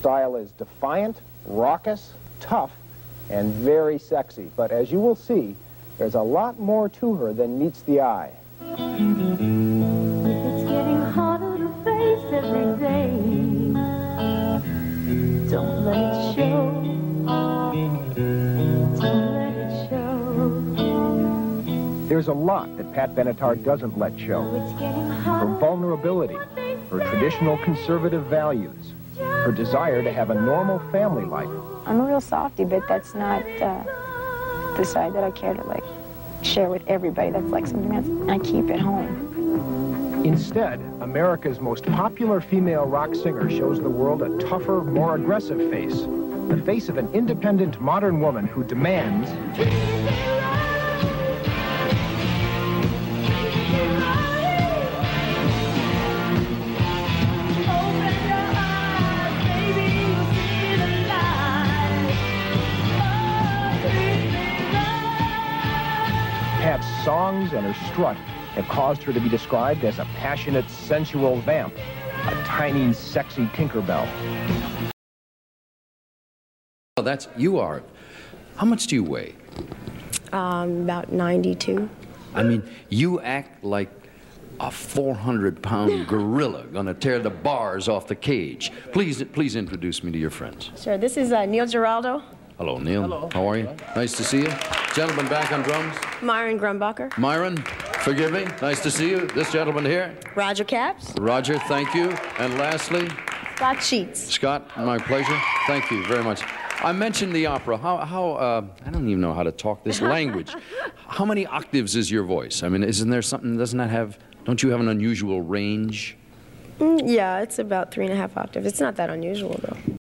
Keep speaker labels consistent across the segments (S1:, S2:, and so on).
S1: Her style is defiant, raucous, tough, and very sexy. But as you will see, there's a lot more to her than meets the eye.
S2: It's getting harder to face every day. Don't let it show. Don't let it show.
S1: There's a lot that Pat Benatar doesn't let show. Her vulnerability, her traditional conservative values, her desire to have a normal family life,
S3: I'm a real softy, but that's not uh, the side that I care to like share with everybody. That's like something that I keep at home.
S1: Instead, America's most popular female rock singer shows the world a tougher, more aggressive face. The face of an independent modern woman who demands songs and her strut have caused her to be described as a passionate, sensual vamp, a tiny, sexy Tinkerbell.
S4: Well, that's you are. How much do you weigh?
S3: Um, about 92.
S4: I mean, you act like a 400 pound gorilla gonna tear the bars off the cage. Please, please introduce me to your friends.
S3: Sure. This is uh, Neil Giraldo,
S4: Hello, Neil. Hello. How are you? Nice to see you. Gentleman back on drums.
S3: Myron Grumbacher,
S4: Myron, forgive me. Nice to see you. This gentleman here.
S3: Roger Capps,
S4: Roger, thank you. And lastly,
S3: Scott Sheets.
S4: Scott, my pleasure. Thank you very much. I mentioned the opera. How, how uh, I don't even know how to talk this language. how many octaves is your voice? I mean, isn't there something, doesn't that have, don't you have an unusual range?
S3: Mm, yeah, it's about three and a half octaves. It's not that unusual, though.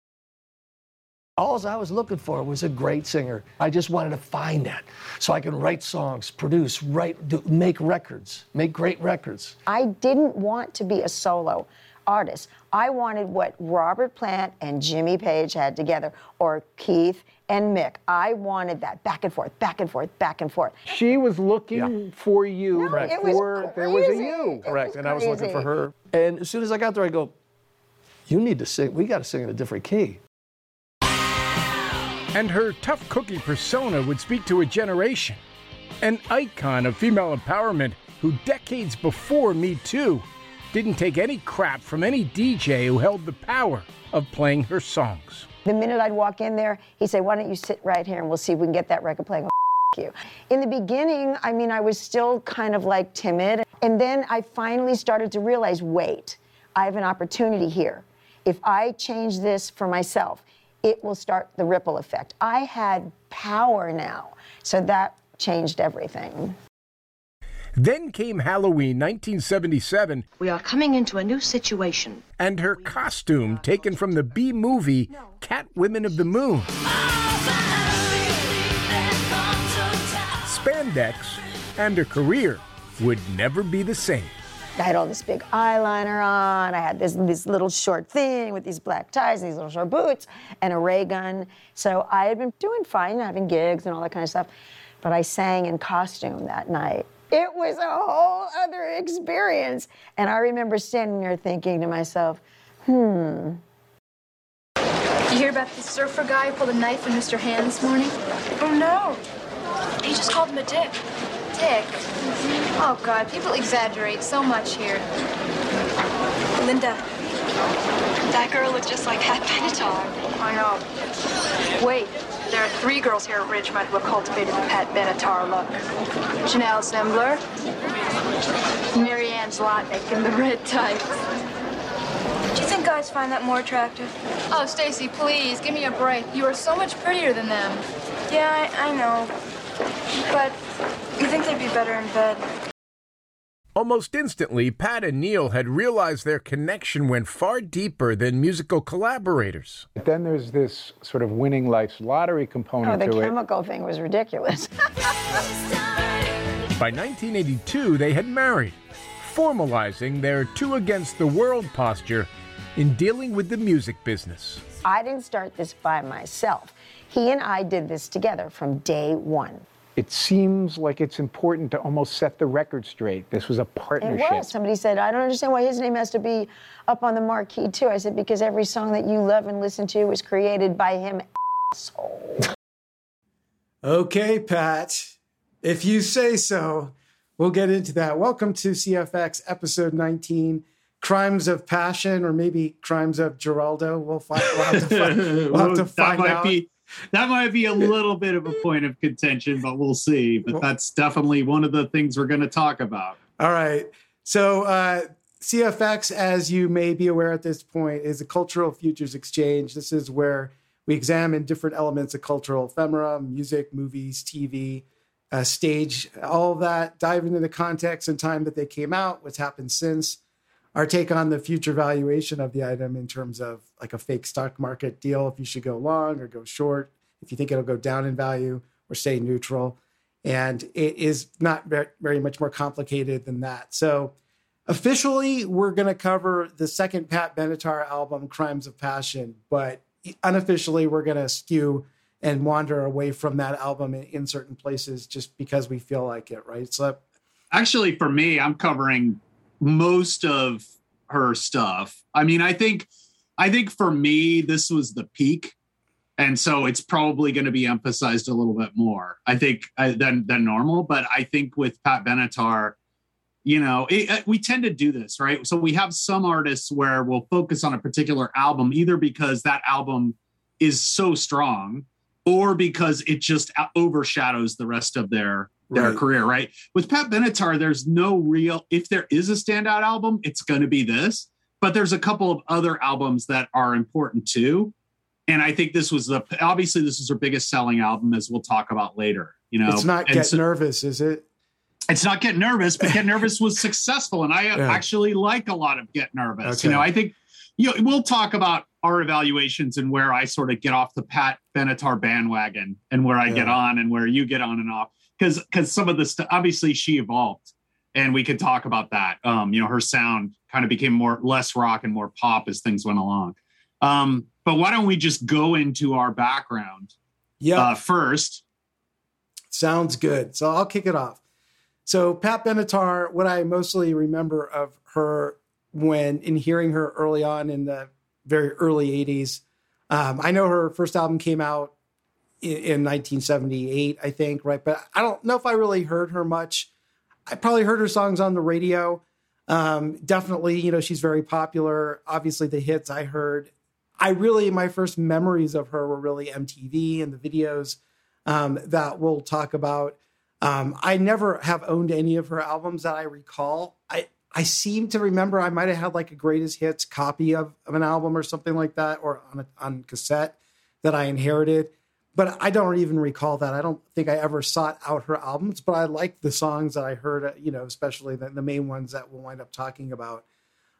S5: All I was looking for was a great singer. I just wanted to find that so I can write songs, produce, write, do, make records, make great records.
S6: I didn't want to be a solo artist. I wanted what Robert Plant and Jimmy Page had together, or Keith and Mick. I wanted that back and forth, back and forth, back and forth.
S1: She was looking for you
S6: No, it was
S1: before there was a you.
S6: It
S5: Correct.
S6: was
S5: And I was looking for her. And as soon as I got there, I go, You need to sing. We got to sing in a different key.
S7: And her tough cookie persona would speak to a generation. An icon of female empowerment who decades before Me Too didn't take any crap from any DJ who held the power of playing her songs.
S6: The minute I'd walk in there, he'd say, Why don't you sit right here and we'll see if we can get that record playing? you. In the beginning, I mean, I was still kind of like timid. And then I finally started to realize wait, I have an opportunity here. If I change this for myself, it will start the ripple effect. I had power now. So that changed everything.
S7: Then came Halloween 1977
S8: We are coming into a new situation.
S7: and her costume taken from the B movie Cat Women of the Moon. Spandex and her career would never be the same.
S6: I had all this big eyeliner on. I had this this little short thing with these black ties and these little short boots and a ray gun. So I had been doing fine, having gigs and all that kind of stuff. But I sang in costume that night. It was a whole other experience. And I remember standing there thinking to myself, hmm,
S9: Did you hear about the surfer guy who pulled a knife in Mr. Hand this morning? Oh, no. He just called him a dick. Dick? Oh, God, people exaggerate so much here. Linda, that girl looks just like Pat Benatar. I know. Wait, there are three girls here at Ridgemont who have cultivated the Pat Benatar look. Janelle Sembler, Mary Ann Zlotnick in the red tights. Do you think guys find that more attractive? Oh, Stacy, please, give me a break. You are so much prettier than them. Yeah, I, I know. But you think they'd be better in bed?
S7: Almost instantly, Pat and Neil had realized their connection went far deeper than musical collaborators.
S10: But then there's this sort of winning life's lottery component
S6: oh, the
S10: to it.
S6: chemical thing was ridiculous.
S7: By 1982, they had married, formalizing their two against the world posture in dealing with the music business.
S6: I didn't start this by myself. He and I did this together from day one.
S10: It seems like it's important to almost set the record straight. This was a partnership.
S6: It
S10: partnership.
S6: was. Somebody said, I don't understand why his name has to be up on the marquee, too. I said, because every song that you love and listen to was created by him, asshole.
S11: Okay, Pat. If you say so, we'll get into that. Welcome to CFX episode 19 Crimes of Passion, or maybe Crimes of Giraldo. We'll, find, we'll have to find, we'll have to
S12: that might
S11: out.
S12: be that might be a little bit of a point of contention, but we'll see. But that's definitely one of the things we're going to talk about.
S11: All right. So, uh, CFX, as you may be aware at this point, is a cultural futures exchange. This is where we examine different elements of cultural ephemera, music, movies, TV, uh, stage, all that, dive into the context and time that they came out, what's happened since, our take on the future valuation of the item in terms of like a fake stock market deal, if you should go long or go short, if you think it'll go down in value or stay neutral. And it is not very, much more complicated than that. So, officially, we're going to cover the second Pat Benatar album, Crimes of Passion, but unofficially, we're going to skew and wander away from that album in certain places just because we feel like it, right? So,
S12: Actually, for me, I'm covering most of her stuff. I mean, I think I think for me, this was the peak. And so it's probably going to be emphasized a little bit more, I think, uh, than than normal. But I think with Pat Benatar, you know, it, uh, we tend to do this, right? So we have some artists where we'll focus on a particular album, either because that album is so strong, or because it just overshadows the rest of their their
S11: Right.
S12: career, right? With Pat Benatar, there's no real. If there is a standout album, it's going to be this. But there's a couple of other albums that are important too. And I think this was the obviously this is her biggest selling album, as we'll talk about later. You know,
S11: it's not
S12: And
S11: Get
S12: so-
S11: Nervous, is it?
S12: it's not get nervous, but get nervous was successful, and I
S11: Yeah.
S12: actually like a lot of get nervous.
S11: Okay.
S12: You know, I think you know, we'll talk about our evaluations and where I sort of get off the Pat Benatar bandwagon and where I get on and where you get on and off because because some of the stuff obviously she evolved and we could talk about that. Um, you know, her sound kind of became more less rock and more pop as things went along. Um, but why don't we just go into our background
S11: Yeah.
S12: uh, first?
S11: Sounds good. So I'll kick it off. So Pat Benatar, what I mostly remember of her when in hearing her early on in the very early 80s, um, I know her first album came out in, in 1978, I think, right? But I don't know if I really heard her much. I probably heard her songs on the radio. Um, definitely, you know, she's very popular. Obviously, the hits I heard. I really, my first memories of her were really MTV and the videos um, that we'll talk about. Um, I never have owned any of her albums that I recall. I I seem to remember I might have had like a greatest hits copy of, of an album or something like that, or on a, on cassette that I inherited. But I don't even recall that. I don't think I ever sought out her albums, but I like the songs that I heard. uh, You know, especially the, the main ones that we'll wind up talking about.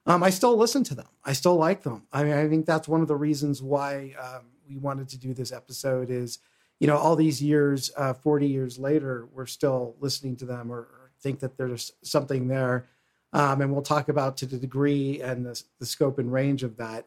S11: Um, I still listen to them. I still like them. I mean, I think that's one of the reasons why um, we wanted to do this episode. Is you know, all these years, uh, forty years later, we're still listening to them or, or think that there's something there. Um, and we'll talk about to the degree and the, the scope and range of that.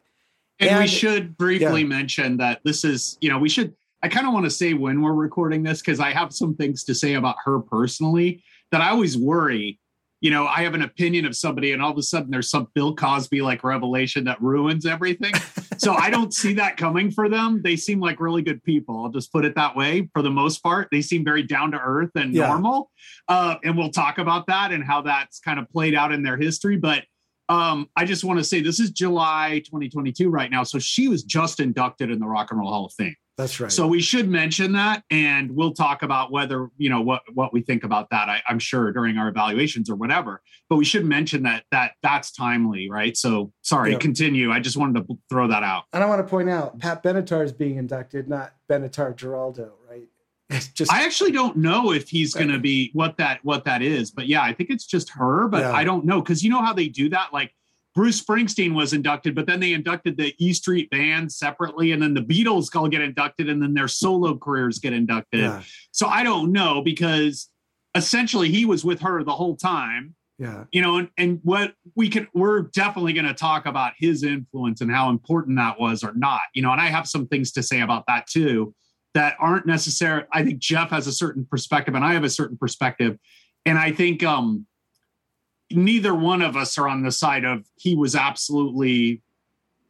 S12: And, we should briefly
S11: yeah.
S12: mention that this is, you know, we should, I kind of want to say when we're recording this because I have some things to say about her personally that I always worry. You know, I have an opinion of somebody, and all of a sudden there's some Bill Cosby like revelation that ruins everything. so I don't see that coming for them. They seem like really good people. I'll just put it that way. For the most part, they seem very down to earth and
S11: Yeah.
S12: normal. Uh, and we'll talk about that and how that's kind of played out in their history. But um, I just want to say this is July 2022 right now. So she was just inducted in the Rock and Roll Hall of Fame.
S11: That's right.
S12: So we should mention that, and we'll talk about whether you know what what we think about that. I, I'm sure during our evaluations or whatever. But we should mention that that that's timely, right? So sorry,
S11: Yeah.
S12: continue. I just wanted to throw that out.
S11: and I want to point out Pat Benatar is being inducted, not Benatar Giraldo, right? It's just
S12: I actually don't know if he's going to be what that what that is, but yeah, I think it's just her. But
S11: Yeah.
S12: I don't know because you know how they do that. Like Bruce Springsteen was inducted, but then they inducted the E Street Band separately, and then the Beatles all get inducted, and then their solo careers get inducted.
S11: yeah,
S12: So I don't know because essentially he was with her the whole time,
S11: yeah,
S12: you know, and, and what we can we're definitely going to talk about his influence and how important that was or not, you know, and I have some things to say about that too. that aren't necessary. I think Jeff has a certain perspective and I have a certain perspective. And I think um, neither one of us are on the side of he was absolutely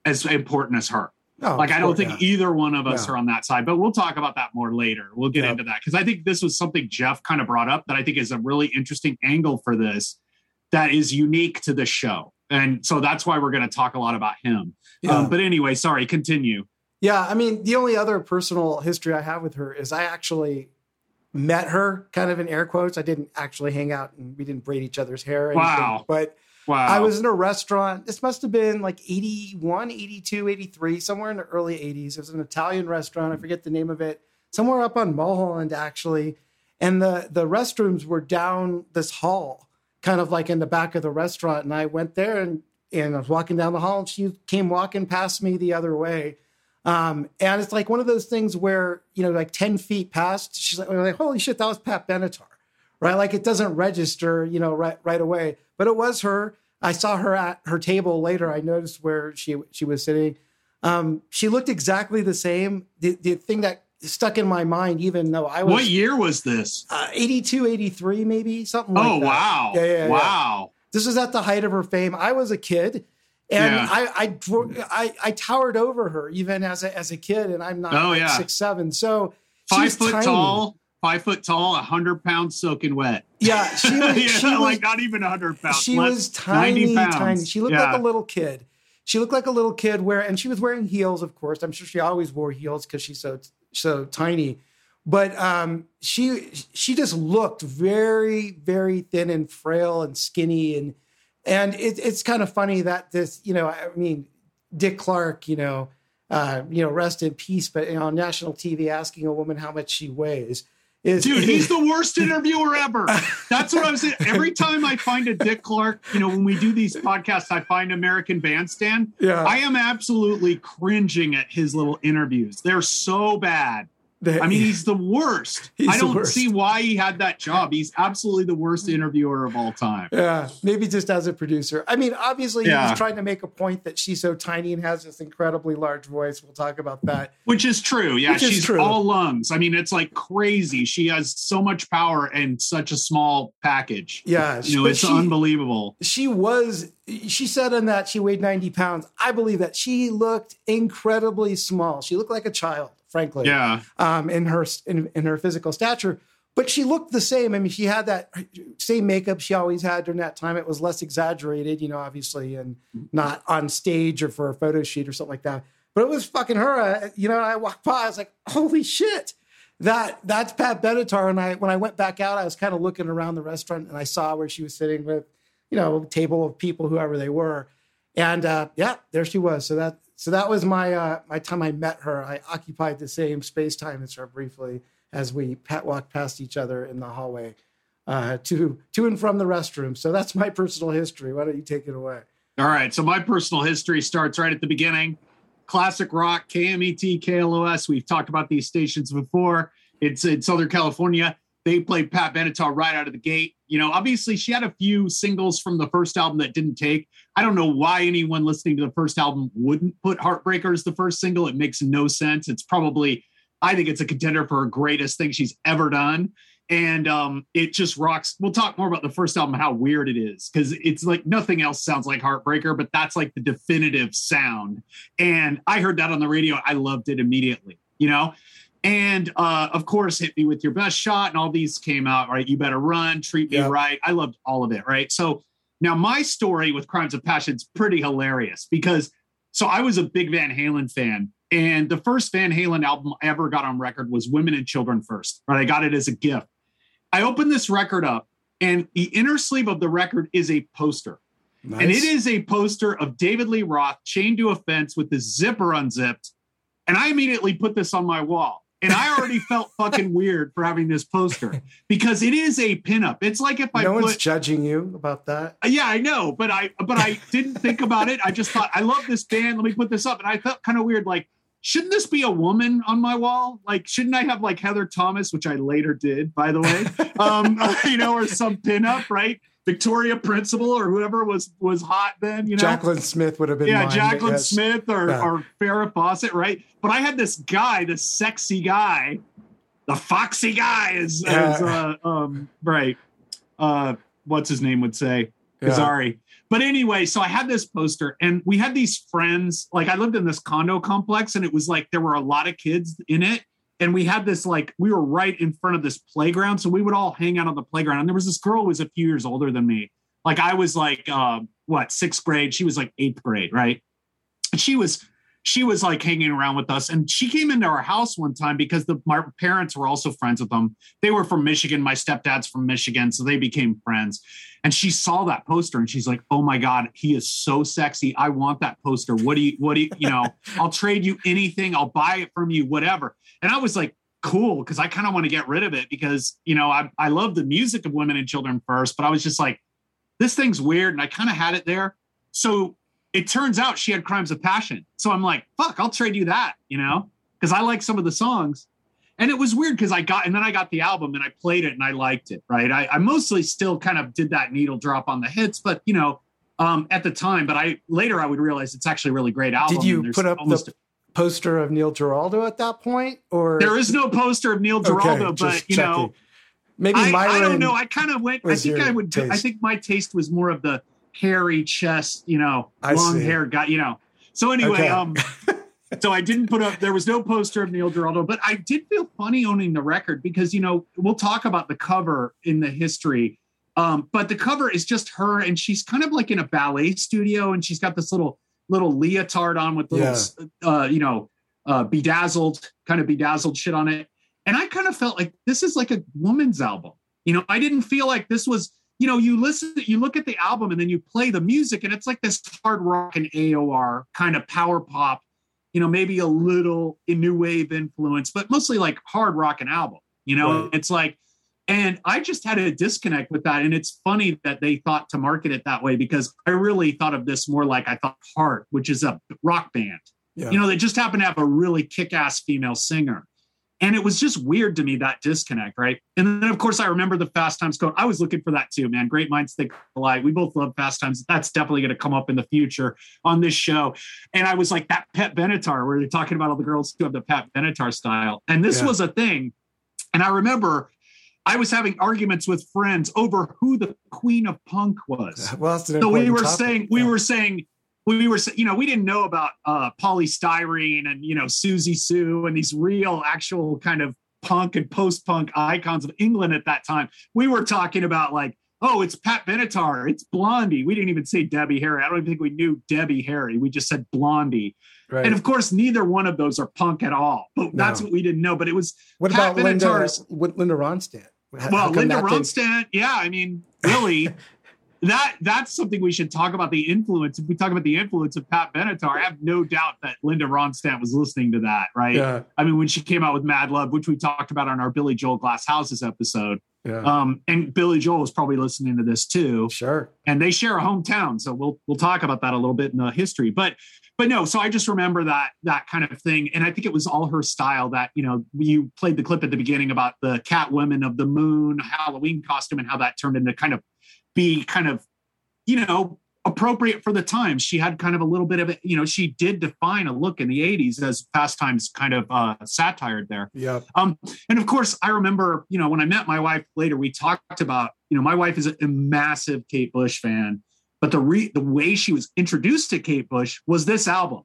S12: as important as her.
S11: No,
S12: like I don't think
S11: yeah.
S12: either one of us are on that side, but we'll talk about that more later. We'll get
S11: Yeah.
S12: into that because I think this was something Jeff kind of brought up that I think is a really interesting angle for this that is unique to the show. And so that's why we're going to talk a lot about him. Um, but anyway, sorry, continue.
S11: Yeah, I mean, the only other personal history I have with her is I actually met her, kind of in air quotes. I didn't actually hang out and we didn't braid each other's hair. Or anything,
S12: Wow.
S11: But
S12: Wow.
S11: I was in a restaurant. This must have been like 81, 82, 83, somewhere in the early 80s. It was an Italian restaurant. I mm. forget the name of it. Somewhere up on Mulholland, actually. And the, the restrooms were down this hall, kind of like in the back of the restaurant. And I went there and, and I was walking down the hall and she came walking past me the other way. Um, and it's like one of those things where, you know, like 10 feet past, she's like, like, holy shit, that was Pat Benatar right? Like it doesn't register, you know, right right away. But it was her. I saw her at her table later. I noticed where she she was sitting. Um, she looked exactly the same. The the thing that stuck in my mind, even though I was
S12: what year was this?
S11: uh, 82, 83, maybe something like that.
S12: oh,
S11: that.
S12: wow.
S11: Yeah, yeah, yeah.
S12: wow.
S11: This was at the height of her fame. I was a kid. And
S12: Yeah.
S11: I, I, I, I towered over her even as a, as a kid, and I'm not
S12: Oh,
S11: like
S12: yeah.
S11: six seven. So
S12: Five foot
S11: tiny.
S12: tall, five foot tall, a hundred pounds soaking wet.
S11: Yeah, she was,
S12: Yeah,
S11: she was
S12: like not even a hundred pounds.
S11: she was tiny, tiny. She looked
S12: Yeah.
S11: like a little kid. She looked like a little kid where, and she was wearing heels, of course. I'm sure she always wore heels because she's so so tiny. But um, she she just looked very very thin and frail and skinny and and it, it's kind of funny that this you know I mean Dick Clark you know uh, you know rest in peace but you know, on national TV asking a woman how much she weighs is
S12: Dude, he's the worst interviewer ever. That's what I was saying. Every time I find a Dick Clark, you know, when we do these podcasts, I find American Bandstand.
S11: Yeah.
S12: I am absolutely cringing at his little interviews. They're so bad. I mean, he's the worst.
S11: He's
S12: I don't
S11: worst.
S12: see why he had that job. He's absolutely the worst mm. interviewer of all time.
S11: Yeah, maybe just as a producer. I mean, obviously, he
S12: Yeah.
S11: was trying to make a point that she's so tiny and has this incredibly large voice. We'll talk about that.
S12: Which is true. Yeah,
S11: Which
S12: she's
S11: true.
S12: all lungs. I mean, it's like crazy. She has so much power and such a small package.
S11: Yeah,
S12: You know, it's
S11: she-
S12: unbelievable.
S11: She was, she said in that she weighed 90 pounds. I believe that she looked incredibly small. She looked like a child, frankly.
S12: Yeah.
S11: Um, in her in, in her physical stature. But she looked the same. I mean, she had that same makeup she always had during that time. It was less exaggerated, you know, obviously, and not on stage or for a photo shoot or something like that. But it was fucking her. Uh, you know, I walked by, I was like, holy shit. That that's Pat Benatar. And I when I went back out, I was kind of looking around the restaurant and I saw where she was sitting with, you know, a table of people, whoever they were. And uh, yeah, there she was. So that so that was my uh, my time I met her. I occupied the same space time as her briefly as we pat walked past each other in the hallway uh, to to and from the restroom. So that's my personal history. Why don't you take it away?
S12: All right. So my personal history starts right at the beginning. Classic rock, KMET, KLOS. We've talked about these stations before. It's in Southern California. They played Pat Benatar right out of the gate. You know, obviously she had a few singles from the first album that didn't take. I don't know why anyone listening to the first album wouldn't put Heartbreaker as the first single. It makes no sense. It's probably, I think it's a contender for her greatest thing she's ever done and um, it just rocks. We'll talk more about the first album, how weird it is, because it's like nothing else sounds like Heartbreaker, but that's like the definitive sound. And I heard that on the radio. I loved it immediately, you know. And uh, of course, hit me with your best shot, and all these came out. Right, you better run, treat me right. I loved all of it. Right, so now my story with Crimes of Passion is pretty hilarious because so I was a big Van Halen fan. And the first Van Halen album I ever got on record was Women and Children First. Right. I got it as a gift. I opened this record up, and the inner sleeve of the record is a poster. And it is a poster of David Lee Roth chained to a fence with the zipper unzipped. And I immediately put this on my wall. And I already felt fucking weird for having this poster because it is a pinup. It's like if I
S11: no
S12: put
S11: one's judging you about that.
S12: yeah, I know, but I but I didn't think about it. I just thought I love this band. Let me put this up, and I felt kind of weird. Like, shouldn't this be a woman on my wall? Like, shouldn't I have like Heather Thomas, which I later did, by the way, um, you know, or some pinup, right? Victoria Principal or whoever was was hot then. You know,
S11: Jacqueline Smith would have been.
S12: yeah,
S11: mine,
S12: Jacqueline
S11: yes.
S12: Smith or
S11: Yeah.
S12: or Farrah Fawcett, right? But I had this guy, this sexy guy, the foxy guy, is, is uh, um, right. Uh, what's his name would say?
S11: Yeah.
S12: Kazari. But anyway, so I had this poster, and we had these friends. Like I lived in this condo complex, and it was like there were a lot of kids in it. And we had this like we were right in front of this playground, so we would all hang out on the playground. And there was this girl who was a few years older than me. Like I was like uh, what sixth grade, she was like eighth grade, right? She was she was like hanging around with us and she came into our house one time because the my parents were also friends with them. They were from michigan. My stepdad's from michigan so they became friends. And she saw that poster and she's like oh my god he is so sexy. I want that poster. What do you what do you you know i'll trade you anything. I'll buy it from you whatever. And i was like cool because i kind of want to get rid of it because you know I, I love the music of women and children first but i was just like this thing's weird and i kind of had it there. So it turns out she had crimes of passion. So I'm like, fuck, I'll trade you that, you know, because I like some of the songs. And it was weird because I got, and then I got the album and I played it and I liked it, right? I, I mostly still kind of did that needle drop on the hits, but you know, um, at the time, but I later I would realize it's actually a really great album.
S11: Did you put up the poster of Neil Giraldo at that point, or
S12: there is no poster of Neil
S11: Okay,
S12: Giraldo,
S11: just
S12: but you know,
S11: maybe
S12: I, I don't know. I kind of went. I think I would. I think my taste was more of the hairy chest, you know,
S11: I
S12: long
S11: see.
S12: hair guy, you know. So anyway,
S11: Okay.
S12: um, so I didn't put up. There was no poster of Neil Giraldo, but I did feel funny owning the record because you know we'll talk about the cover in the history. Um, but the cover is just her, and she's kind of like in a ballet studio, and she's got this little little leotard on with little, uh, you know, uh, bedazzled kind of bedazzled shit on it. And I kind of felt like this is like a woman's album. You know, I didn't feel like this was, you know, you listen, you look at the album and then you play the music and it's like this hard rock and AOR kind of power pop, you know, maybe a little new wave influence, but mostly like hard rock and album, you know,
S11: Right.
S12: it's like, and I just had a disconnect with that. And it's funny that they thought to market it that way because I really thought of this more like I thought Heart, which is a rock band.
S11: Yeah.
S12: You know, they just happen to have a really kick ass female singer. And it was just weird to me that disconnect, right? And then, of course, I remember the Fast Times Code. I was looking for that too, man. Great minds think alike. We both love Fast Times. That's definitely going to come up in the future on this show. And I was like, that Pat Benatar, where they're talking about all the girls who have the Pat Benatar style. And this
S11: Yeah.
S12: was a thing. And I remember I was having arguments with friends over who the queen of punk was.
S11: Well,
S12: So we were
S11: topic.
S12: saying, we were saying, we were, you know, we didn't know about uh, Poly Styrene and you know Siouxsie Sioux and these real, actual kind of punk and post-punk icons of England at that time. We were talking about like, oh, it's Pat Benatar, it's Blondie. We didn't even say Debbie Harry. I don't even think we knew Debbie Harry. We just said Blondie.
S11: Right.
S12: And of course, neither one of those are punk at all. But that's
S11: No.
S12: what we didn't know. But it was
S11: What
S12: Pat
S11: about Linda?
S12: Benatar's-
S11: what- Linda Ronstadt? How- how
S12: well,
S11: come
S12: Linda Ronstadt, yeah, I mean, really, that that's something we should talk about the influence. If we talk about the influence of Pat Benatar, I have no doubt that Linda Ronstadt was listening to that, right?
S11: Yeah.
S12: I mean, when she came out with Mad Love, which we talked about on our Billy Joel Glass Houses episode,
S11: Yeah.
S12: um, and Billy Joel was probably listening to this too.
S11: Sure.
S12: And they share a hometown, so we'll we'll talk about that a little bit in the history. But but no, so I just remember that that kind of thing, and I think it was all her style. That you know, you played the clip at the beginning about the Catwoman of the Moon Halloween costume and how that turned into kind of be kind of you know appropriate for the times. She had kind of a little bit of it. You know, she did define a look in the '80s as Fast Times kind of uh, satired there.
S11: Yeah.
S12: Um, and of course, I remember, you know, when I met my wife later, we talked about, you know, my wife is a, massive Kate Bush fan, but the re- the way she was introduced to Kate Bush was this album.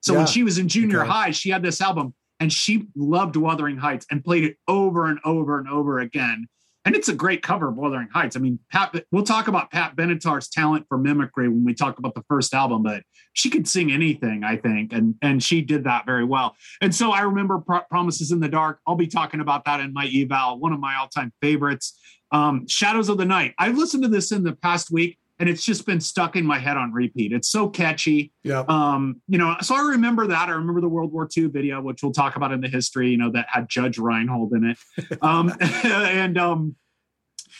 S12: So
S11: Yeah.
S12: when she was in junior
S11: Okay.
S12: high, she had this album and she loved Wuthering Heights and played it over and over and over again. And it's a great cover of Wuthering Heights. I mean, Pat, we'll talk about Pat Benatar's talent for mimicry when we talk about the first album, but she could sing anything, I think, and and she did that very well. And so I remember Pro- Promises in the Dark. I'll be talking about that in my eval, one of my all-time favorites. Um, Shadows of the Night. I've listened to this in the past week, and it's just been stuck in my head on repeat. It's so catchy.
S11: Yeah.
S12: Um, you know, so I remember that. I remember the World War II video, which we'll talk about in the history, you know, that had Judge Reinhold in it. Um, and um,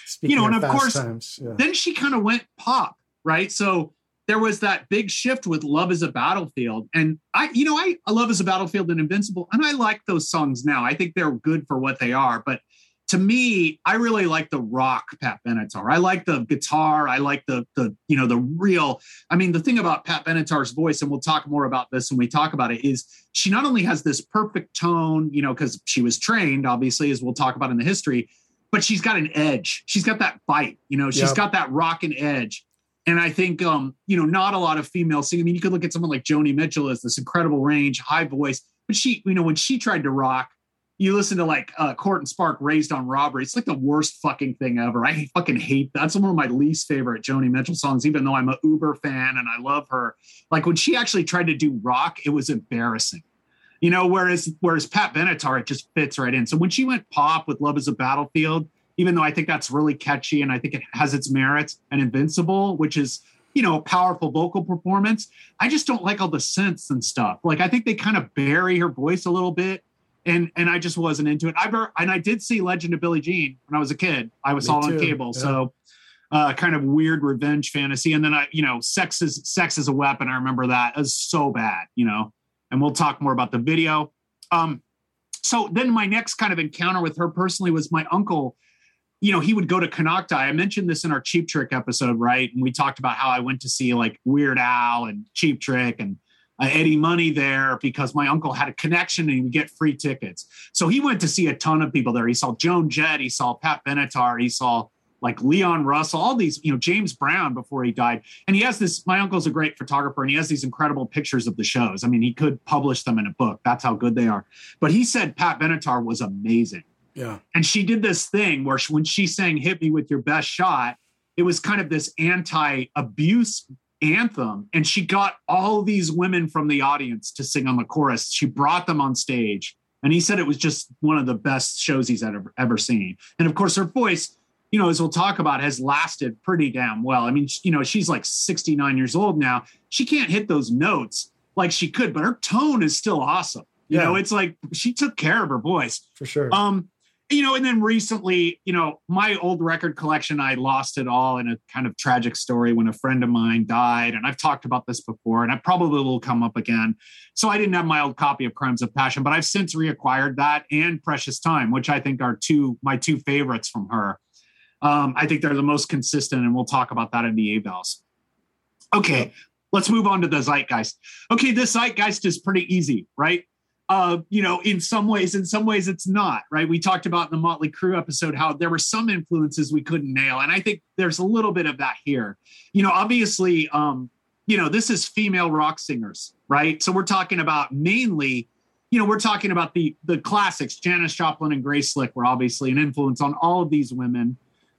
S11: Speaking
S12: you know, and of course,
S11: Times, yeah.
S12: then she kind of went pop, right? So there was that big shift with Love is a Battlefield. And I, you know, I, I Love is a Battlefield and Invincible, and I like those songs now. I think they're good for what they are. But to me, I really like the rock Pat Benatar. I like the guitar. I like the the you know the real. I mean, the thing about Pat Benatar's voice, and we'll talk more about this when we talk about it, is she not only has this perfect tone, you know, because she was trained, obviously, as we'll talk about in the history, but she's got an edge. She's got that bite. You know, she's
S5: Yep.
S12: got that rock and edge. And I think, um, you know, not a lot of female singing. I mean, you could look at someone like Joni Mitchell as this incredible range, high voice, but she, you know, when she tried to rock, you listen to like uh, Court and Spark raised on robbery. It's like the worst fucking thing ever. I fucking hate that. that's one of my least favorite Joni Mitchell songs, even though I'm a Uber fan and I love her. Like when she actually tried to do rock, it was embarrassing. You know, whereas whereas Pat Benatar, it just fits right in. So when she went pop with Love is a Battlefield, even though I think that's really catchy and I think it has its merits, and Invincible, which is you know, powerful vocal performance. I just don't like all the synths and stuff. Like I think they kind of bury her voice a little bit and and I just wasn't into it. I and I did see Legend of Billie Jean when I was a kid. I was
S5: Me
S12: all on cable,
S5: yeah.
S12: so uh, kind of weird revenge fantasy. And then I, you know, sex is sex is a weapon. I remember that was so bad, you know. And we'll talk more about the video. Um, so then my next kind of encounter with her personally was my uncle. You know, he would go to Konocti. I mentioned this in our Cheap Trick episode, right? And we talked about how I went to see like Weird Al and Cheap Trick and uh, Eddie Money there because my uncle had a connection and he would get free tickets. So he went to see a ton of people there. He saw Joan Jett, he saw Pat Benatar, he saw like Leon Russell, all these, you know, James Brown before he died. And he has this, my uncle's a great photographer and he has these incredible pictures of the shows. I mean, he could publish them in a book. That's how good they are. But he said Pat Benatar was amazing.
S5: Yeah.
S12: And she did this thing where she, when she sang Hit Me With Your Best Shot, it was kind of this anti abuse anthem. And she got all these women from the audience to sing on the chorus. She brought them on stage. And he said it was just one of the best shows he's ever, ever seen. And of course, her voice, you know, as we'll talk about, has lasted pretty damn well. I mean, you know, she's like 69 years old now. She can't hit those notes like she could, but her tone is still awesome. You
S5: Yeah.
S12: know, it's like she took care of her voice.
S5: For sure.
S12: Um, you know, and then recently, you know, my old record collection, I lost it all in a kind of tragic story when a friend of mine died. And I've talked about this before, and I probably will come up again. So I didn't have my old copy of Crimes of Passion, but I've since reacquired that and Precious Time, which I think are two my two favorites from her. Um, I think they're the most consistent, and we'll talk about that in the evals. Okay, let's move on to the zeitgeist. Okay, this zeitgeist is pretty easy, right? Uh, you know, in some ways, in some ways it's not, right? We talked about in the Motley Crue episode how there were some influences we couldn't nail. And I think there's a little bit of that here. You know, obviously, um, you know, this is female rock singers, right? So we're talking about mainly, you know, we're talking about the the classics. Janis Joplin and Grace Slick were obviously an influence on all of these women.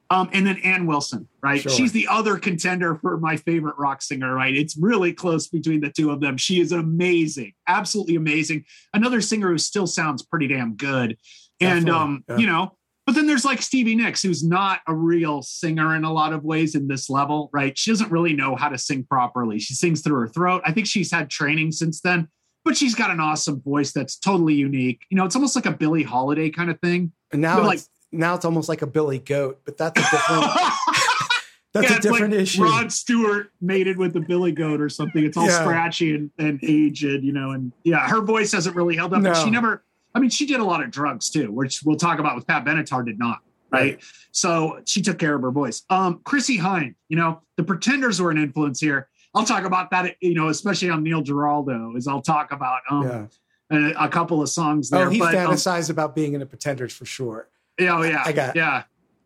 S12: Um, and then Ann Wilson, right?
S5: Sure.
S12: She's the other contender for my favorite rock singer, right? It's really close between the two of them. She is amazing, absolutely amazing. Another singer who still sounds pretty damn good. And um,
S5: yeah.
S12: you know, but then there's like Stevie Nicks, who's not a real singer in a lot of ways in this level, right? She doesn't really know how to sing properly. She sings through her throat. I think she's had training since then, but she's got an awesome voice that's totally unique. You know, it's almost like a Billie Holiday kind of thing.
S5: And now
S12: like-
S5: now it's almost like a Billy Goat, but that's a different that's
S12: Yeah,
S5: a
S12: it's like
S5: different issue.
S12: Rod Stewart mated with the Billy Goat or something. It's all
S5: Yeah.
S12: scratchy and, and aged, you know. And yeah, her voice hasn't really held up.
S5: No.
S12: And she never, I mean, she did a lot of drugs too, which we'll talk about with Pat Benatar did not. Right. So she took care of her voice. Um, Chrissie Hynde, you know, the pretenders were an influence here. I'll talk about that, you know, especially on Neil Giraldo, as I'll talk about um
S5: Yeah.
S12: a, a couple of songs there.
S5: Oh, he
S12: but, um,
S5: fantasized about being in the Pretenders for sure.
S12: Yeah, oh, yeah,
S5: I got-
S12: yeah.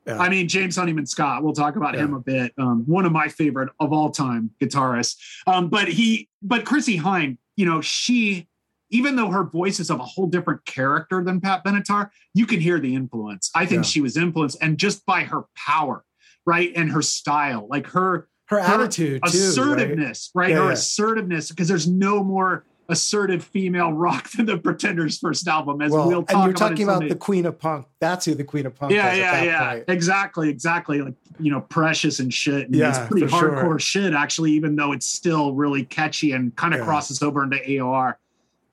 S5: Yeah.
S12: I mean, James Honeyman Scott. We'll talk about
S5: Yeah.
S12: him a bit. Um, one of my favorite of all time guitarists. Um, but he, but Chrissie Hynde, you know, she, even though her voice is of a whole different character than Pat Benatar, you can hear the influence. I think
S5: Yeah.
S12: she was influenced, and just by her power, right, and her style, like her
S5: Her attitude too,
S12: assertiveness, right?
S5: Yeah,
S12: Her assertiveness, because there's no more assertive female rock than the Pretenders' first album. As
S5: Well,
S12: we'll talk.
S5: and you're
S12: about,
S5: talking about the Queen of Punk. That's who the Queen of Punk
S12: yeah, yeah, yeah.
S5: point.
S12: Exactly, exactly. Like you know, precious and shit. And
S5: Yeah,
S12: it's pretty
S5: for sure.
S12: hardcore shit, actually. Even though it's still really catchy and kind of
S5: Yeah.
S12: crosses over into AOR.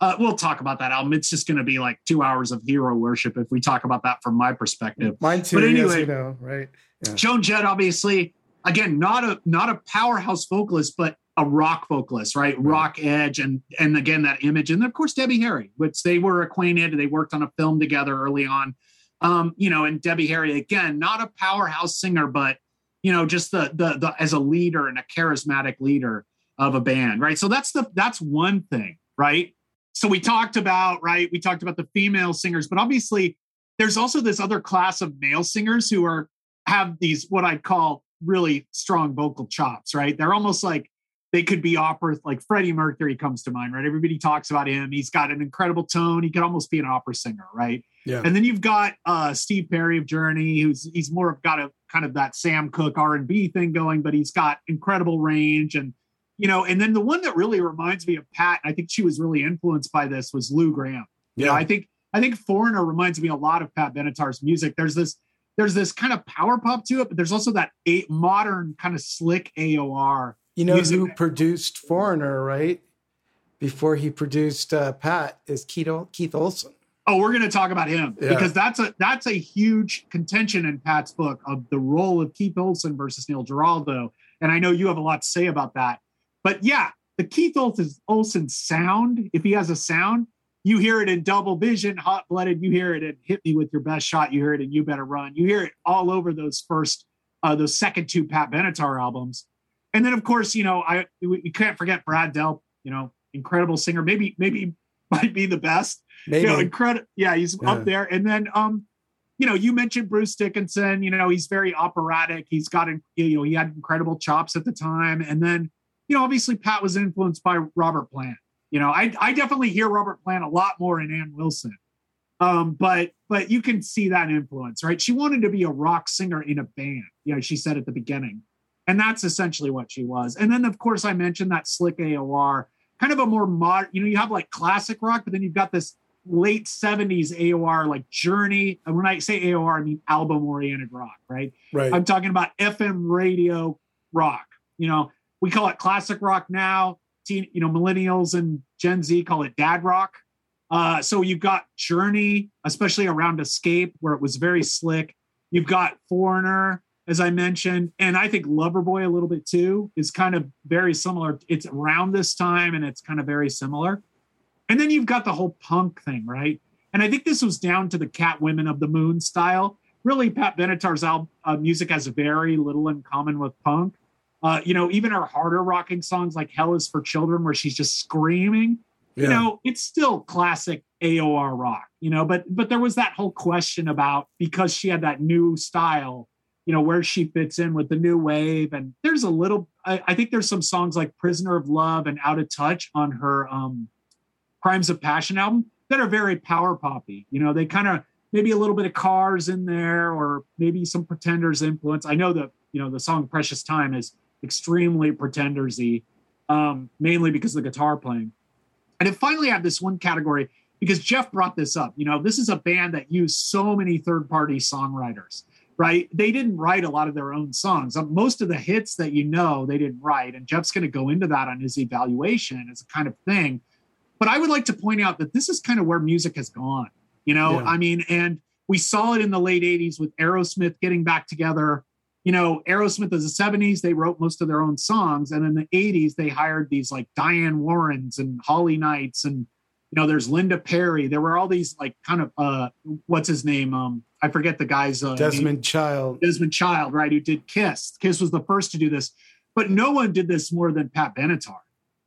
S12: Uh, we'll talk about that album. It's just going to be like two hours of hero worship if we talk about that from my perspective.
S5: Mine too,
S12: But anyway,
S5: you know, right? Yeah.
S12: Joan Jett, obviously, again, not a not a powerhouse vocalist, but a rock vocalist, right? Rock edge, and and again that image, and of course Debbie Harry, which they were acquainted. And they worked on a film together early on. Um, you know, and Debbie Harry again, not a powerhouse singer, but you know, just the the the as a leader and a charismatic leader of a band, right? So that's the that's one thing, right? So we talked about, right? We talked about the female singers, but obviously there's also this other class of male singers who are have these what I'd call really strong vocal chops, right? They're almost like they could be opera, like Freddie Mercury comes to mind, right? Everybody talks about him. He's got an incredible tone. He could almost be an opera singer, right?
S5: Yeah.
S12: And then you've got uh, Steve Perry of Journey, who's he's more of got a kind of that Sam Cooke R and B thing going, but he's got incredible range and you know. And then the one that really reminds me of Pat, I think she was really influenced by this, was Lou Gramm. You know,
S5: Yeah.
S12: I think I think Foreigner reminds me a lot of Pat Benatar's music. There's this there's this kind of power pop to it, but there's also that a modern kind of slick AOR.
S11: You know
S12: music
S11: who produced Foreigner, right? Before he produced uh, Pat is Keith, Keith Olsen.
S12: Oh, we're going to talk about him
S11: Yeah.
S12: because that's a that's a huge contention in Pat's book of the role of Keith Olsen versus Neil Giraldo, and I know you have a lot to say about that. But yeah, the Keith Olsen Olsen sound, if he has a sound, you hear it in Double Vision, Hot Blooded. You hear it in Hit Me with Your Best Shot. You hear it in You Better Run. You hear it all over those first, uh, those second two Pat Benatar albums, and then of course you know I we, we can't forget Brad Delp. You know, incredible singer. Maybe maybe might be the best
S11: Maybe.
S12: you know, incredible. Yeah, he's
S11: Yeah.
S12: up there. And then, um, you know, you mentioned Bruce Dickinson. You know, he's very operatic. He's got, you know, he had incredible chops at the time. And then, you know, obviously Pat was influenced by Robert Plant. You know, I I definitely hear Robert Plant a lot more in Ann Wilson. Um, but but you can see that influence, right? She wanted to be a rock singer in a band. You know, she said at the beginning. And that's essentially what she was. And then, of course, I mentioned that slick AOR, kind of a more modern, you know, you have like classic rock, but then you've got this late 70s AOR, like Journey. And when I say AOR, I mean album oriented rock, right?
S5: Right.
S12: I'm talking about FM radio rock. You know, we call it classic rock now. Teen, you know, millennials and Gen Z call it dad rock. Uh, so you've got Journey, especially around Escape, where it was very slick. You've got Foreigner, as I mentioned, and I think Loverboy a little bit too is kind of very similar. It's around this time, and it's kind of very similar. And then you've got the whole punk thing, right? And I think this was down to the Cat Women of the Moon style. Really, Pat Benatar's album, uh, music has very little in common with punk. Uh, you know, even her harder rocking songs like Hell is for Children, where she's just screaming, you know, it's still classic AOR rock, you know, but but there was that whole question about because she had that new style, you know, where she fits in with the new wave. And there's a little, I, I think there's some songs like Prisoner of Love and Out of Touch on her um Crimes of Passion album that are very power poppy. You know, they kind of maybe a little bit of cars in there or maybe some pretenders influence. I know that, you know, the song Precious Time is extremely pretendersy, um, mainly because of the guitar playing. And then finally have this one category because Jeff brought this up. You know, this is a band that used so many third-party songwriters, right? They didn't write a lot of their own songs. Um, Most of the hits that you know, they didn't write. And Jeff's going to go into that on his evaluation as a kind of thing. But I would like to point out that this is kind of where music has gone. You know,
S5: Yeah.
S12: I mean, and we saw it in the late 80s with Aerosmith getting back together. You know, Aerosmith in the 70s, they wrote most of their own songs. And in the 80s, they hired these like Diane Warrens and Holly Knights and you know, there's Linda Perry. There were all these like kind of uh what's his name? Um, I forget the guy's uh, name.
S11: Desmond Child.
S12: Desmond Child, right? Who did Kiss? Kiss was the first to do this, but no one did this more than Pat Benatar.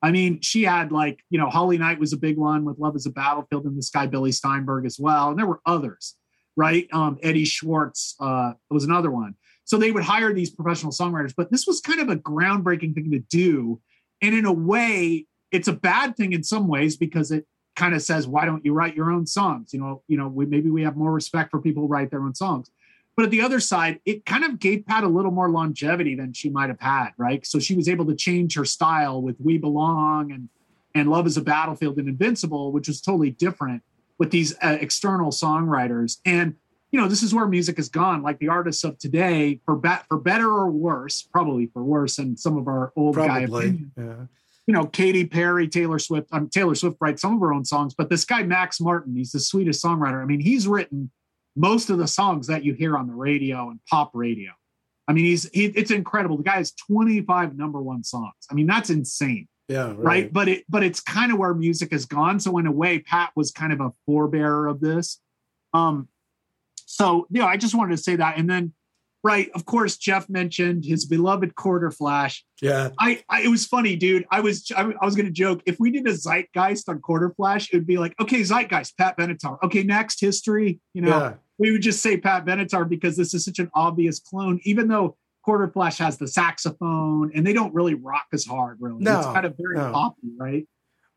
S12: I mean, she had like you know, Holly Knight was a big one with Love Is a Battlefield, and this guy Billy Steinberg as well, and there were others, right? Um, Eddie Schwartz uh, was another one. So they would hire these professional songwriters, but this was kind of a groundbreaking thing to do, and in a way, it's a bad thing in some ways because it kind of says, why don't you write your own songs? You know, you know, we, maybe we have more respect for people who write their own songs. But at the other side, it kind of gave Pat a little more longevity than she might have had, right? So she was able to change her style with "We Belong" and and "Love Is a Battlefield" and "Invincible," which was totally different with these uh, external songwriters. And you know, this is where music has gone. Like the artists of today, for be- for better or worse, probably for worse, and some of our old guy opinion
S11: Yeah.
S12: You know, Katy Perry, Taylor Swift. Um, Taylor Swift writes some of her own songs, but this guy Max Martin, he's the sweetest songwriter. I mean, he's written most of the songs that you hear on the radio and pop radio. I mean, he's he, it's incredible. The guy has 25 number one songs. I mean, that's insane,
S11: Yeah.
S12: right?
S11: Right.
S12: But it but it's kind of where music has gone. So in a way, Pat was kind of a forebearer of this. Um, so you know, I just wanted to say that, and then right, of course, Jeff mentioned his beloved Quarterflash.
S5: Yeah.
S12: I, I it was funny, dude. I was I, I was gonna joke if we did a zeitgeist on Quarterflash, it would be like, okay, zeitgeist, Pat Benatar. Okay, next history. You know,
S5: Yeah.
S12: we would just say Pat Benatar because this is such an obvious clone, even though quarter flash has the saxophone and they don't really rock as hard, really.
S11: No,
S12: it's kind of very
S11: no.
S12: poppy, right?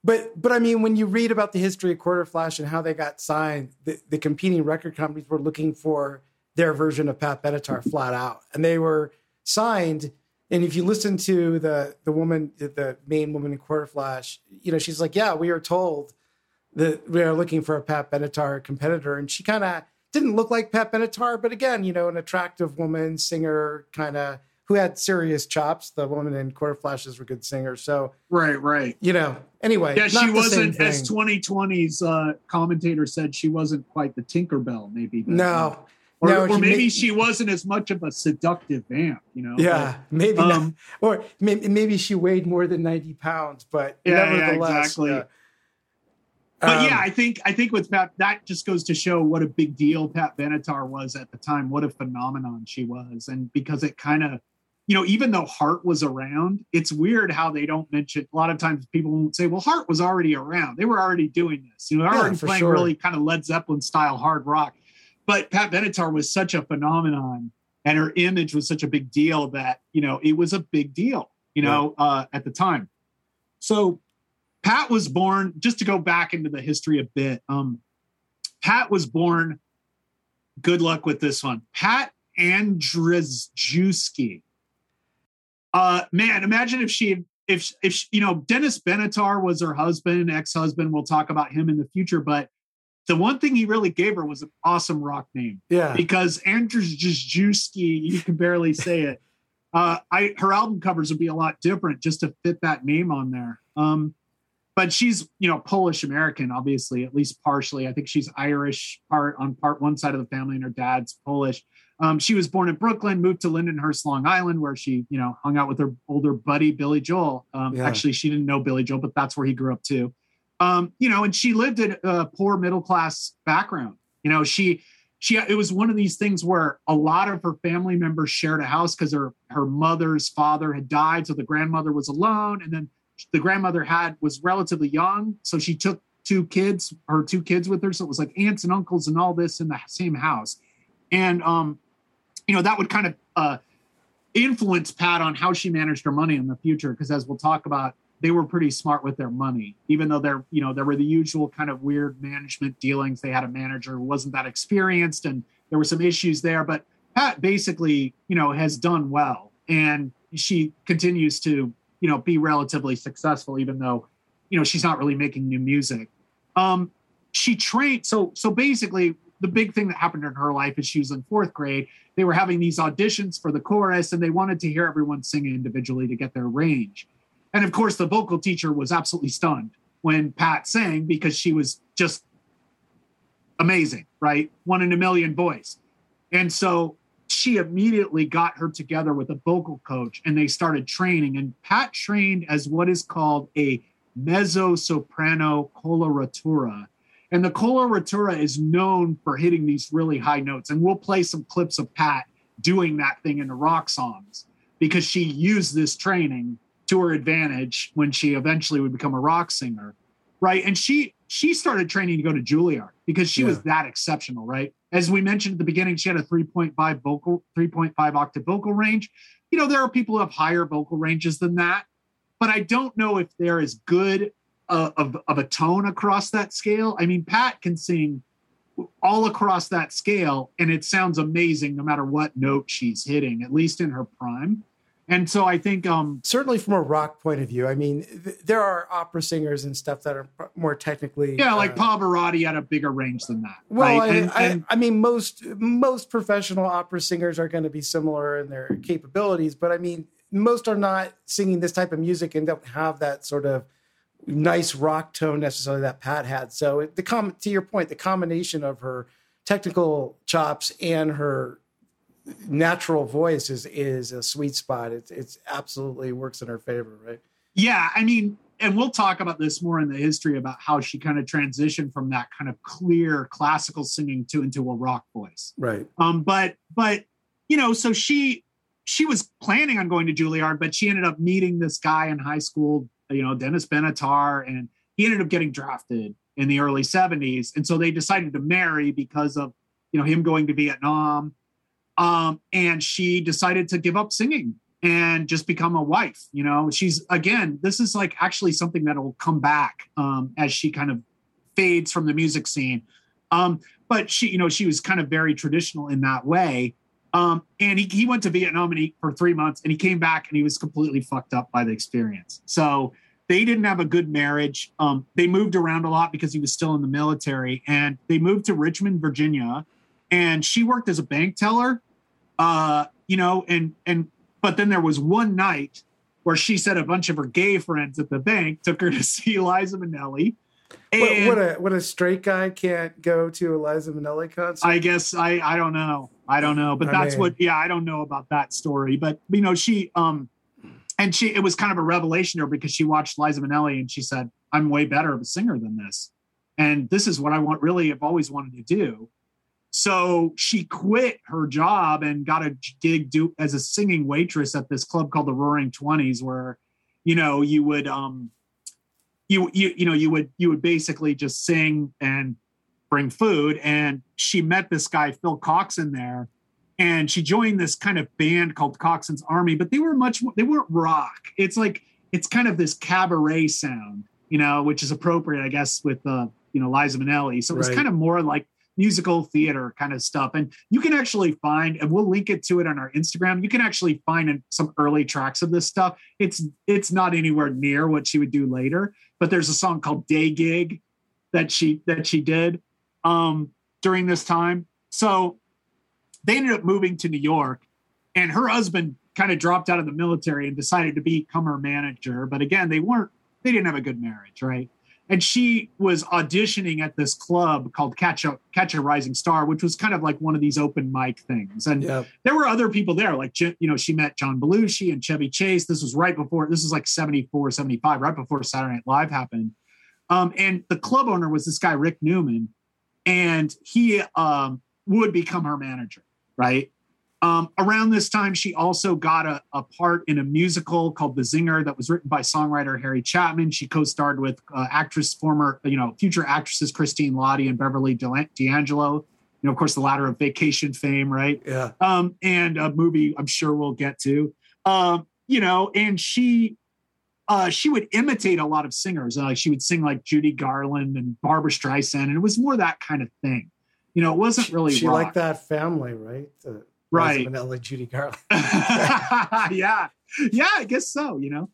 S11: But but I mean, when you read about the history of Quarter Flash and how they got signed, the, the competing record companies were looking for their version of Pat Benatar flat out, and they were signed. And if you listen to the the woman, the main woman in Quarterflash, you know, she's like, "Yeah, we are told that we are looking for a Pat Benatar competitor," and she kind of didn't look like Pat Benatar, but again, you know, an attractive woman, singer, kind of who had serious chops. The woman in Quarter Flashes were good singers, so
S12: Right, right.
S11: you know. Anyway,
S12: Yeah, she wasn't, as 2020's uh, commentator said, she wasn't quite the Tinkerbell, maybe.
S11: No.
S12: uh, Or,
S11: No,
S12: or maybe
S11: may-
S12: she wasn't as much of a seductive vamp, you know?
S11: Yeah,
S12: but,
S11: maybe
S12: um,
S11: not. Or maybe, maybe she weighed more than 90 pounds, but
S12: Yeah, yeah,
S11: nevertheless.
S12: exactly.
S11: yeah.
S12: But
S11: Um,
S12: yeah, I think I think with Pat, that just goes to show what a big deal Pat Benatar was at the time. What a phenomenon she was, and because it kind of, you know, even though Heart was around, it's weird how they don't mention. A lot of times people won't say, "Well, Heart was already around. They were already doing this. You know, they're
S11: Yeah,
S12: already playing
S11: sure.
S12: really kind of Led Zeppelin style hard rock." But Pat Benatar was such a phenomenon, and her image was such a big deal that you know it was a big deal. You know, uh, at the time. So Pat was born, just to go back into the history a bit. Um, Pat was born, good luck with this one. Pat Andrzejewski. Uh, man, imagine if she, if, if, you know, Dennis Benatar was her husband, ex husband. We'll talk about him in the future. But the one thing he really gave her was an awesome rock name
S11: Yeah.
S12: because Andrews Andrzejewski, you can barely say it. Uh, I her album covers would be a lot different just to fit that name on there. Um, but she's you know Polish American, obviously, at least partially. I think she's Irish part on part one side of the family, and her dad's Polish. Um, she was born in Brooklyn, moved to Lindenhurst, Long Island, where she you know hung out with her older buddy Billy Joel. Um,
S11: Yeah.
S12: Actually, she didn't know Billy Joel, but that's where he grew up too. Um, you know, and she lived in a poor middle class background. You know, she she it was one of these things where a lot of her family members shared a house because her her mother's father had died, so the grandmother was alone, and then the grandmother had was relatively young, so she took two kids, her two kids with her, so it was like aunts and uncles and all this in the same house, and um, you know that would kind of uh influence Pat on how she managed her money in the future because as we'll talk about they were pretty smart with their money even though they're you know there were the usual kind of weird management dealings. They had a manager who wasn't that experienced and there were some issues there but Pat basically you know has done well and she continues to you know be relatively successful even though you know she's not really making new music. Um she trained so so basically the big thing that happened in her life is she was in fourth grade. They were having these auditions for the chorus and they wanted to hear everyone sing individually to get their range and of course the vocal teacher was absolutely stunned when pat sang because she was just amazing right? One in a million voice and so she immediately got her together with a vocal coach and they started training. And pat trained as what is called a mezzo soprano coloratura. And the coloratura is known for hitting these really high notes. And we'll play some clips of Pat doing that thing in the rock songs because she used this training to her advantage when she eventually would become a rock singer. Right. And she she started training to go to Juilliard because she was that exceptional, right? As we mentioned at the beginning, she had a 3.5 vocal, 3.5 octave vocal range. You know, there are people who have higher vocal ranges than that, but I don't know if they're as good uh, of, of a tone across that scale. I mean, Pat can sing all across that scale, and it sounds amazing no matter what note she's hitting, at least in her prime. And so I think, um,
S11: certainly from a rock point of view, I mean, th- there are opera singers and stuff that are more technically.
S12: yeah, like
S11: uh,
S12: Pavarotti had a bigger range than that.
S11: Well,
S12: right?
S11: I,
S12: And-
S11: I,
S12: and-
S11: I mean, most most professional opera singers are going to be similar in their capabilities, but I mean, most are not singing this type of music and don't have that sort of nice rock tone necessarily that Pat had. So it, the com- to your point, the combination of her technical chops and her natural voice is is a sweet spot. It's it's absolutely works in her favor, right?
S12: Yeah, I mean, and we'll talk about this more in the history about how she kind of transitioned from that kind of clear classical singing to into a rock voice.
S11: Right.
S12: Um, but but you know, so she she was planning on going to Juilliard, but she ended up meeting this guy in high school, you know, Dennis Benatar, and he ended up getting drafted in the early 70s. And so they decided to marry because of, you know, him going to Vietnam. Um, and she decided to give up singing and just become a wife. You know, she's again, this is like actually something that will come back um, as she kind of fades from the music scene. Um, but she, you know, she was kind of very traditional in that way. Um, and he, he went to Vietnam and he, for three months and he came back and he was completely fucked up by the experience. So they didn't have a good marriage. Um, they moved around a lot because he was still in the military and they moved to Richmond, Virginia. And she worked as a bank teller, uh, you know, and, and, but then there was one night where she said a bunch of her gay friends at the bank took her to see Liza Minnelli.
S11: What, what a what a straight guy can't go to a Liza Minnelli concert.
S12: I guess I I don't know. I don't know, but
S11: I
S12: that's
S11: mean-
S12: what yeah, I don't know about that story. But you know, she um and she it was kind of a revelation to her because she watched Liza Minnelli and she said, I'm way better of a singer than this. And this is what I want really have always wanted to do. So she quit her job and got a gig do as a singing waitress at this club called the Roaring Twenties, where you know you would um you you you know you would you would basically just sing and bring food. And she met this guy phil Cox in there. And she joined this kind of band called coxon's army but they were much more they weren't rock. It's like it's kind of this cabaret sound you know which is appropriate i guess with uh you know liza minnelli. So it was
S11: Right.
S12: kind of more like musical theater kind of stuff. And you can actually find and we'll link it to it on our instagram. You can actually find some early tracks of this stuff. It's it's not anywhere near what she would do later but there's a song called day gig that she that she did um during this time. So they ended up moving to new york and her husband kind of dropped out of the military and decided to become her manager. But again they weren't they didn't have a good marriage right and she was auditioning at this club called catch a catch a rising star which was kind of like one of these open mic things. And
S11: Yeah.
S12: there were other people there like you know she met john belushi and chevy chase. This was right before this was like 74 75 right before saturday night live happened. Um, and the club owner was this guy rick newman. And he um, would become her manager right um, around this time she also got a, a part in a musical called the zinger that was written by songwriter Harry Chapin she co-starred with uh, actress former you know future actresses Christine Lahti and beverly d'angelo you know of course the latter of vacation fame right
S11: Yeah.
S12: um, and a movie I'm sure we'll get to. Um, you know, and she uh, she would imitate a lot of singers. Uh, she would sing like Judy Garland and Barbra Streisand, and it was more that kind of thing. You know, it wasn't really
S11: she
S12: rock.
S11: liked that family, right? The
S12: Right.
S11: Minnelli, Judy Garland.
S12: yeah, yeah, I guess so. You know,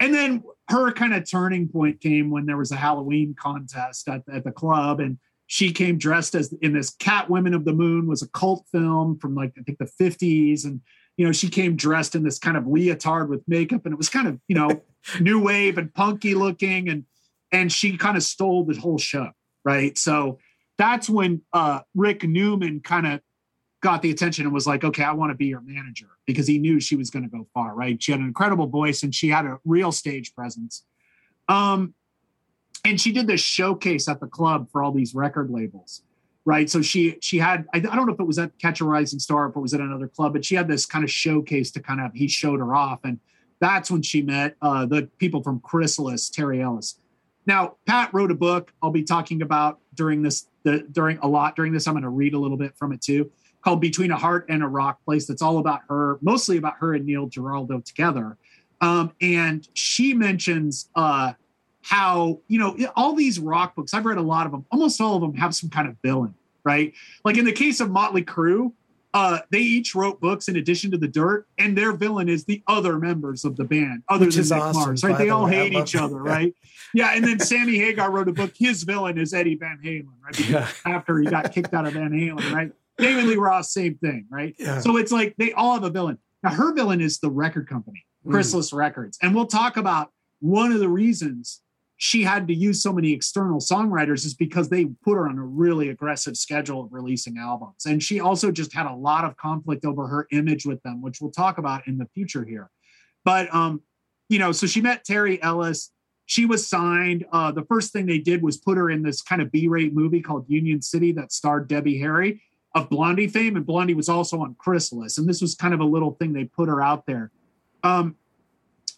S12: and then her kind of turning point came when there was a Halloween contest at, at the club, and she came dressed as in this Cat Women of the Moon was a cult film from like I think the fifties, and you know she came dressed in this kind of leotard with makeup, and it was kind of you know new wave and punky looking, and and she kind of stole the whole show, right? So that's when uh, Rick Newman kind of got the attention and was like, okay, I want to be your manager because he knew she was going to go far, right? She had an incredible voice and she had a real stage presence. Um, and she did this showcase at the club for all these record labels, right? So she she had I, I don't know if it was at Catch a Rising Star, if it was at another club, but she had this kind of showcase to kind of he showed her off, and that's when she met uh, the people from Chrysalis, Terry Ellis. Now, Pat wrote a book I'll be talking about during this the during a lot during this. I'm going to read a little bit from it too, called Between a Heart and a Rock Place. That's all about her, mostly about her and Neil Giraldo together. Um, and she mentions uh, how you know all these rock books. I've read a lot of them. Almost all of them have some kind of villain, right? Like in the case of Motley Crue, uh, they each wrote books in addition to the Dirt, and their villain is the other members of the band, other
S11: Which
S12: than Nick
S11: awesome,
S12: Mars, right? They
S11: the
S12: all
S11: way.
S12: Hate each other, right? Yeah, and then Sammy Hagar wrote a book. His villain is Eddie Van Halen, right? Because
S11: Yeah.
S12: After he got kicked out of Van Halen, right? David Lee Roth, same thing, right?
S11: Yeah.
S12: So it's like they all have a villain. Now her villain is the record company,
S11: Mm.
S12: Chrysalis Records, and we'll talk about one of the reasons she had to use so many external songwriters is because they put her on a really aggressive schedule of releasing albums, and she also just had a lot of conflict over her image with them, which we'll talk about in the future here. But um, you know, so she met Terry Ellis. she was signed. Uh, the first thing they did was put her in this kind of B-rate movie called Union City that starred Debbie Harry of Blondie fame, and Blondie was also on Chrysalis, and this was kind of a little thing they put her out there. Um,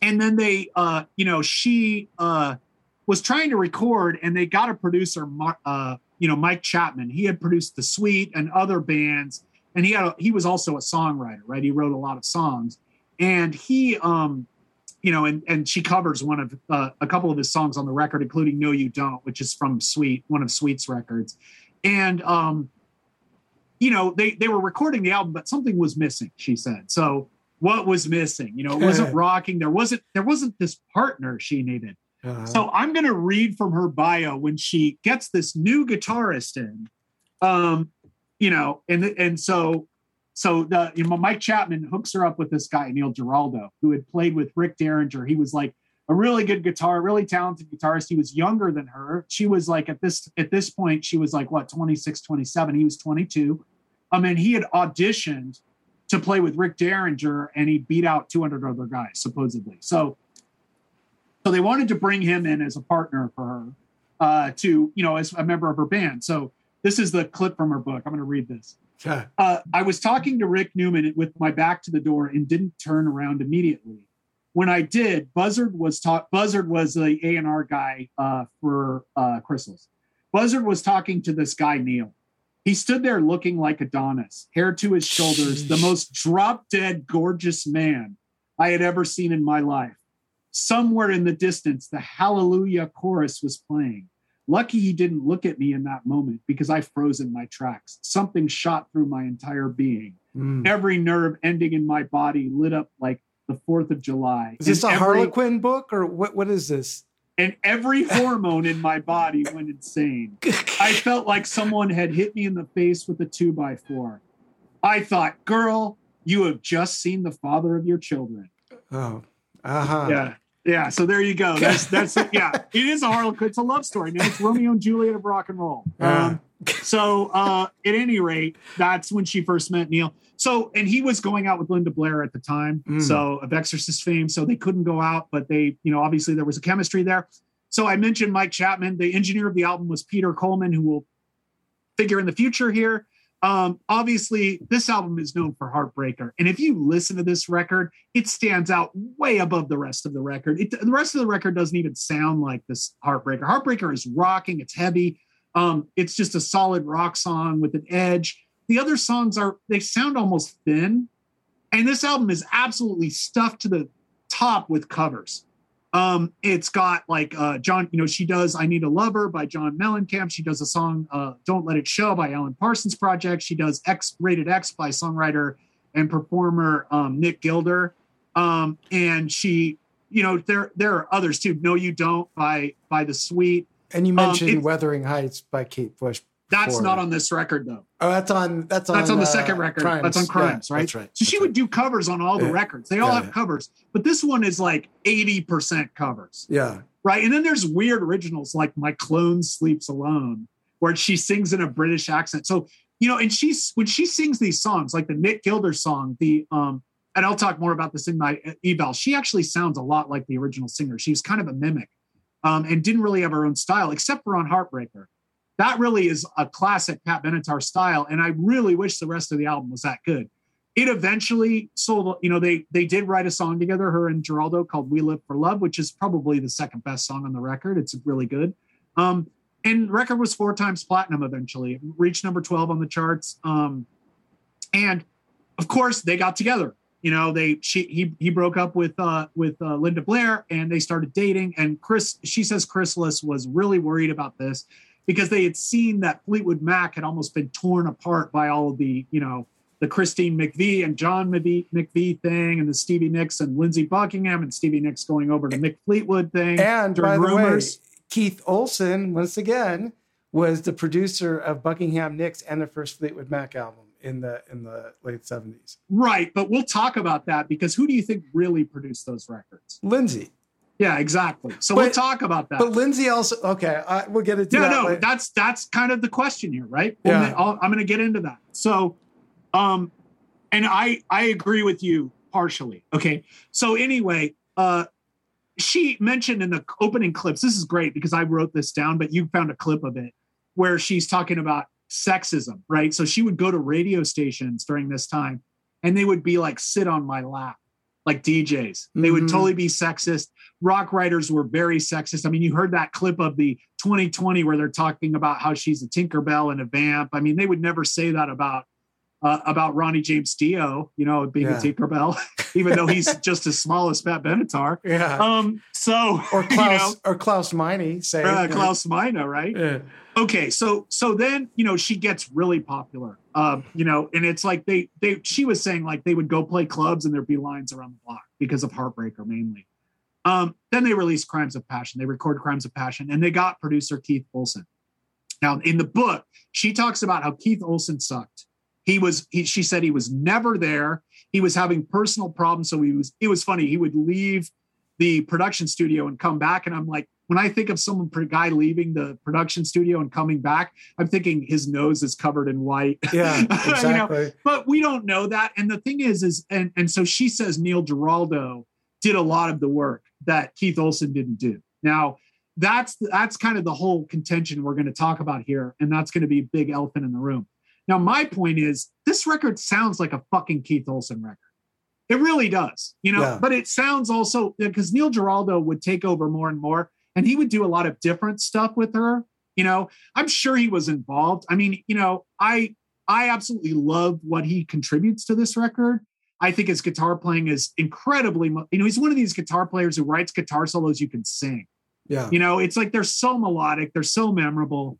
S12: and then they, uh, you know, she uh, was trying to record, and they got a producer, uh, you know, Mike Chapman. He had produced The Sweet and other bands, and he had a, he was also a songwriter, right? He wrote a lot of songs, and he, um, you know, and and she covers one of uh, a couple of his songs on the record, including "No You Don't," which is from Sweet, one of Sweet's records, and um, you know, they they were recording the album, but something was missing. She said so what was missing you know it wasn't rocking there wasn't there wasn't this partner she needed uh-huh. so i'm going to read from her bio when she gets this new guitarist in um you know and and so so the you know mike chapman hooks her up with this guy neil giraldo who had played with rick derringer he was like a really good guitar really talented guitarist he was younger than her she was like at this at this point she was like what 26 27 he was 22 i mean he had auditioned to play with Rick Derringer, and he beat out 200 other guys supposedly. So, so they wanted to bring him in as a partner for her, uh, to you know, as a member of her band. So this is the clip from her book. I'm going to read this. Uh, I was talking to Rick Newman with my back to the door and didn't turn around immediately. When I did, Buzzard was talk. Buzzard was the A and R guy uh, for uh, Chrysalis. Buzzard was talking to this guy Neil. He stood there looking like Adonis, hair to his shoulders, the most drop dead gorgeous man I had ever seen in my life. Somewhere in the distance, the Hallelujah chorus was playing. Lucky he didn't look at me in that moment because I froze in my tracks. Something shot through my entire being. Mm. Every nerve ending in my body lit up like the 4th of July.
S11: Is this and a every, Harlequin book or what, what is this?
S12: and every hormone in my body went insane. I felt like someone had hit me in the face with a two by four. I thought, girl, you have just seen the father of your children.
S11: Oh, uh huh.
S12: Yeah. Yeah, so there you go. That's that's. Yeah, it is a Harlequin. It's a love story, man. It's Romeo and Juliet of rock and roll. Um, so uh, at any rate, that's when she first met Neil. So, and he was going out with Linda Blair at the time, mm. so of Exorcist fame. So they couldn't go out, but they, you know, obviously there was a chemistry there. So I mentioned Mike Chapman. The engineer of the album was Peter Coleman, who will figure in the future here. Um, obviously, this album is known for Heartbreaker, and if you listen to this record, it stands out way above the rest of the record. It, the rest of the record doesn't even sound like this Heartbreaker. Heartbreaker is rocking, it's heavy. Um, it's just a solid rock song with an edge the other songs are they sound almost thin, and this album is absolutely stuffed to the top with covers. Um, it's got like uh, John, you know, she does "I Need a Lover" by John Mellencamp. She does a song uh, "Don't Let It Show" by Alan Parsons Project. She does "X Rated X" by songwriter and performer um, Nick Gilder. Um, and she, you know, there there are others too. "No, You Don't" by by the Sweet.
S11: And you mentioned um, "Wuthering Heights" by Kate Bush.
S12: That's not on this record though.
S11: Oh, that's on that's on
S12: that's on the
S11: uh,
S12: second record.
S11: Crimes.
S12: That's on Crimes,
S11: yeah,
S12: right?
S11: That's right.
S12: So she
S11: that's
S12: would
S11: right.
S12: do covers on all the
S11: Yeah.
S12: records. They all
S11: Yeah,
S12: have covers, but this one is like 80% covers.
S11: Yeah.
S12: Right. And then there's weird originals like My Clone Sleeps Alone, where she sings in a British accent. So, you know, and she's when she sings these songs, like the Nick Gilder song, the um, and I'll talk more about this in my eval, she actually sounds a lot like the original singer. She's kind of a mimic um, and didn't really have her own style, except for on Heartbreaker. That really is a classic Pat Benatar style. And I really wish the rest of the album was that good. It eventually sold, you know, they they did write a song together, her and Giraldo, called We Live for Love, which is probably the second best song on the record. It's really good. Um, and record was four times platinum eventually. It reached number 12 on the charts. Um, and of course, they got together. You know, they she he he broke up with uh with uh, Linda Blair and they started dating. And Chris, she says Chrysalis was really worried about this because they had seen that Fleetwood Mac had almost been torn apart by all of the, you know, the Christine McVie and John McVie, McVie thing and the Stevie Nicks and Lindsey Buckingham and Stevie Nicks going over to Mick Fleetwood thing.
S11: And by the
S12: rumors.
S11: way, Keith Olsen, once again, was the producer of Buckingham Nicks and the first Fleetwood Mac album in the in the late 70s.
S12: Right, but we'll talk about that because who do you think really produced those records?
S11: Lindsey.
S12: Yeah, exactly. So we'll talk about that.
S11: But Lindsey also okay, I, we'll get into
S12: no,
S11: that.
S12: no,
S11: later.
S12: that's that's kind of the question here, right?
S11: Yeah.
S12: Well, I'll- I'm going to get into that. So, um, and I I agree with you partially. Okay, so anyway, uh, she mentioned in the opening clips, this is great because I wrote this down, but you found a clip of it where she's talking about sexism, right? So she would go to radio stations during this time and they would be like, sit on my lap, like DJs. They would
S11: Mhm.
S12: totally be sexist. Rock writers were very sexist. I mean, you heard that clip of the 2020 where they're talking about how she's a Tinkerbell and a vamp. I mean, they would never say that about uh, about Ronnie James Dio, you know, being
S11: Yeah.
S12: a Tinkerbell, even though he's just as small as Pat Benatar.
S11: Yeah.
S12: Um. So
S11: or
S12: you
S11: Klaus
S12: know,
S11: or Klaus Meine say
S12: uh, Klaus Meine, right?
S11: Yeah.
S12: Okay, so so then you know she gets really popular, um, you know, and it's like they they she was saying like they would go play clubs and there'd be lines around the block because of Heartbreaker mainly. Um, then they released Crimes of Passion. They record Crimes of Passion, and they got producer Keith Olsen. Now in the book, she talks about how Keith Olsen sucked. He was he, she said he was never there. He was having personal problems, so he was. It was funny. He would leave the production studio and come back, and I'm like, when I think of someone, a guy leaving the production studio and coming back, I'm thinking his nose is covered in white.
S11: Yeah,
S12: You know,
S11: exactly.
S12: but we don't know that. And the thing is, is and and so she says Neil Giraldo did a lot of the work that Keith Olsen didn't do. Now that's that's kind of the whole contention we're going to talk about here, and that's going to be a big elephant in the room. Now, my point is, this record sounds like a fucking Keith Olsen record. It really does, you know.
S11: Yeah.
S12: But it sounds also because Neil Giraldo would take over more and more, and he would do a lot of different stuff with her. You know, I'm sure he was involved. I mean, you know, I I absolutely love what he contributes to this record. I think his guitar playing is incredibly, you know, he's one of these guitar players who writes guitar solos you can sing.
S11: Yeah.
S12: You know, it's like they're so melodic, they're so memorable.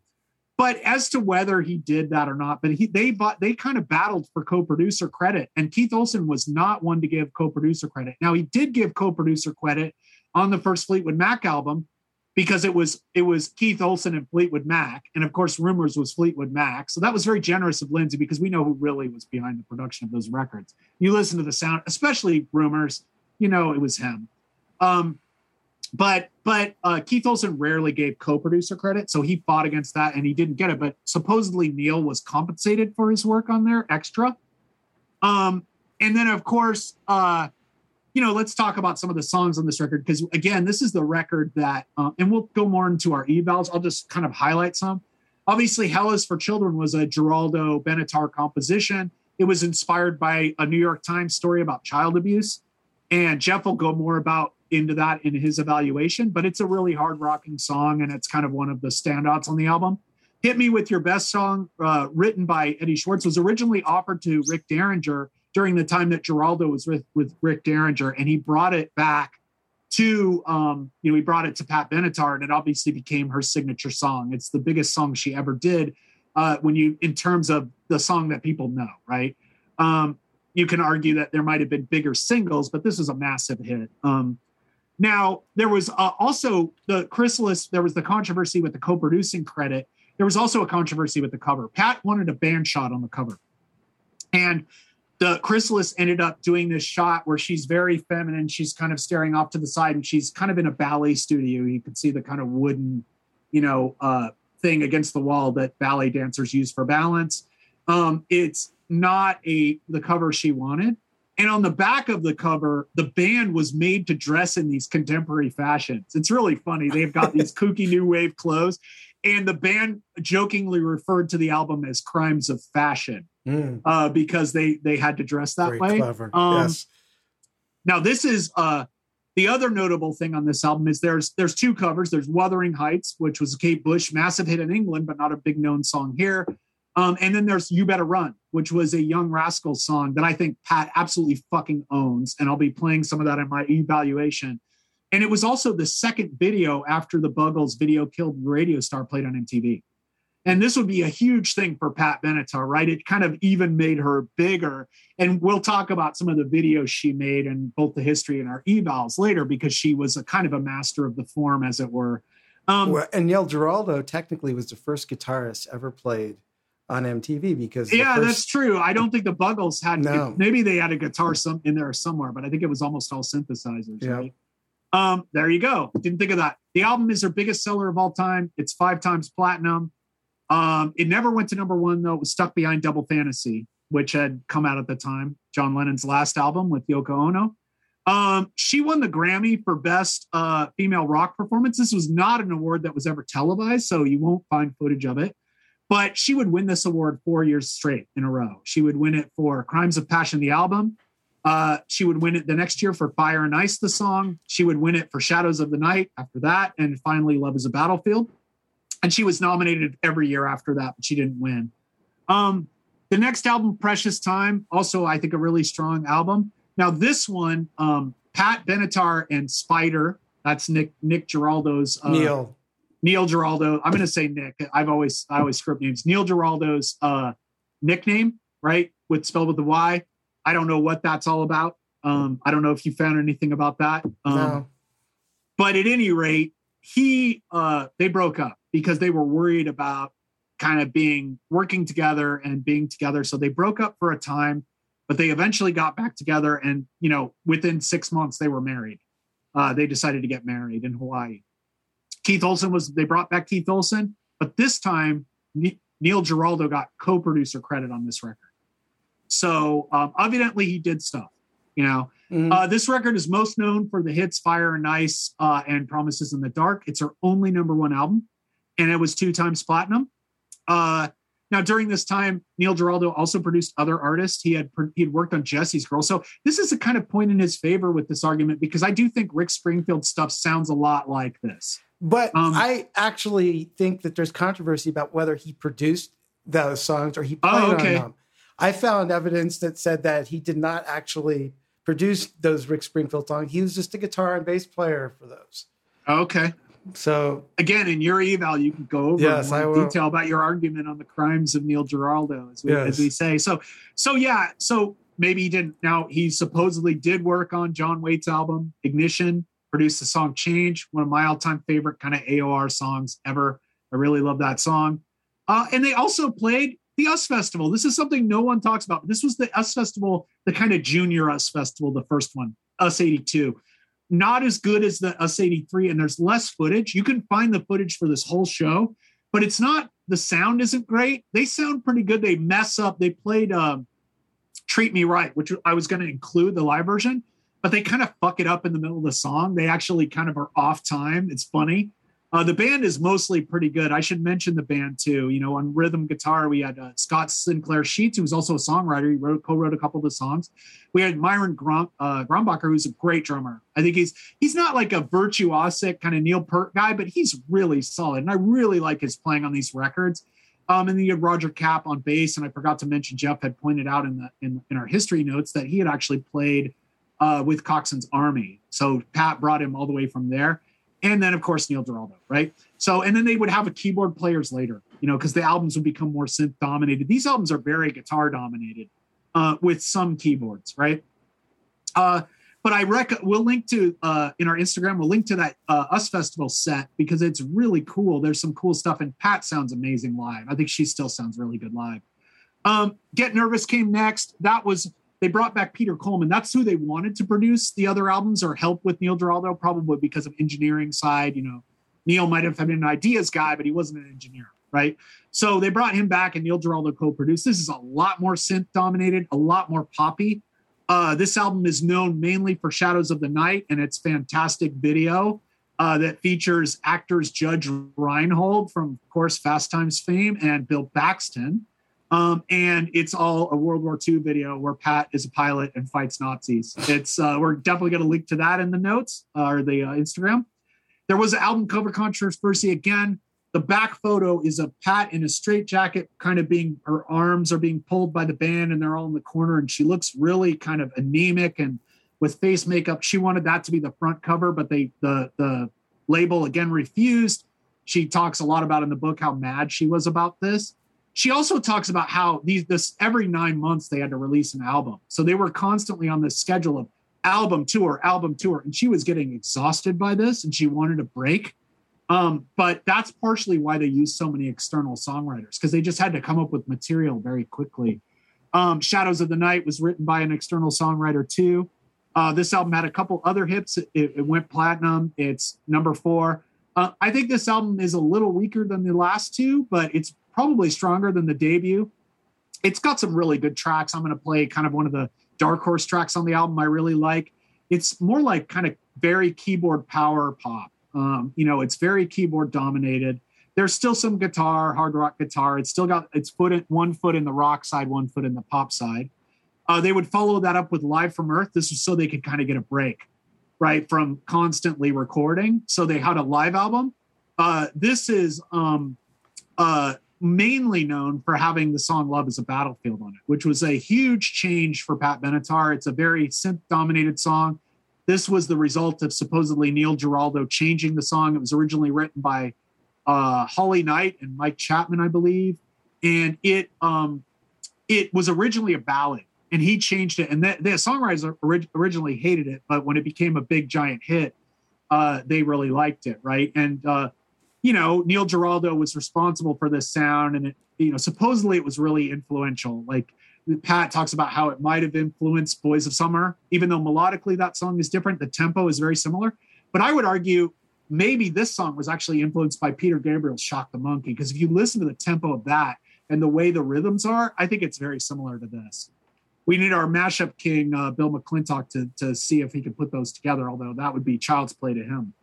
S12: But as to whether he did that or not, but he they bought they kind of battled for co-producer credit, and Keith Olsen was not one to give co-producer credit. Now he did give co-producer credit on the first Fleetwood Mac album because it was it was Keith Olsen and Fleetwood Mac, and of course Rumors was Fleetwood Mac. So that was very generous of Lindsey because we know who really was behind the production of those records. You listen to the sound, especially Rumors, you know it was him. Um, but but uh, Keith Olsen rarely gave co-producer credit, so he fought against that and he didn't get it. But supposedly Neil was compensated for his work on there extra. Um, and then of course, uh, you know, let's talk about some of the songs on this record because again, this is the record that, uh, and we'll go more into our evals. I'll just kind of highlight some. Obviously, Hell is for Children was a Giraldo Benatar composition. It was inspired by a New York Times story about child abuse. And Jeff will go more about into that in his evaluation, but it's a really hard rocking song and it's kind of one of the standouts on the album. Hit Me With Your Best Song, uh, written by Eddie Schwartz, was originally offered to Rick Derringer during the time that Giraldo was with, with Rick Derringer, and he brought it back to, um, you know, he brought it to Pat Benatar, and it obviously became her signature song. It's the biggest song she ever did uh, when you, in terms of the song that people know, right? Um, you can argue that there might have been bigger singles, but this was a massive hit. Um, now there was uh, also the Chrysalis. There was the controversy with the co-producing credit. There was also a controversy with the cover. Pat wanted a band shot on the cover, and the Chrysalis ended up doing this shot where she's very feminine. She's kind of staring off to the side, and she's kind of in a ballet studio. You can see the kind of wooden, you know, uh, thing against the wall that ballet dancers use for balance. Um, it's not a the cover she wanted. And on the back of the cover, the band was made to dress in these contemporary fashions. It's really funny. They've got these kooky new wave clothes. And the band jokingly referred to the album as Crimes of Fashion
S11: Mm,
S12: uh, because they they had to dress that
S11: very
S12: way.
S11: clever.
S12: Um,
S11: yes.
S12: Now, this is uh, the other notable thing on this album is there's there's two covers. There's Wuthering Heights, which was a Kate Bush massive hit in England, but not a big known song here. Um, and then there's You Better Run, which was a Young Rascals song that I think Pat absolutely fucking owns, and I'll be playing some of that in my evaluation. And it was also the second video after the Buggles video killed radio star played on MTV. And this would be a huge thing for Pat Benatar, right? It kind of even made her bigger. And we'll talk about some of the videos she made and both the history and our evals later because she was a kind of a master of the form, as it were. Um,
S11: Well, and Neil Giraldo technically was the first guitarist ever played on MTV because
S12: yeah,
S11: first-
S12: that's true. I don't think the Buggles had.
S11: No.
S12: Maybe they had a guitar some in there somewhere, but I think it was almost all synthesizers.
S11: Yeah.
S12: Right. Um, there you go. Didn't think of that. The album is their biggest seller of all time. It's five times platinum. Um, it never went to number one though. It was stuck behind Double Fantasy, which had come out at the time, John Lennon's last album with Yoko Ono. Um, she won the Grammy for Best uh, Female Rock Performance. This was not an award that was ever televised, so you won't find footage of it. But she would win this award four years straight in a row. She would win it for Crimes of Passion, the album. Uh, she would win it the next year for Fire and Ice, the song. She would win it for Shadows of the Night after that, and finally Love is a Battlefield. And she was nominated every year after that, but she didn't win. Um, the next album, Precious Time, also I think a really strong album. Now this one, um, Pat Benatar and Spider, that's Nick Nick Giraldo's uh,
S11: Neil.
S12: Neil Giraldo. I'm going to say Nick. I've always I always script names. Neil Giraldo's uh, nickname, right, with spelled with the Y. I don't know what that's all about. Um, I don't know if you found anything about that. Um,
S11: No.
S12: But at any rate, he uh, they broke up because they were worried about kind of being working together and being together. So they broke up for a time, but they eventually got back together. And you know, within six months, they were married. Uh, they decided to get married in Hawaii. Keith Olsen was they brought back Keith Olsen, but this time Neil Giraldo got co-producer credit on this record. So um, evidently he did stuff. You know,
S11: Mhm.
S12: uh, this record is most known for the hits "Fire and Ice" uh, and "Promises in the Dark." It's her only number one album, and it was two times platinum. Uh, now, during this time, Neil Giraldo also produced other artists. He had he had worked on Jessie's Girl, so this is a kind of point in his favor with this argument because I do think Rick Springfield stuff sounds a lot like this.
S11: But
S12: Um,
S11: I actually think that there's controversy about whether he produced those songs or he played
S12: Oh, okay.
S11: on them. I found evidence that said that he did not actually produce those Rick Springfield songs. He was just a guitar and bass player for those.
S12: Okay.
S11: So
S12: Again, in your eval, you can go over
S11: Yes,
S12: in more
S11: I will.
S12: detail about your argument on the crimes of Neil Giraldo, as we,
S11: Yes.
S12: as we say. So, so yeah, so maybe he didn't. Now he supposedly did work on John Waite's album Ignition, produced the song Change, one of my all-time favorite kind of AOR songs ever. I really love that song. Uh, and they also played the US Festival. This is something no one talks about. This was the US Festival, the kind of junior US Festival, the first one, US 82 not as good as the US 83, and there's less footage. You can find the footage for this whole show, but it's not the sound isn't great. They sound pretty good. They mess up. They played um, Treat Me Right, which I was going to include the live version, but they kind of fuck it up in the middle of the song. They actually kind of are off time. It's funny. Uh, the band is mostly pretty good. I should mention the band too. You know, on rhythm guitar, we had uh, Scott St. Clair Sheets, who was also a songwriter. He wrote, co-wrote a couple of the songs. We had Myron Grom, uh, Grombacher, who's a great drummer. I think he's he's not like a virtuosic kind of Neil Peart guy, but he's really solid, and I really like his playing on these records. Um, and then you had Roger Capps on bass, and I forgot to mention Jeff had pointed out in the in, in our history notes that he had actually played uh, with Coxon's Army. So Pat brought him all the way from there, and then of course Neil Giraldo, right? So and then they would have a keyboard players later, you know, because the albums would become more synth dominated. These albums are very guitar dominated uh, with some keyboards, right? Uh, but I rec we'll link to uh, in our Instagram. We'll link to that uh, Us Festival set because it's really cool. There's some cool stuff, and Pat sounds amazing live. I think she still sounds really good live. Um, Get Nervous came next. That was they brought back Peter Coleman. That's who they wanted to produce the other albums or help with Neil Giraldo, probably because of engineering side. You know, Neil might have been an ideas guy, but he wasn't an engineer, right? So they brought him back, and Neil Giraldo co-produced. This is a lot more synth dominated, a lot more poppy. Uh, this album is known mainly for Shadows of the Night and its fantastic video uh, that features actors Judge Reinhold from, of course, Fast Times fame and Bill Paxton. Um, and it's all a World War II video where Pat is a pilot and fights Nazis. It's uh, we're definitely going to link to that in the notes uh, or the uh, Instagram. There was an album cover controversy again. The back photo is of Pat in a straight jacket, kind of being her arms are being pulled by the band, and they're all in the corner, and she looks really kind of anemic and with face makeup. She wanted that to be the front cover, but they the the label again refused. She talks a lot about in the book how mad she was about this. She also talks about how these this every nine months they had to release an album, so they were constantly on this schedule of album tour, album tour, and she was getting exhausted by this, and she wanted a break. Um, but that's partially why they use so many external songwriters because they just had to come up with material very quickly. Um, Shadows of the Night was written by an external songwriter too. Uh, this album had a couple other hits. It, it went platinum. It's number four. Uh, I think this album is a little weaker than the last two, but it's probably stronger than the debut. It's got some really good tracks. I'm going to play kind of one of the dark horse tracks on the album I really like. it's more like kind of very keyboard power pop. Um, you know, it's very keyboard dominated. There's still some guitar, hard rock guitar. It's still got its foot in, one foot in the rock side, one foot in the pop side. Uh, they would follow that up with Live from Earth. This was so they could kind of get a break, right, from constantly recording. So they had a live album. Uh, this is um, uh, mainly known for having the song Love is a Battlefield on it, which was a huge change for Pat Benatar. It's a very synth dominated song. This was the result of supposedly Neil Giraldo changing the song. It was originally written by uh, Holly Knight and Mike Chapman, I believe, and it um, it was originally a ballad, and he changed it. And the, the songwriters orig- originally hated it, but when it became a big giant hit, uh, they really liked it, right? And uh, you know, Neil Giraldo was responsible for this sound, and it, you know, supposedly it was really influential. Like Pat talks about how it might have influenced Boys of Summer, even though melodically that song is different. The tempo is very similar. But I would argue maybe this song was actually influenced by Peter Gabriel's Shock the Monkey, because if you listen to the tempo of that and the way the rhythms are, I think it's very similar to this. We need our mashup king, uh, Bill McClintock, to, to see if he can put those together, although that would be child's play to him.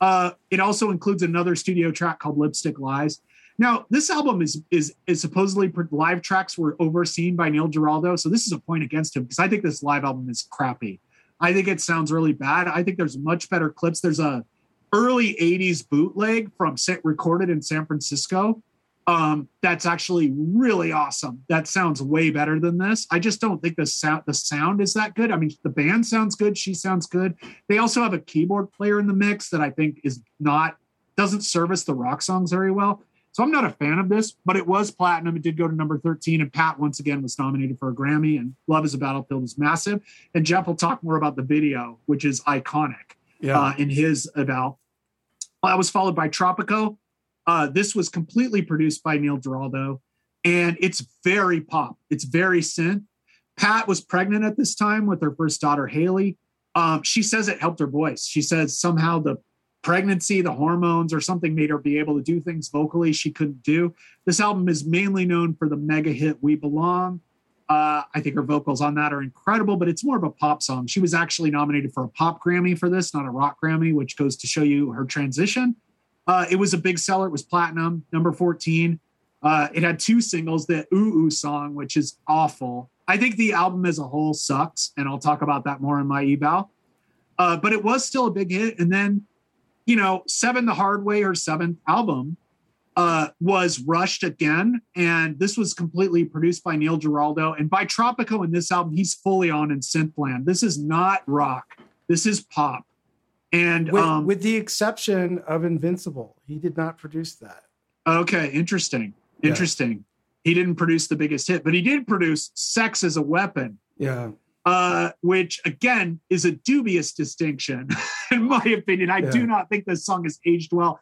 S12: Uh, it also includes another studio track called Lipstick Lies. Now, this album is is is supposedly live tracks were overseen by Neil Giraldo, so this is a point against him because I think this live album is crappy. I think it sounds really bad. I think there's much better clips. There's a early 80s bootleg from set recorded in San Francisco. Um, that's actually really awesome. That sounds way better than this. I just don't think the sound the sound is that good. I mean, the band sounds good, she sounds good. They also have a keyboard player in the mix that I think is not doesn't service the rock songs very well. So I'm not a fan of this, but it was platinum. It did go to number 13, and Pat once again was nominated for a Grammy. And Love is a Battlefield is massive. And Jeff will talk more about the video, which is iconic
S5: Yeah.
S12: uh, in his about. That was followed by Tropico. Uh, this was completely produced by Neil Giraldo, and it's very pop. It's very synth. Pat was pregnant at this time with her first daughter, Haley. Um, she says it helped her voice. She says somehow the pregnancy, the hormones, or something made her be able to do things vocally she couldn't do. This album is mainly known for the mega hit We Belong. Uh, I think her vocals on that are incredible, but it's more of a pop song. She was actually nominated for a pop Grammy for this, not a rock Grammy, which goes to show you her transition. Uh, it was a big seller. It was platinum, number 14. Uh, it had two singles, the Ooh Ooh song, which is awful. I think the album as a whole sucks, and I'll talk about that more in my eval. Uh, but it was still a big hit. And then, you know, Seven the Hard Way, her seventh album, uh, was rushed again. And this was completely produced by Neil Giraldo. And by Tropico in this album, he's fully on in synth synthland. This is not rock, this is pop. And
S11: with,
S12: um,
S11: with the exception of Invincible, he did not produce that.
S12: Okay, interesting. Interesting. He didn't produce the biggest hit, but he did produce Sex as a Weapon,
S11: Yeah.
S12: uh, which again is a dubious distinction, in my opinion. I do not think this song has aged well.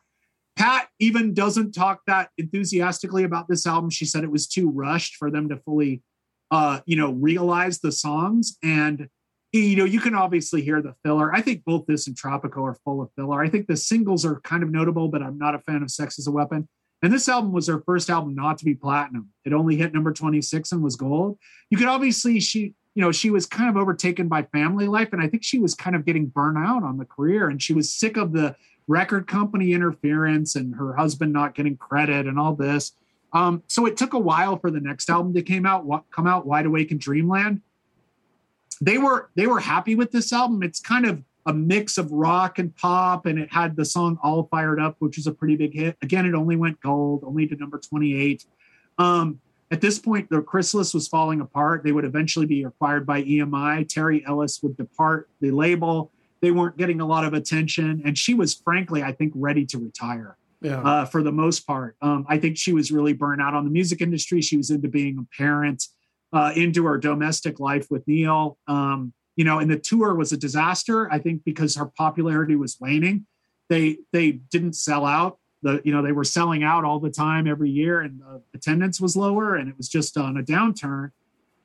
S12: Pat even doesn't talk that enthusiastically about this album. She said it was too rushed for them to fully, uh, you know, realize the songs. And you know, you can obviously hear the filler. I think both this and Tropico are full of filler. I think the singles are kind of notable, but I'm not a fan of Sex as a Weapon. And this album was her first album not to be platinum. It only hit number 26 and was gold. You could obviously she, you know, she was kind of overtaken by family life, and I think she was kind of getting burnt out on the career, and she was sick of the record company interference and her husband not getting credit and all this. Um, so it took a while for the next album to came out, what come out, Wide Awake in Dreamland. They were they were happy with this album. It's kind of a mix of rock and pop, and it had the song All Fired Up, which was a pretty big hit. Again, it only went gold, only to number 28. Um, at this point, the chrysalis was falling apart. They would eventually be acquired by EMI. Terry Ellis would depart the label. They weren't getting a lot of attention, and she was, frankly, I think, ready to retire
S11: Yeah.
S12: uh, for the most part. Um, I think she was really burnt out on the music industry. She was into being a parent, uh, into her domestic life with Neil. Um, you know, and the tour was a disaster. I think because her popularity was waning, they they didn't sell out. The you know they were selling out all the time every year, and the attendance was lower, and it was just on a downturn.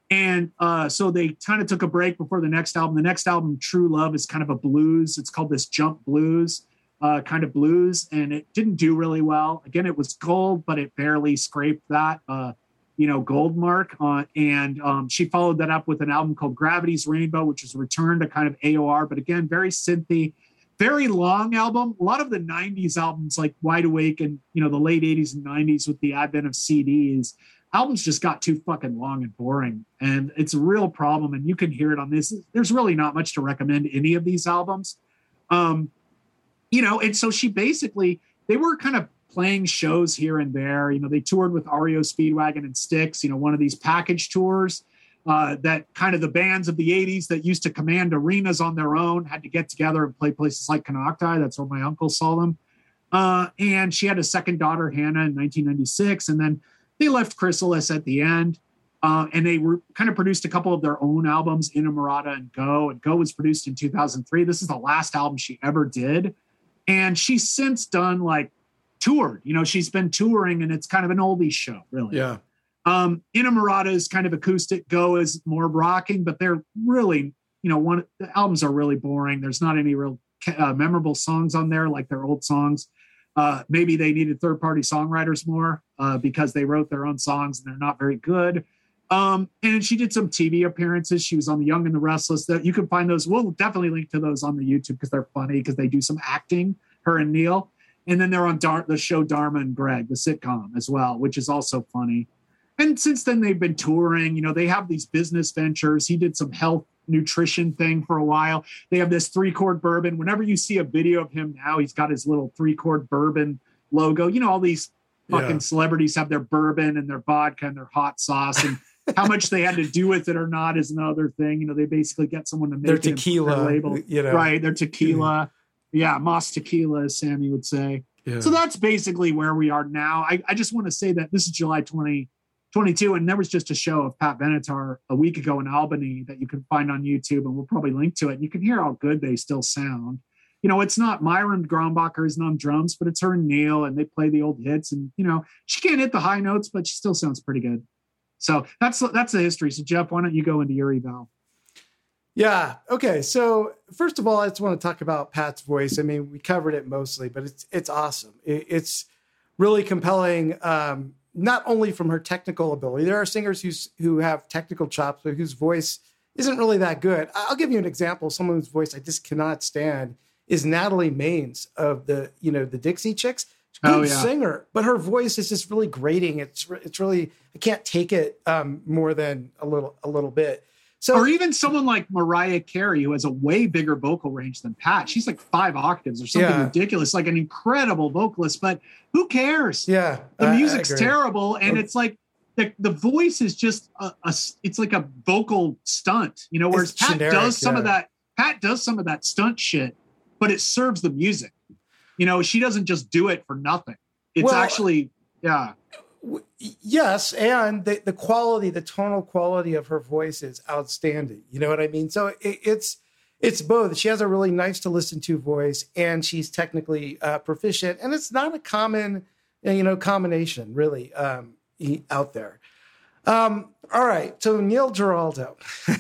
S12: And uh, so they kind of took a break before the next album. The next album, True Love, is kind of a blues. It's called this Jump Blues uh, kind of blues, and it didn't do really well. Again, it was gold, but it barely scraped that. Uh, you know, gold mark. Uh, and um, she followed that up with an album called Gravity's Rainbow, which was a to kind of AOR, but again, very synthy, very long album. A lot of the 90s albums like Wide Awake and, you know, the late 80s and 90s with the advent of CDs, albums just got too fucking long and boring. And it's a real problem. And you can hear it on this. There's really not much to recommend any of these albums. Um, you know, and so she basically, they were kind of playing shows here and there. You know, they toured with REO Speedwagon and Styx, you know, one of these package tours uh, that kind of the bands of the 80s that used to command arenas on their own had to get together and play places like Konocti. That's where my uncle saw them. Uh, and she had a second daughter, Hannah, in 1996. And then they left Chrysalis at the end. Uh, and they were kind of produced a couple of their own albums, Inamorata and Go. And Go was produced in 2003. This is the last album she ever did. And she's since done like toured. You know, she's been touring and it's kind of an oldies show, really.
S11: Yeah.
S12: Um, Inamorata is kind of acoustic. Go is more rocking, but they're really, you know, one the albums are really boring. There's not any real uh, memorable songs on there like their old songs. Uh, maybe they needed third party songwriters more uh, because they wrote their own songs and they're not very good. Um, and she did some TV appearances. She was on The Young and the Restless. That you can find those. We'll definitely link to those on the YouTube because they're funny because they do some acting. Her and Neil, and then they're on Dar- the show Dharma and Greg, the sitcom as well, which is also funny. And since then, they've been touring. You know, they have these business ventures. He did some health nutrition thing for a while. They have this three chord bourbon. Whenever you see a video of him now, he's got his little three chord bourbon logo. You know, all these fucking
S11: Yeah.
S12: celebrities have their bourbon and their vodka and their hot sauce. And how much they had to do with it or not is another thing. You know, they basically get someone to make
S11: Their
S12: it
S11: tequila,
S12: label.
S11: you know.
S12: Right. Their tequila. Yeah. Mas tequila, as Sammy would say.
S11: Yeah.
S12: So that's basically where we are now. I, I just want to say that this is July 2022, and there was just a show of Pat Benatar a week ago in Albany that you can find on YouTube, and we'll probably link to it. And you can hear how good they still sound. You know, it's not Myron Grombacher isn't on drums, but it's her and Neil, and they play the old hits. And you know, she can't hit the high notes, but she still sounds pretty good. So that's that's the history. So Jeff, why don't you go into your eval?
S11: Yeah. Okay. So first of all, I just want to talk about Pat's voice. I mean, we covered it mostly, but it's it's awesome. It, it's really compelling. Um, not only from her technical ability, there are singers who's who have technical chops, but whose voice isn't really that good. I'll give you an example. Someone whose voice I just cannot stand is Natalie Maines of the you know the Dixie Chicks. Good
S12: Oh, yeah.
S11: singer, but her voice is just really grating. It's it's really I can't take it um, more than a little a little bit. So
S12: or even someone like Mariah Carey, who has a way bigger vocal range than Pat. She's like five octaves or something
S11: Yeah.
S12: ridiculous, like an incredible vocalist. But who cares?
S11: Yeah,
S12: the
S11: I- I
S12: music's
S11: agree.
S12: terrible, and oh. it's like the, the voice is just a—it's like a vocal stunt, you know. Whereas
S11: It's
S12: Pat
S11: generic,
S12: does some of that. Pat does some of that stunt shit, but it serves the music. You know, she doesn't just do it for nothing. It's
S11: Well,
S12: actually, yeah.
S11: Yes and the, the quality the tonal quality of her voice is outstanding. You know what i mean? So it, it's it's both. She has a really nice to listen to voice and she's technically uh, proficient and it's not a common uh, you know combination really um, out there. Um, all right so neil giraldo.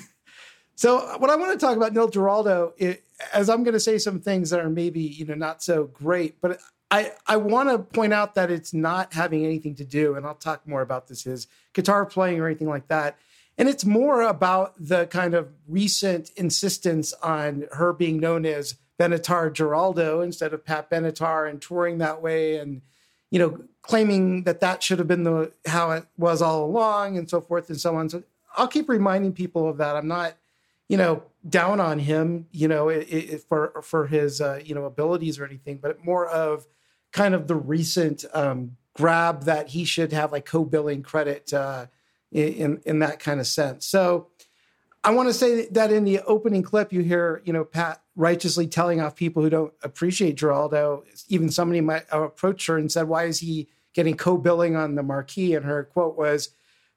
S11: So what i want to talk about neil giraldo i as i'm going to say some things that are maybe you know not so great but I, I want to point out that it's not having anything to do, and I'll talk more about this, his guitar playing or anything like that. And it's more about the kind of recent insistence on her being known as Benatar Giraldo instead of Pat Benatar and touring that way and, you know, claiming that that should have been the how it was all along and so forth and so on. So I'll keep reminding people of that. I'm not, you know, down on him, you know, it, it, for for his uh, you know abilities or anything, but more of kind of the recent um, grab that he should have like co-billing credit uh, in in that kind of sense. So I want to say that in the opening clip, you hear you know Pat righteously telling off people who don't appreciate Giraldo. Even somebody might approach her and said, "Why is he getting co-billing on the marquee?" And her quote was,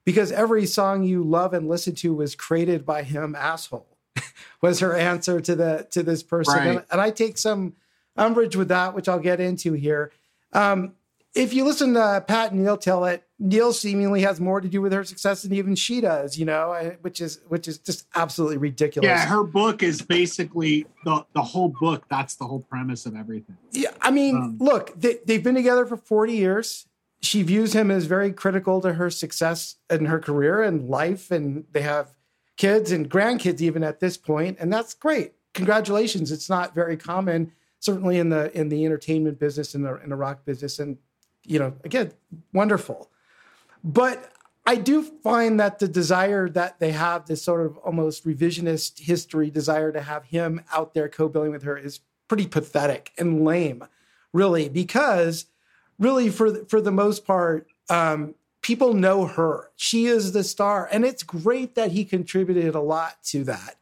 S11: "Because every song you love and listen to was created by him, asshole." was her answer to the to this person,
S12: Right.
S11: and, and I take some umbrage with that, which I'll get into here. Um, if you listen to Pat and Neil tell it, Neil seemingly has more to do with her success than even she does, you know, which is which is just absolutely ridiculous.
S12: Yeah, her book is basically the the whole book. That's the whole premise of everything.
S11: Yeah, I mean,
S12: Um,
S11: look, they, they've been together for 40 years. she views him as very critical to her success in her career and life, and they have kids and grandkids even at this point, and that's great. Congratulations! It's not very common, certainly in the in the entertainment business in the in the rock business, and you know, again, wonderful. But I do find that the desire that they have, this sort of almost revisionist history desire to have him out there co-billing with her, is pretty pathetic and lame, really, because really for for the most part, um, people know her. She is the star, and it's great that he contributed a lot to that.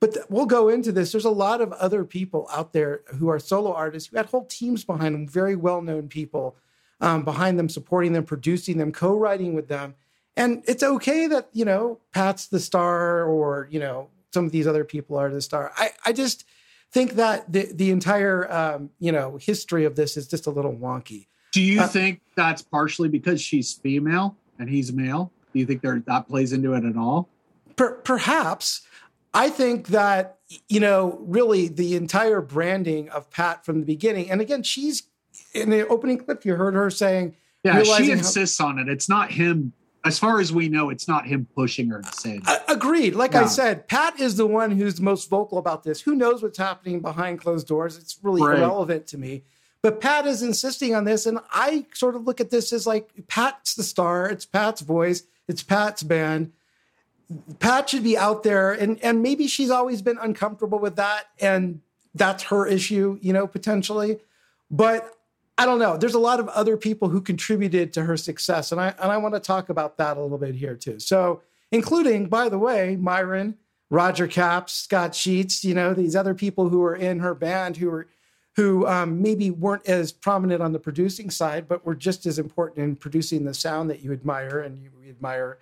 S11: But th- we'll go into this. There's a lot of other people out there who are solo artists who had whole teams behind them, very well known people um, behind them, supporting them, producing them, co writing with them. And it's okay that, you know, Pat's the star or, you know, some of these other people are the star. I, I just think that the, the entire, um, you know, history of this is just a little wonky.
S12: Do you
S11: Uh,
S12: think that's partially because she's female and he's male? Do you think that plays into it at all?
S11: Per- perhaps. I think that, you know, really the entire branding of Pat from the beginning, and again, she's in the opening clip, you heard her saying,
S12: Yeah, she
S11: realizing how-
S12: insists on it. It's not him. As far as we know, it's not him pushing her to say that.
S11: Agreed. Like I said, Pat is the one who's most vocal about this. Who knows what's happening behind closed doors? It's really
S12: Right.
S11: irrelevant to me. But Pat is insisting on this. And I sort of look at this as like Pat's the star. It's Pat's voice. It's Pat's band. Pat should be out there. And, and maybe she's always been uncomfortable with that. And that's her issue, you know, potentially. But I don't know. There's a lot of other people who contributed to her success, and I and I want to talk about that a little bit here too. So, including, by the way, Myron, Roger Capps, Scott Sheets, you know, these other people who were in her band who were who um, maybe weren't as prominent on the producing side, but were just as important in producing the sound that you admire and you admire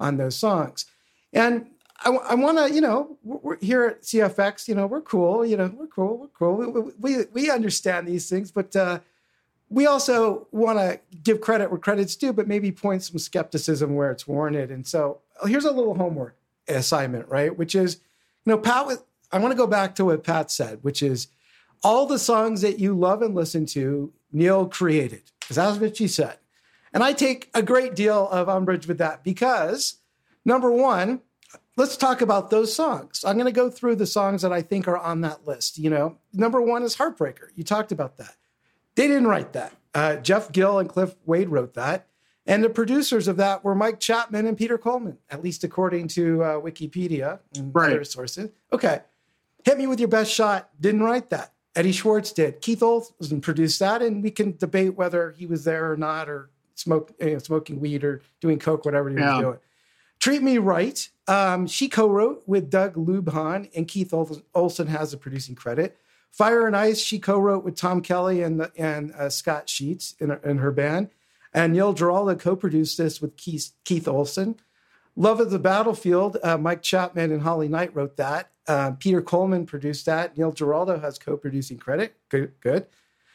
S11: on those songs. And I, I want to, you know, we're, here at CFX, you know, we're cool, you know, we're cool, we're cool. We, we, we understand these things, but uh, we also want to give credit where credit's due, but maybe point some skepticism where it's warranted. And so here's a little homework assignment, right? Which is, you know, Pat, I want to go back to what Pat said, which is all the songs that you love and listen to, Neil created, because that's what she said. And I take a great deal of umbrage with that because, number one, let's talk about those songs. I'm going to go through the songs that I think are on that list. You know, number one is Heartbreaker. You talked about that. They didn't write that. Uh, Jeff Gill and Cliff Wade wrote that. And the producers of that were Mike Chapman and Peter Coleman, at least according to uh, Wikipedia and
S12: Right.
S11: other sources. Okay. Hit Me With Your Best Shot didn't write that. Eddie Schwartz did. Keith Olsen produced that, and we can debate whether he was there or not, or smoke, you know, smoking weed or doing coke, whatever he
S12: Yeah.
S11: was doing. Treat Me Right. Um, she co-wrote with Doug Lubahn, and Keith Olsen has the producing credit. Fire and Ice, she co-wrote with Tom Kelly and and uh, Scott Sheets in, her- in her band, and Neil Giraldo co-produced this with Keith, Keith Olsen. Love of the Battlefield, uh, Mike Chapman and Holly Knight wrote that. Uh, Peter Coleman produced that. Neil Giraldo has co-producing credit. Good, good.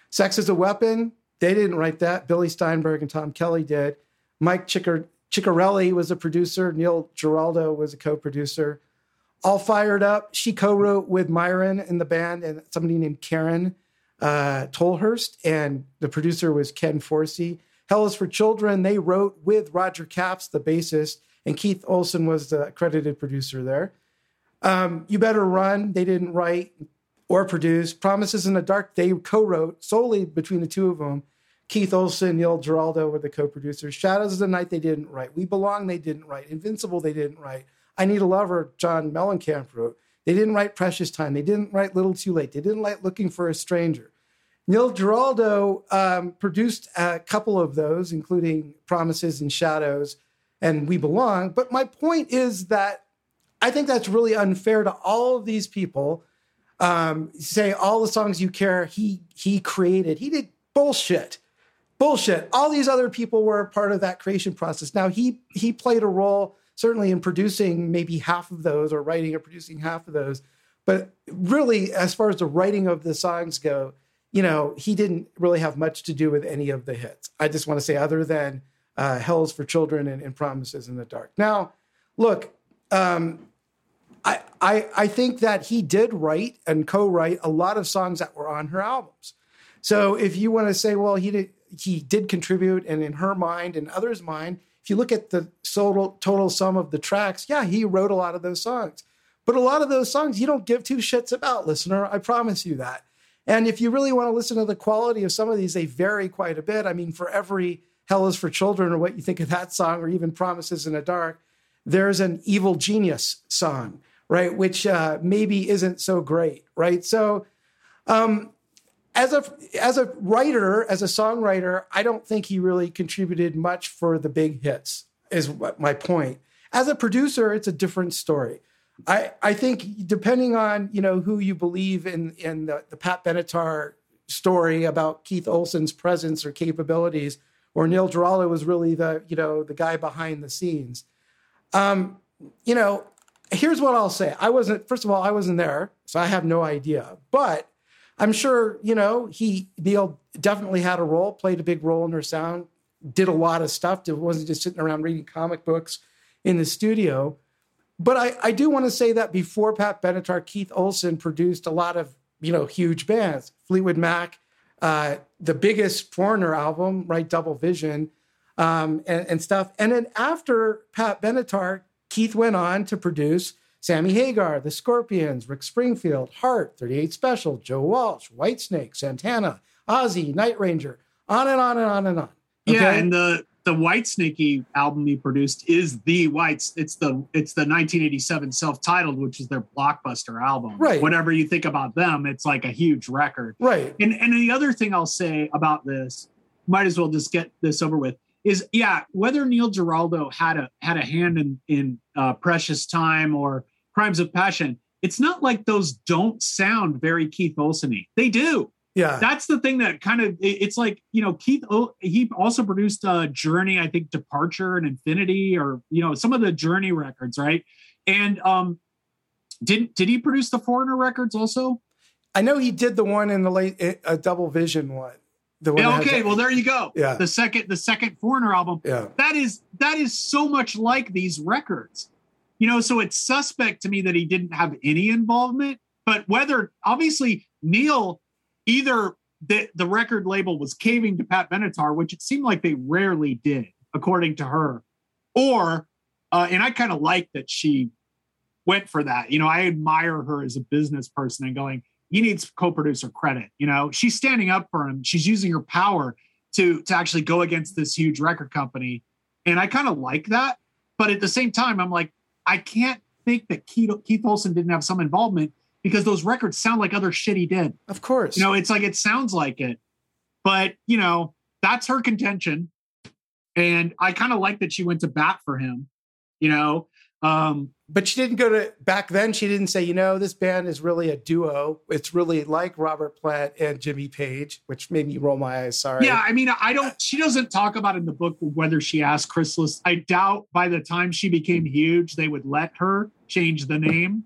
S11: Sex is a Weapon, they didn't write that. Billy Steinberg and Tom Kelly did. Mike Chicker, Ciccarelli was a producer. Neil Giraldo was a co-producer. All Fired Up, she co-wrote with Myron in the band and somebody named Kerryn uh, Tolhurst, and the producer was Ken Forsey. Hell is for Children, they wrote with Roger Capps, the bassist, and Keith Olsen was the credited producer there. Um, you Better Run, they didn't write or produce. Promises in the Dark, they co-wrote solely between the two of them. Keith Olsen, Neil Giraldo were the co-producers. Shadows of the Night, they didn't write. We Belong, they didn't write. Invincible, they didn't write. I Need a Lover, John Mellencamp wrote. They didn't write Precious Time. They didn't write Little Too Late. They didn't write Looking for a Stranger. Neil Giraldo um, produced a couple of those, including Promises and Shadows and We Belong. But my point is that I think that's really unfair to all of these people. Um, say all the songs you care he he created. He did bullshit, bullshit. All these other people were part of that creation process. Now he he played a role certainly in producing maybe half of those or writing or producing half of those. But really, as far as the writing of the songs go, you know, he didn't really have much to do with any of the hits. I just want to say, other than uh, Hell's for Children and, and Promises in the Dark. Now, look, um, I, I, I think that he did write and co-write a lot of songs that were on her albums. So if you want to say, well, he did, he did contribute, and in her mind and others' mind, if you look at the total total sum of the tracks, yeah, he wrote a lot of those songs. But a lot of those songs you don't give two shits about, listener. I promise you that. And if you really want to listen to the quality of some of these, they vary quite a bit. I mean, for every Hell is for Children or what you think of that song, or even Promises in the Dark, there's an Evil Genius song, right? Which uh, maybe isn't so great, right? So, um, as a as a writer, as a songwriter, I don't think he really contributed much for the big hits. Is what my point. As a producer, it's a different story. I, I think depending on you know who you believe in in the, the Pat Benatar story about Keith Olsen's presence or capabilities, or Neil Giraldo was really the you know the guy behind the scenes. Um, you know, here's what I'll say. I wasn't first of all I wasn't there, so I have no idea. But I'm sure you know he Neil definitely had a role, played a big role in her sound, did a lot of stuff. It wasn't just sitting around reading comic books in the studio. But I, I do want to say that before Pat Benatar, Keith Olsen produced a lot of you know huge bands, Fleetwood Mac, uh, the biggest Foreigner album, right, Double Vision, um, and, and stuff. And then after Pat Benatar, Keith went on to produce Sammy Hagar, The Scorpions, Rick Springfield, Heart, 38 Special, Joe Walsh, Whitesnake, Santana, Ozzy, Night Ranger, on and on and on and on.
S12: Yeah, and the the Whitesnake album he produced is the Whites. It's the it's the 1987 self-titled, which is their blockbuster album.
S11: Right.
S12: Whatever you think about them, it's like a huge record.
S11: Right.
S12: And and the other thing I'll say about this, might as well just get this over with, is yeah, whether Neil Giraldo had a had a hand in in uh, Precious Time or Crimes of Passion, it's not like those don't sound very Keith Olsen-y. They do.
S11: Yeah.
S12: That's the thing that kind of it's like, you know, Keith he also produced uh Journey, I think Departure and Infinity or you know, some of the Journey records, right? And um didn't did he produce the Foreigner records also?
S11: I know he did the one in the late a double vision one. The one
S12: Yeah, okay, well there you go.
S11: Yeah.
S12: The second the second Foreigner album.
S11: Yeah.
S12: That is that is so much like these records. You know, so it's suspect to me that he didn't have any involvement, but whether obviously Neil either the, the record label was caving to Pat Benatar, which it seemed like they rarely did, according to her, or uh, and I kind of like that she went for that. You know, I admire her as a business person and going, he needs co-producer credit. You know, she's standing up for him. She's using her power to to actually go against this huge record company, and I kind of like that. But at the same time, I'm like, I can't think that Keith, Keith Olsen didn't have some involvement because those records sound like other shit he did.
S11: Of course.
S12: You know, it's like it sounds like it. But, you know, that's her contention. And I kind of like that she went to bat for him, you know. Um,
S11: but she didn't go to back then. She didn't say, you know, this band is really a duo. It's really like Robert Plant and Jimmy Page, which made me roll my eyes. Sorry.
S12: Yeah, I mean, I don't. She doesn't talk about in the book whether she asked Chrysalis. I doubt by the time she became huge, they would let her change the name.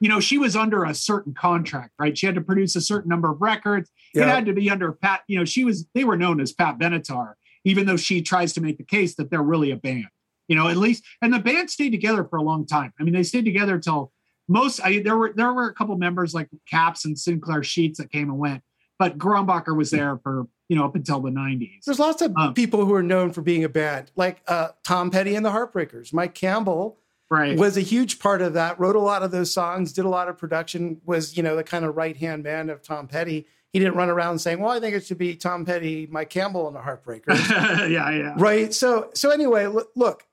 S12: You know, she was under a certain contract, right? She had to produce a certain number of records. It had to be under Pat. You know, she was. They were known as Pat Benatar, even though she tries to make the case that they're really a band. You know, at least, and the band stayed together for a long time. I mean, they stayed together till most. I there were there were a couple members like Capps and St. Clair Sheets that came and went, but Grombacher was there for you know up until the '90s.
S11: There's lots of people who are known for being a band, like uh, Tom Petty and the Heartbreakers. Mike Campbell
S12: right.
S11: was a huge part of that. Wrote a lot of those songs, did a lot of production. Was you know the kind of right hand man of Tom Petty. He didn't run around saying, "Well, I think it should be Tom Petty, Mike Campbell, and the Heartbreakers."
S12: yeah, yeah.
S11: right so so anyway look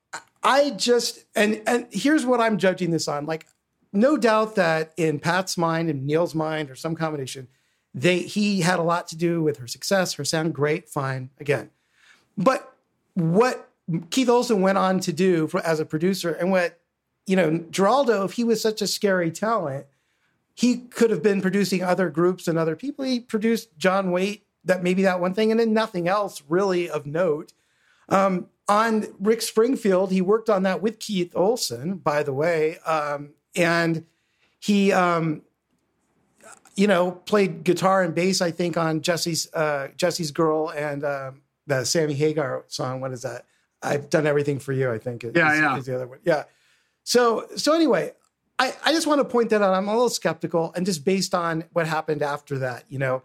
S11: i just and and here's what i'm judging this on. Like no doubt that in pat's mind and neil's mind or some combination they he had a lot to do with her success. Her sound great fine again. But what keith olsen went on to do for, as a producer and what you know giraldo if he was such a scary talent he could have been producing other groups and other people. He produced john waite that maybe that one thing and then nothing else really of note. Um, on Rick Springfield, he worked on that with Keith Olsen, by the way, um, and he, um, you know, played guitar and bass. I think on Jessie's uh, Jessie's Girl and um, the Sammy Hagar song. What is that? I've done everything for you. I think. is-
S12: Yeah, yeah.
S11: is the other one. Yeah. So so anyway, I, I just want to point that out. I'm a little skeptical, and just based on what happened after that, you know,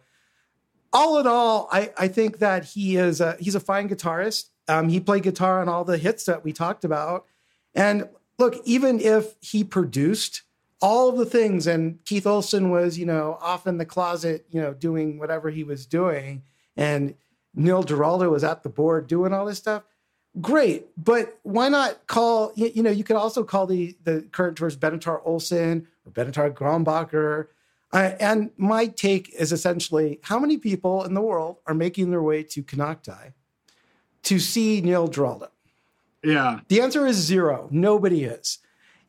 S11: all in all, I, I think that he is a, he's a fine guitarist. Um, he played guitar on all the hits that we talked about. And look, even if he produced all the things and Keith Olsen was, you know, off in the closet, you know, doing whatever he was doing, and Neil Giraldo was at the board doing all this stuff, great. But why not call, you, know, you could also call the, the current tours Benatar Olsen or Benatar Grombacher. Uh, and my take is essentially how many people in the world are making their way to Konocti to see Neil Giraldo?
S12: Yeah.
S11: The answer is zero. Nobody is.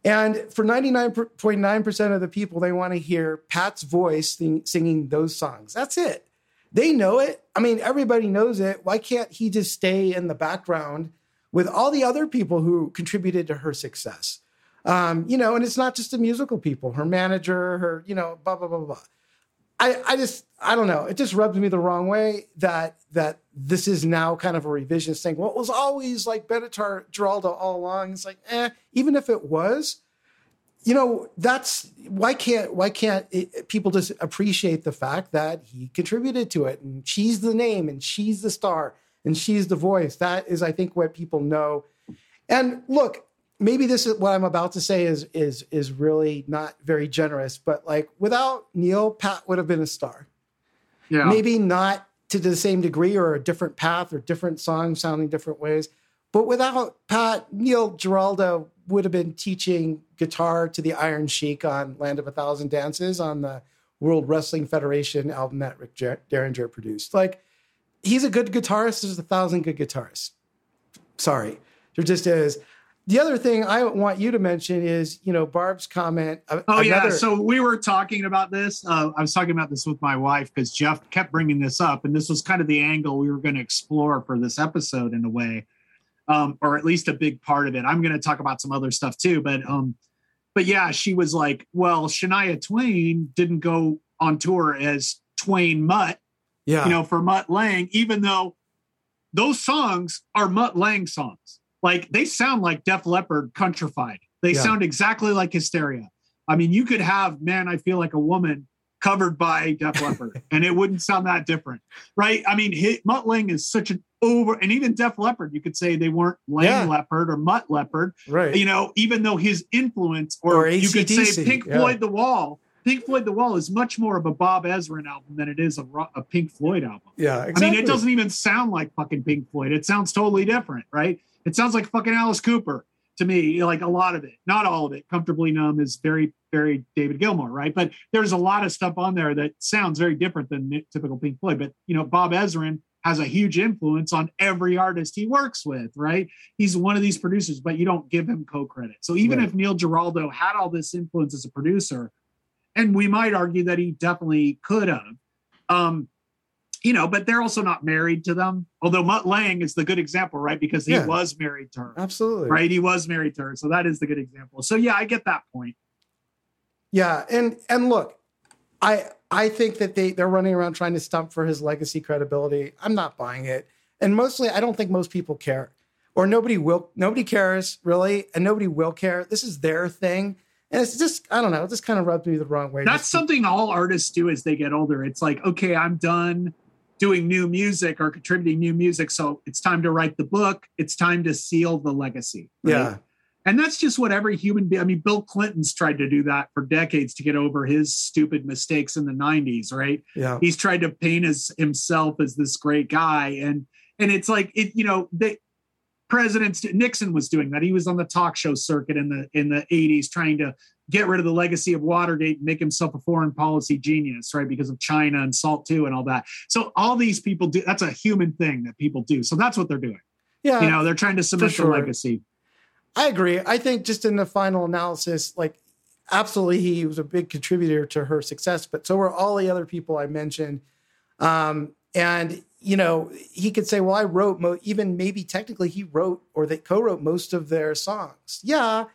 S11: And for 99.9% of the people, they want to hear Pat's voice sing, singing those songs. That's it. They know it. I mean, everybody knows it. Why can't he just stay in the background with all the other people who contributed to her success? Um, you know, and it's not just the musical people, her manager, her, you know, blah, blah, blah, blah. I, I just, I don't know. It just rubs me the wrong way that that this is now kind of a revisionist thing. Well, it was always like Benatar Giraldo all along. It's like, eh, even if it was, you know, that's why can't why can't it, people just appreciate the fact that he contributed to it and she's the name and she's the star and she's the voice. That is, I think, what people know. And look, maybe this is what I'm about to say is is is really not very generous, but like without Neil, Pat would have been a star.
S12: Yeah.
S11: Maybe not to the same degree or a different path or different songs sounding different ways. But without Pat, Neil Giraldo would have been teaching guitar to the Iron Sheik on Land of a Thousand Dances on the World Wrestling Federation album that Rick Derringer produced. Like, he's a good guitarist. There's a thousand good guitarists. Sorry. There just is. The other thing I want you to mention is, you know, Barb's comment.
S12: Oh another... yeah, so we were talking about this. Uh, I was talking about this with my wife because Jeff kept bringing this up, and this was kind of the angle we were going to explore for this episode in a way, um, or at least a big part of it. I'm going to talk about some other stuff too, but um, but yeah, she was like, "Well, Shania Twain didn't go on tour as Twain Mutt,
S11: yeah,
S12: you know, for Mutt Lange, even though those songs are Mutt Lange songs." Like they sound like Def Leppard countrified. They yeah. sound exactly like Hysteria. I mean, you could have "Man, I Feel Like a Woman" covered by Def Leppard, and it wouldn't sound that different, right? I mean, hit, Mutt Lange is such an over, and even Def Leppard, you could say they weren't Lange yeah. Leppard or Mutt Leppard,
S11: right?
S12: You know, even though his influence, or,
S11: or
S12: you could say Pink yeah. Floyd The Wall. Pink Floyd The Wall is much more of a Bob Ezrin album than it is a, a Pink Floyd album.
S11: Yeah, exactly.
S12: I mean, it doesn't even sound like fucking Pink Floyd. It sounds totally different, right? It sounds like fucking Alice Cooper to me, like a lot of it, not all of it. Comfortably Numb is very, very David Gilmour, right? But there's a lot of stuff on there that sounds very different than typical Pink Floyd. But you know, Bob Ezrin has a huge influence on every artist he works with, right? He's one of these producers, but you don't give him co-credit. So even right. if Neil Giraldo had all this influence as a producer, and we might argue that he definitely could have, um, you know, but they're also not married to them. Although Mutt Lange is the good example, right? Because he yeah. was married to her.
S11: Absolutely.
S12: Right. He was married to her. So that is the good example. So yeah, I get that point.
S11: Yeah. And and look, I I think that they they're running around trying to stump for his legacy credibility. I'm not buying it. And mostly I don't think most people care. Or nobody will nobody cares really, and nobody will care. This is their thing. And it's just, I don't know, it just kind of rubbed me the wrong way.
S12: That's something all artists do as they get older. It's like, okay, I'm done doing new music or contributing new music. So it's time to write the book. It's time to seal the legacy.
S11: Right? Yeah.
S12: And that's just what every human being, I mean, Bill Clinton's tried to do that for decades to get over his stupid mistakes in the 90s, right?
S11: Yeah.
S12: He's tried to paint as himself as this great guy. And and it's like it, you know, they presidents Nixon was doing that. He was on the talk show circuit in the in the 80s trying to get rid of the legacy of Watergate and make himself a foreign policy genius, right? Because of China and SALT II and all that. So all these people do that's a human thing that people do. So that's what they're doing.
S11: Yeah.
S12: You know, they're trying to cement sure. the legacy.
S11: I agree. I think just in the final analysis, like absolutely he was a big contributor to her success, but so were all the other people I mentioned. Um, and you know, he could say, "Well, I wrote mo- even maybe technically he wrote or they co-wrote most of their songs." Yeah,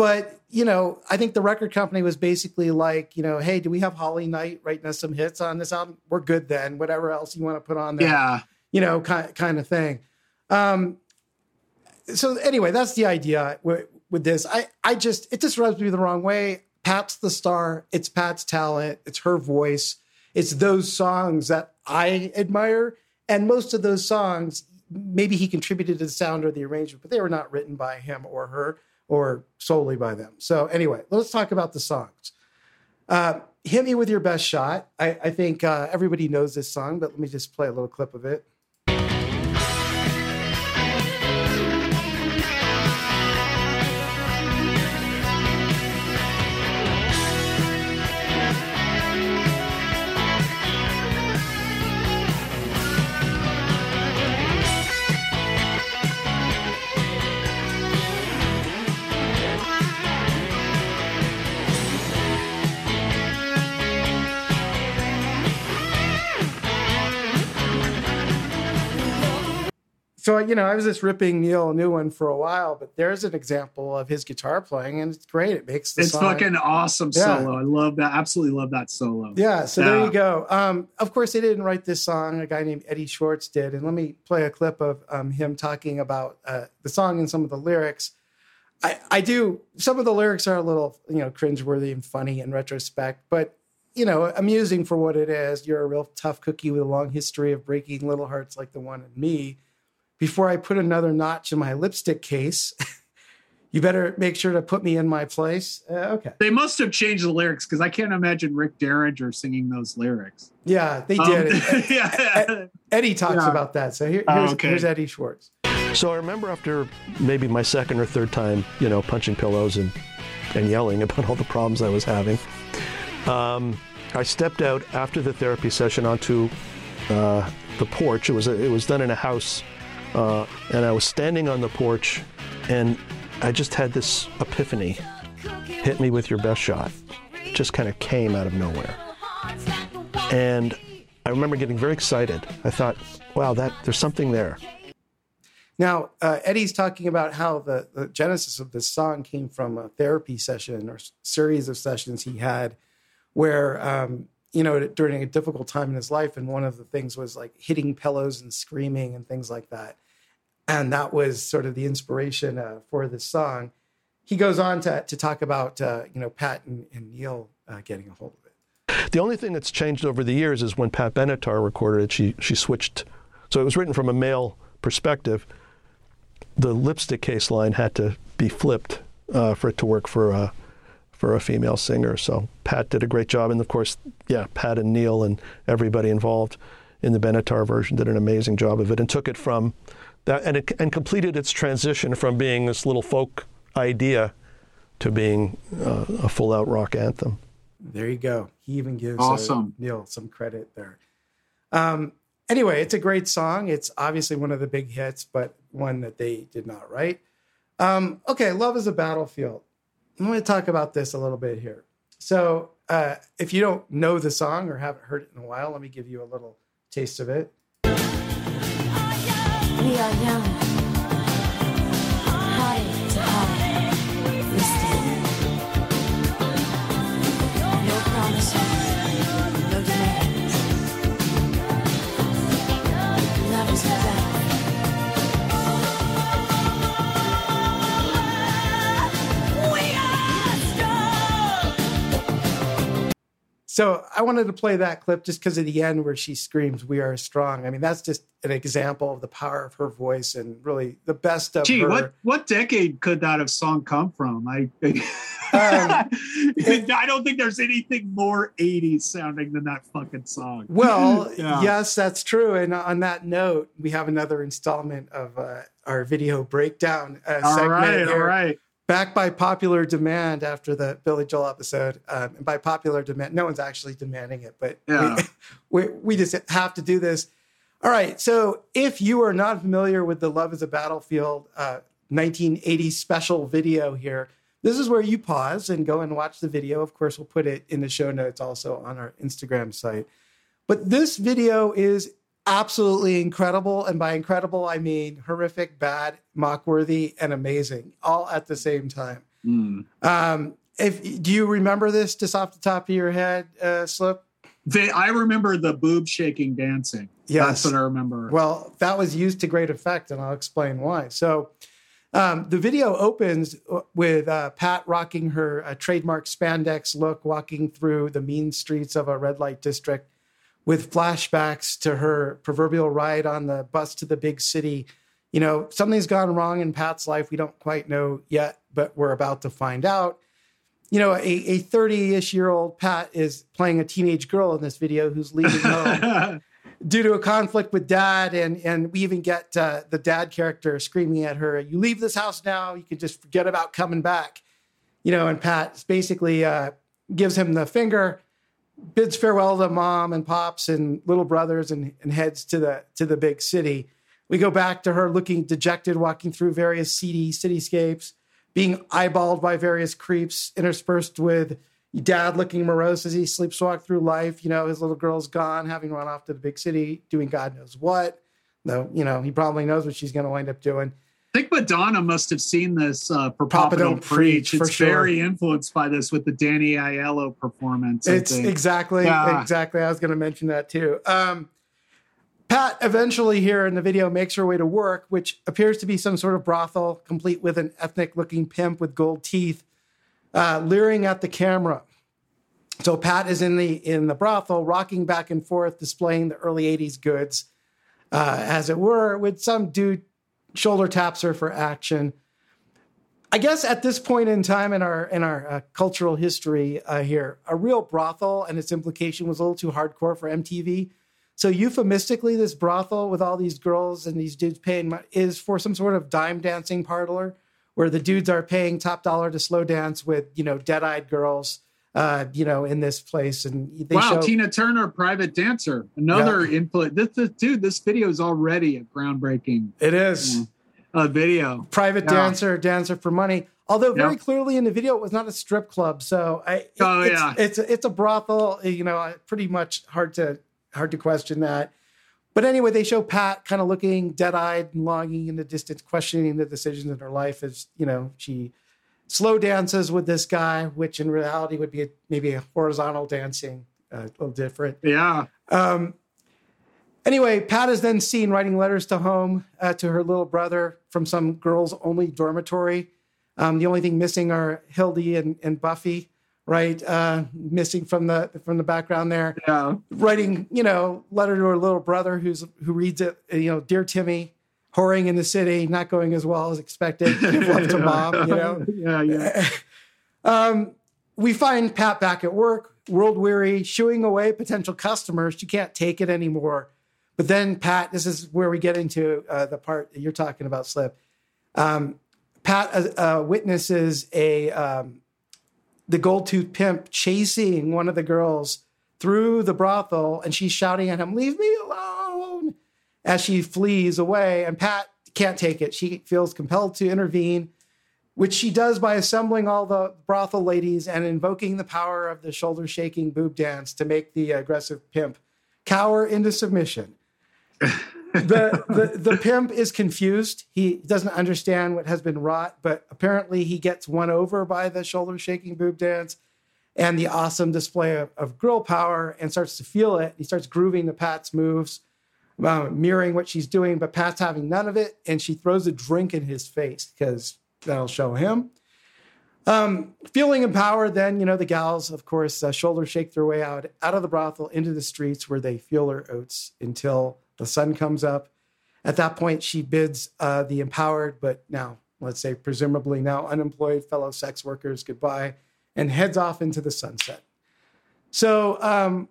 S11: but you know, I think the record company was basically like, you know, hey, do we have Holly Knight writing us some hits on this album? We're good then. Whatever else you want to put on there,
S12: yeah,
S11: you know, kind kind of thing. Um, so anyway, that's the idea with, with this. I I just it just rubs me the wrong way. Pat's the star. It's Pat's talent. It's her voice. it's those songs that I admire. And most of those songs, maybe he contributed to the sound or the arrangement, but they were not written by him or her or solely by them. So, anyway, let's talk about the songs. Uh, Hit Me With Your Best Shot. I, I think uh, everybody knows this song, but let me just play a little clip of it. So you know, I was just ripping Neil a new one for a while, but there's an example of his guitar playing, and it's great. It makes the
S12: it's
S11: song.
S12: fucking awesome
S11: Yeah.
S12: solo. I love that. Absolutely love that solo.
S11: Yeah, so there you go. Um, of course, they didn't write this song. A guy named Eddie Schwartz did, and let me play a clip of um, him talking about uh, the song and some of the lyrics. I, I do. Some of the lyrics are a little, you know, cringeworthy and funny in retrospect, but you know, amusing for what it is. You're a real tough cookie with a long history of breaking little hearts like the one in me. Before I put another notch in my lipstick case, you better make sure to put me in my place. Uh, okay.
S12: They must have changed the lyrics because I can't imagine Rick Derringer singing those lyrics.
S11: Yeah, they
S12: Um,
S11: did.
S12: yeah.
S11: Eddie talks
S12: Yeah.
S11: about that. So here,
S12: Oh,
S11: here's,
S12: okay.
S11: here's Eddie Schwartz.
S13: So I remember after maybe my second or third time, you know, punching pillows and, and yelling about all the problems I was having, um, I stepped out after the therapy session onto uh, the porch. It was a, it was done in a house, uh, and I was standing on the porch, and I just had this epiphany: hit me with your best shot. Just kind of came out of nowhere, and I remember getting very excited. I thought, wow, that there's something there.
S11: Now, uh, Eddie's talking about how the, the genesis of this song came from a therapy session or series of sessions he had where, um, you know, during a difficult time in his life. And one of the things was like hitting pillows and screaming and things like that. And that was sort of the inspiration uh, for this song. He goes on to, to talk about, uh, you know, Pat and, and Neil uh, getting a hold of it.
S13: The only thing that's changed over the years is when Pat Benatar recorded it, she she switched. So it was written from a male perspective. The lipstick case line had to be flipped uh, for it to work for a for a female singer. So Pat did a great job, and of course, yeah, Pat and Neil and everybody involved in the Benatar version did an amazing job of it, and took it from that and it, and completed its transition from being this little folk idea to being uh, a full out rock anthem.
S11: There you go. He even gives uh, Neil some credit there. Um, anyway, it's a great song. It's obviously one of the big hits, but one that they did not write. Um, okay, Love is a Battlefield. I'm going to talk about this a little bit here. So, uh, if you don't know the song or haven't heard it in a while, let me give you a little taste of it.
S2: We are young,
S11: So I wanted to play that clip just because at the end where she screams, "We are strong." I mean, that's just an example of the power of her voice and really the best of
S12: Gee,
S11: her.
S12: what what decade could that have song come from? I
S11: Um,
S12: I don't think there's anything more 80s sounding than that fucking song.
S11: Well,
S12: Yeah.
S11: yes, that's true. And on that note, we have another installment of uh, our video breakdown uh,
S12: All
S11: segment
S12: right, all
S11: here.
S12: right.
S11: Back by popular demand after the Billy Joel episode. Um, and by popular demand, no one's actually demanding it, but
S12: Yeah.
S11: we, we, we just have to do this. All right. So if you are not familiar with the Love is a Battlefield uh, 1980 special video here, this is where you pause and go and watch the video. Of course, we'll put it in the show notes also on our Instagram site. But this video is absolutely incredible. And by incredible, I mean horrific, bad, mockworthy, and amazing all at the same time.
S12: Hmm.
S11: Um, if do you remember this just off the top of your head, uh, Slip?
S12: They, I remember the boob shaking dancing.
S11: Yes.
S12: That's what I remember.
S11: Well, that was used to great effect, and I'll explain why. So, um, the video opens with uh, Pat rocking her uh, trademark spandex look, walking through the mean streets of a red light district. With flashbacks to her proverbial ride on the bus to the big city. You know, something's gone wrong in Pat's life. We don't quite know yet, but we're about to find out. You know, a 30 ish year old Pat is playing a teenage girl in this video who's leaving home due to a conflict with dad. And, and we even get uh, the dad character screaming at her, You leave this house now, you can just forget about coming back. You know, and Pat basically uh, gives him the finger bids farewell to mom and pops and little brothers and, and heads to the to the big city. We go back to her looking dejected, walking through various seedy cityscapes, being eyeballed by various creeps, interspersed with dad looking morose as he sleepwalk through life. You know, his little girl's gone, having run off to the big city, doing God knows what. Though, you know, he probably knows what she's going to wind up doing.
S12: I think Madonna must have seen this uh, for Papa, Papa Don't, Don't Preach. Preach. It's sure. very influenced by this with the Danny Aiello performance.
S11: It's exactly, yeah. exactly. I was going to mention that too. Um, Pat eventually here in the video makes her way to work, which appears to be some sort of brothel, complete with an ethnic looking pimp with gold teeth, uh, leering at the camera. So Pat is in the in the brothel, rocking back and forth, displaying the early '80s goods, uh, as it were, with some dude shoulder taps her for action. I guess at this point in time in our in our uh, cultural history uh, here, a real brothel and its implication was a little too hardcore for MTV. So euphemistically, this brothel with all these girls and these dudes paying is for some sort of dime dancing parlor where the dudes are paying top dollar to slow dance with you know dead eyed girls. Uh, you know, in this place, and
S12: wow, show- Tina Turner, private dancer, another yeah. input. This, this, dude, this video is already a groundbreaking.
S11: It is
S12: a video.
S11: Private yeah. dancer, dancer for money. Although very yep. clearly in the video it was not a strip club, so I. It,
S12: oh
S11: it's,
S12: yeah,
S11: it's it's a brothel. You know, pretty much hard to hard to question that. But anyway, they show Pat kind of looking dead eyed and longing in the distance, questioning the decisions in her life as, you know, she slow dances with this guy, which in reality would be maybe a horizontal dancing, uh, a little different.
S12: Yeah.
S11: Um, anyway, Pat is then seen writing letters to home uh, to her little brother from some girls only dormitory. Um, the only thing missing are Hildy and, and Buffy right? Uh, missing from the from the background there.
S12: Yeah.
S11: Writing, you know, letter to her little brother who's who reads it. You know, dear Timmy, whoring in the city, not going as well as expected. Give love to mom. You know.
S12: yeah, yeah.
S11: um, we find Pat back at work, world weary, shooing away potential customers. She can't take it anymore. But then Pat, this is where we get into uh, the part that you're talking about, Slip. Um, Pat uh, uh, witnesses a um, the gold tooth pimp chasing one of the girls through the brothel and she's shouting at him, Leave me alone, as she flees away. And Pat can't take it. She feels compelled to intervene, which she does by assembling all the brothel ladies and invoking the power of the shoulder shaking boob dance to make the aggressive pimp cower into submission the, the the pimp is confused. He doesn't understand what has been wrought, but apparently he gets won over by the shoulder shaking boob dance and the awesome display of, of grill power and starts to feel it. He starts grooving the Pat's moves, uh, mirroring what she's doing, but Pat's having none of it. And she throws a drink in his face because that'll show him. Um, feeling empowered, then, you know, the gals, of course, uh, shoulder shake their way out, out of the brothel into the streets where they feel their oats until the sun comes up. At that point, she bids uh, the empowered, but now, let's say, presumably now unemployed fellow sex workers goodbye and heads off into the sunset. So um,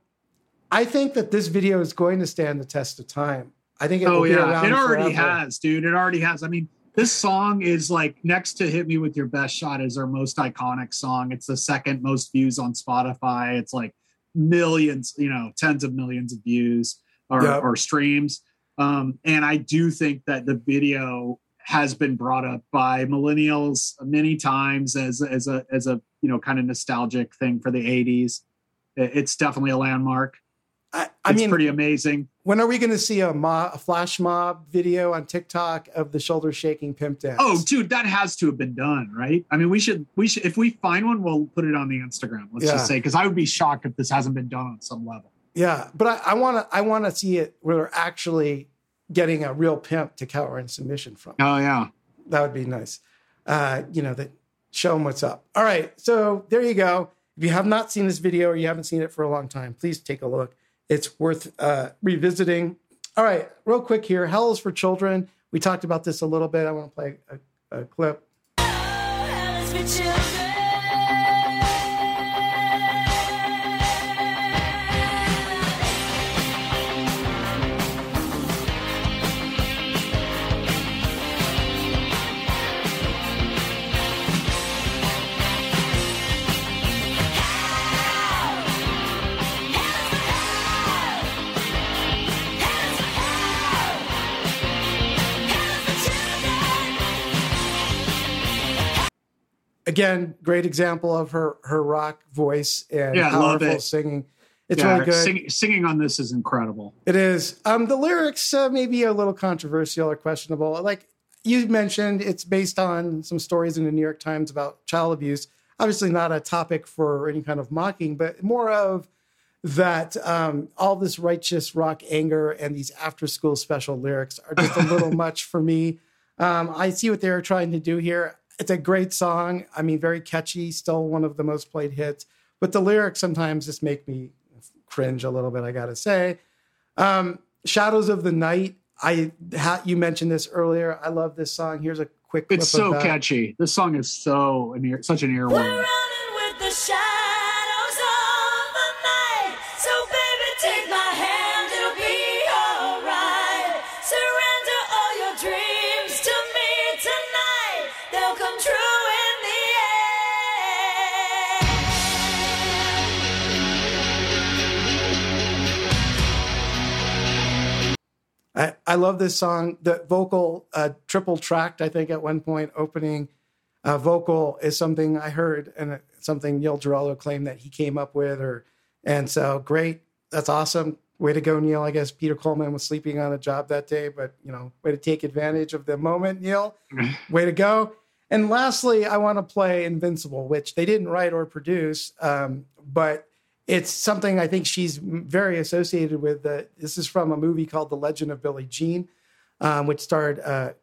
S11: I think that this video is going to stand the test of time. I think it oh, yeah.
S12: It already
S11: forever.
S12: has, dude. It already has. I mean, this song is like next to Hit Me With Your Best Shot is our most iconic song. It's the second most views on Spotify. It's like millions, you know, tens of millions of views or, yep. or streams. Um, and I do think that the video has been brought up by millennials many times as as a as a you know kind of nostalgic thing for the 80s. It's definitely a landmark.
S11: I, I
S12: it's
S11: mean,
S12: pretty amazing.
S11: When are we going to see a, mob, a, flash mob video on TikTok of the shoulder shaking pimp dance?
S12: Oh, dude, that has to have been done, right? I mean, we should we should if we find one, we'll put it on the Instagram. Let's yeah. just say because I would be shocked if this hasn't been done on some level.
S11: Yeah, but I want to I want to see it where they're actually getting a real pimp to cower in submission from.
S12: Oh yeah,
S11: that would be nice. Uh, you know that show them what's up. All right, so there you go. If you have not seen this video or you haven't seen it for a long time, please take a look it's worth uh, revisiting. All right, real quick here. Hell is for Children. We talked about this a little bit. I want to play a, a clip. Again, great example of her her rock voice and
S12: Yeah,
S11: powerful
S12: it.
S11: singing. It's
S12: Yeah,
S11: really good.
S12: Sing, singing on this is incredible.
S11: It is. Um, the lyrics uh, may be a little controversial or questionable. Like you mentioned, it's based on some stories in the New York Times about child abuse. Obviously, not a topic for any kind of mocking, but more of that um, all this righteous rock anger and these after school special lyrics are just a little much for me. Um, I see what they're trying to do here. It's a great song. I mean, very catchy, still one of the most played hits. But the lyrics sometimes just make me cringe a little bit, I gotta say. Um, Shadows of the Night. I ha- you mentioned this earlier. I love this song. Here's a quick.
S12: It's so catchy. This song is so an ear, such an earworm.
S11: I, love this song. The vocal uh, triple tracked, I think, at one point, opening uh, vocal is something I heard and it's something Neil Giraldo claimed that he came up with. Or and so great, that's awesome. Way to go, Neil. I guess Peter Coleman was sleeping on a job that day, but you know, way to take advantage of the moment, Neil. way to go. And lastly, I want to play Invincible, which they didn't write or produce, um, but it's something I think she's very associated with. Uh, this is from a movie called The Legend of Billie Jean, um, which starred uh,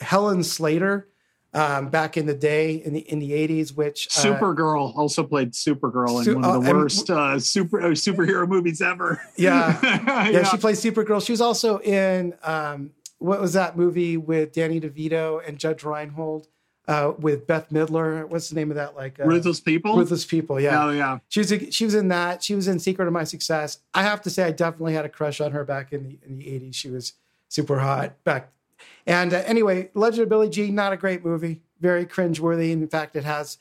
S11: Helen Slater um, back in the day in the in the eighties. Which uh,
S12: Supergirl also played Supergirl in
S11: Su-
S12: one of the
S11: and-
S12: worst uh, super uh, superhero movies ever.
S11: Yeah. yeah,
S12: Yeah.
S11: she plays Supergirl. She was also in um, what was that movie with Danny DeVito and Judge Reinhold uh, with Bette Midler? What's the name of that? Like uh,
S12: Ruthless People?
S11: Ruthless People. Yeah.
S12: Oh, yeah.
S11: She was she was in that. She was in Secret of My Success. I have to say, I definitely had a crush on her back in the in the eighties. She was super hot back. And uh, anyway, Legend of Billie Jean, not a great movie. Very cringeworthy. In fact, it has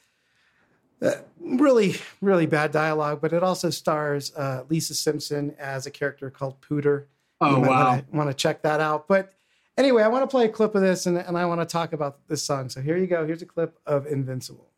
S11: uh, really, really bad dialogue, but it also stars uh, Lisa Simpson as a character called Pooter.
S12: Oh,
S11: you
S12: wow.
S11: Want to check that out. But anyway, I want to play a clip of this and, and I want to talk about this song. So here you go. Here's a clip of Invincible.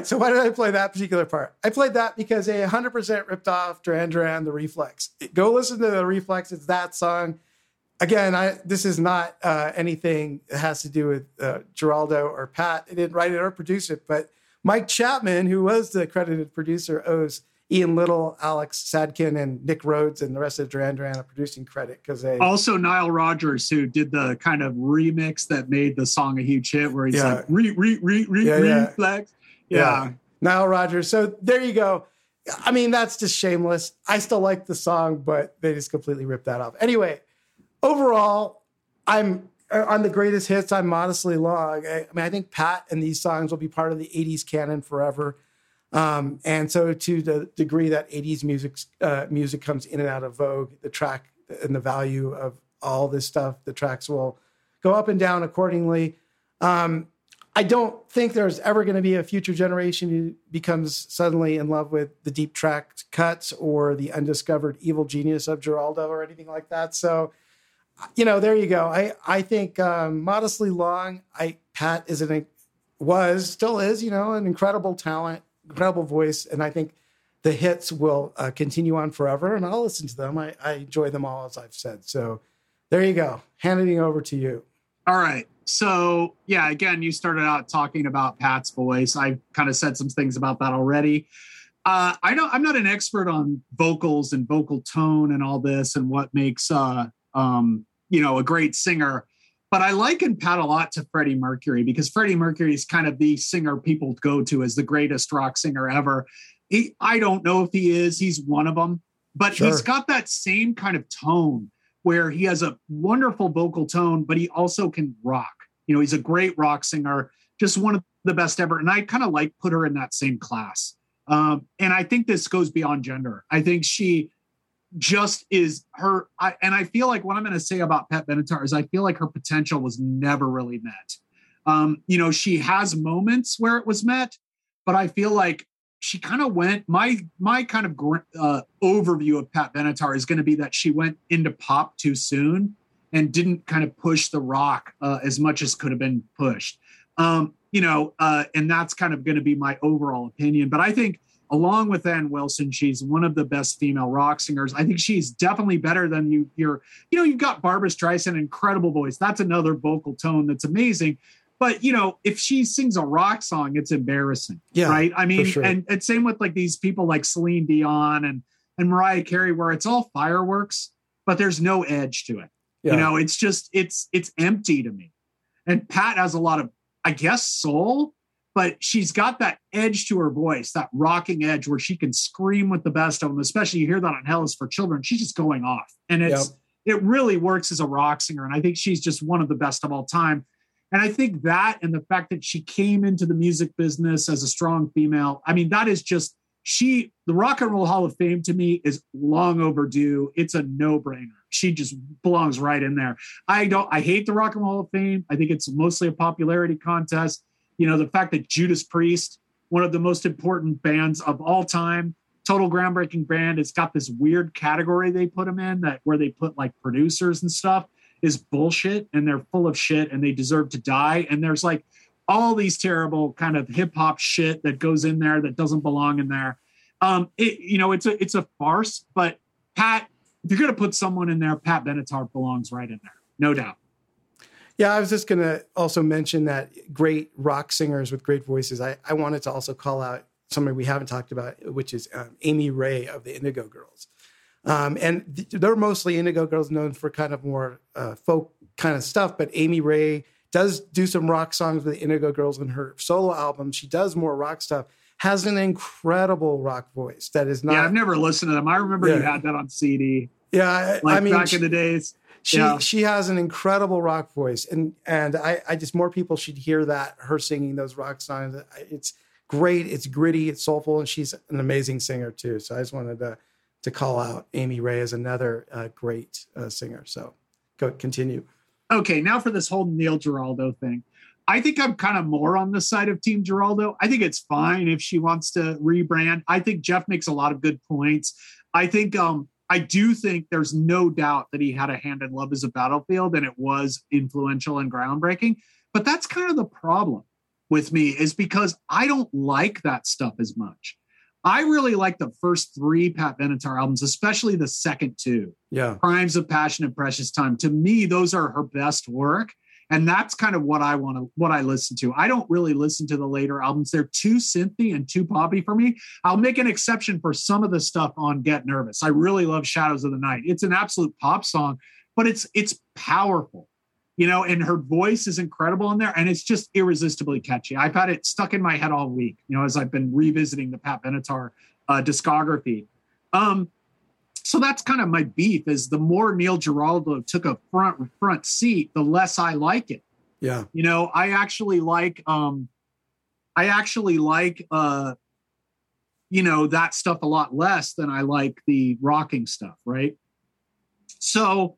S11: Right, so why did I play that particular part? I played that because they 100% ripped off Duran Duran, The Reflex. Go listen to The Reflex. It's that song. Again, I, this is not uh, anything that has to do with uh, Giraldo or Pat. They didn't write it or produce it, but Mike Chapman, who was the credited producer, owes Ian Little, Alex Sadkin, and Nick Rhodes and the rest of Duran Duran a producing credit because they
S12: Also, Nile Rodgers, who did the kind of remix that made the song a huge hit, where he's
S11: Yeah.
S12: like re re re re
S11: Yeah,
S12: reflex. Yeah.
S11: Nile Rodgers. So there you go. I mean, that's just shameless. I still like the song, but they just completely ripped that off. Anyway, overall, I'm on the greatest hits. I'm modestly long. I, I mean, I think Pat and these songs will be part of the 80s canon forever. Um, and so, to the degree that 80s music uh, music comes in and out of vogue, the track and the value of all this stuff, the tracks will go up and down accordingly. Um, I don't think there's ever going to be a future generation who becomes suddenly in love with the deep track cuts or the undiscovered evil genius of Giraldo or anything like that. So, you know, there you go. I I think um, modestly long. I Pat is an was, still is, you know, an incredible talent, incredible voice. And I think the hits will uh, continue on forever. And I'll listen to them. I, I enjoy them all, as I've said. So there you go. Handing over to you.
S12: All right. So, yeah, again, you started out talking about Pat's voice. I kind of said some things about that already. Uh, I don't. I'm not an expert on vocals and vocal tone and all this and what makes, uh, um, you know, a great singer. But I liken Pat a lot to Freddie Mercury because Freddie Mercury is kind of the singer people go to as the greatest rock singer ever. He, I don't know if he is. He's one of them, but
S11: Sure.
S12: he's got that same kind of tone where he has a wonderful vocal tone, but he also can rock. You know, he's a great rock singer, just one of the best ever. And I kind of like put her in that same class. Um, and I think this goes beyond gender. I think she just is her. I, and I feel like what I'm going to say about Pat Benatar is I feel like her potential was never really met. Um, you know, she has moments where it was met, but I feel like she kind of went. My my kind of uh, overview of Pat Benatar is going to be that she went into pop too soon and didn't kind of push the rock uh, as much as could have been pushed. Um, you know, uh, and that's kind of going to be my overall opinion. But I think, along with Ann Wilson, she's one of the best female rock singers. I think she's definitely better than you. You're, you know, you've got Barbra Streisand, incredible voice. That's another vocal tone that's amazing. But you know, if she sings a rock song, it's embarrassing,
S11: Yeah,
S12: right? I mean,
S11: sure.
S12: and and same with like these people like Celine Dion and and Mariah Carey, where it's all fireworks, but there's no edge to it.
S11: Yeah.
S12: You know, it's just it's it's empty to me. And Pat has a lot of, I guess, soul, but she's got that edge to her voice, that rocking edge where she can scream with the best of them. Especially you hear that on Hell is for Children. She's just going off, and it's it really works as a rock singer. And I think she's just one of the best of all time. And I think that and the fact that she came into the music business as a strong female, I mean, that is just she the Rock and Roll Hall of Fame to me is long overdue. It's a no-brainer. She just belongs right in there. I don't I hate the Rock and Roll Hall of Fame. I think it's mostly a popularity contest. You know, the fact that Judas Priest, one of the most important bands of all time, total groundbreaking band, it's got this weird category they put them in that where they put like producers and stuff is bullshit and they're full of shit and they deserve to die. And there's like all these terrible kind of hip hop shit that goes in there that doesn't belong in there. Um, it, you know, it's a it's a farce. But Pat, if you're gonna put someone in there, Pat Benatar belongs right in there, no doubt.
S11: Yeah, I was just going to also mention that great rock singers with great voices. I, I wanted to also call out somebody we haven't talked about, which is um, Amy Ray of the Indigo Girls. Um, and th- they're mostly Indigo Girls known for kind of more uh, folk kind of stuff, but Amy Ray does do some rock songs with the Indigo Girls in her solo album. She does more rock stuff, has an incredible rock voice that is not.
S12: yeah, I've never listened to them. I remember you had that on CD.
S11: Yeah, I,
S12: like
S11: I mean,
S12: back
S11: she-
S12: in the days.
S11: she
S12: Yeah.
S11: she has an incredible rock voice, and and I I just more people should hear that her singing those rock songs. It's great. It's gritty. It's soulful, and she's an amazing singer too. So I just wanted to to call out Amy Ray as another uh, great uh, singer. So go continue.
S12: Okay, now for this whole Neil Giraldo thing. I think I'm kind of more on the side of Team Giraldo. I think it's fine if she wants to rebrand. I think Jeff makes a lot of good points. I think um I do think there's no doubt that he had a hand in Love is a Battlefield and it was influential and groundbreaking. But that's kind of the problem with me is because I don't like that stuff as much. I really like the first three Pat Benatar albums, especially the second two.
S11: Yeah.
S12: Crimes of Passion and Precious Time. To me, those are her best work. And that's kind of what I want to, what I listen to. I don't really listen to the later albums. They're too synthy and too poppy for me. I'll make an exception for some of the stuff on Get Nervous. I really love Shadows of the Night. It's an absolute pop song, but it's it's powerful, you know. And her voice is incredible in there, and it's just irresistibly catchy. I've had it stuck in my head all week, you know, as I've been revisiting the Pat Benatar uh, discography. Um, so that's kind of my beef is the more Neil Giraldo took a front front seat, the less I like it.
S11: Yeah.
S12: You know, I actually like um I actually like uh you know that stuff a lot less than I like the rocking stuff, right? So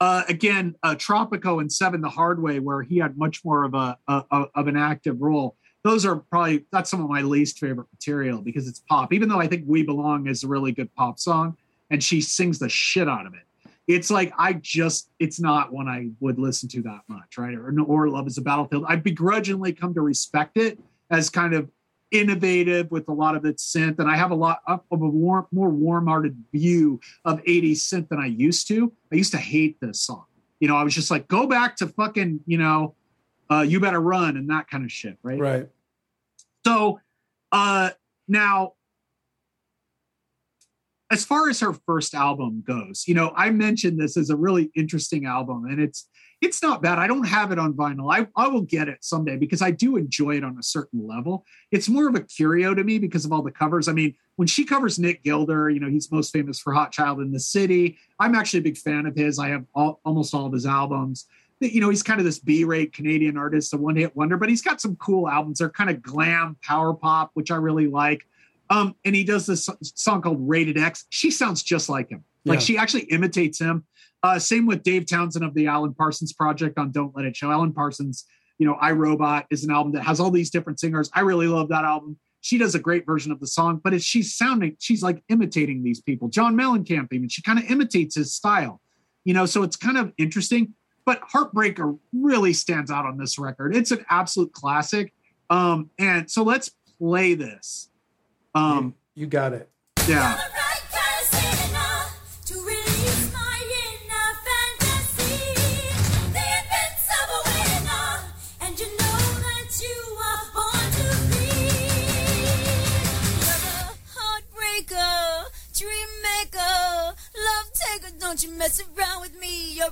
S12: uh again, uh Tropico and Seven the Hard Way, where he had much more of a, a, a of an active role. Those are probably that's some of my least favorite material because it's pop. Even though I think We Belong is a really good pop song and she sings the shit out of it. it's like I just it's not one I would listen to that much, right? Or or Love is a Battlefield. I begrudgingly come to respect it as kind of innovative with a lot of its synth, and I have a lot of a warm, more warm-hearted view of 80s synth than I used to. I used to hate this song. You know, I was just like, go back to fucking, you know, uh, you better run and that kind of shit, right?
S11: Right.
S12: So uh now as far as her first album goes, you know, I mentioned this as a really interesting album and it's it's not bad. I don't have it on vinyl. I, I will get it someday because I do enjoy it on a certain level. It's more of a curio to me because of all the covers. I mean, when she covers Nick Gilder, you know, he's most famous for Hot Child in the City. I'm actually a big fan of his. I have all, almost all of his albums. You know, he's kind of this B-rate Canadian artist, a one-hit wonder, but he's got some cool albums. They're kind of glam power pop, which I really like. Um, and he does this song called Rated X. She sounds just like him. Like
S11: Yeah.
S12: she actually imitates him. Uh, same with Dave Townsend of the Alan Parsons Project on Don't Let It Show. Alan Parsons, you know, I Robot is an album that has all these different singers. I really love that album. She does a great version of the song, but it's she's sounding, she's like imitating these people. John Mellencamp, even she kind of imitates his style, you know. So it's kind of interesting. But Heartbreaker really stands out on this record. It's an absolute classic. Um, and so let's play this. Um,
S11: You got it.
S12: yeah.
S2: To release my inner fantasy, the invincible winner, and you know that you are born to be. You're a heartbreaker, dream maker, love taker. Don't you mess around with me. You're a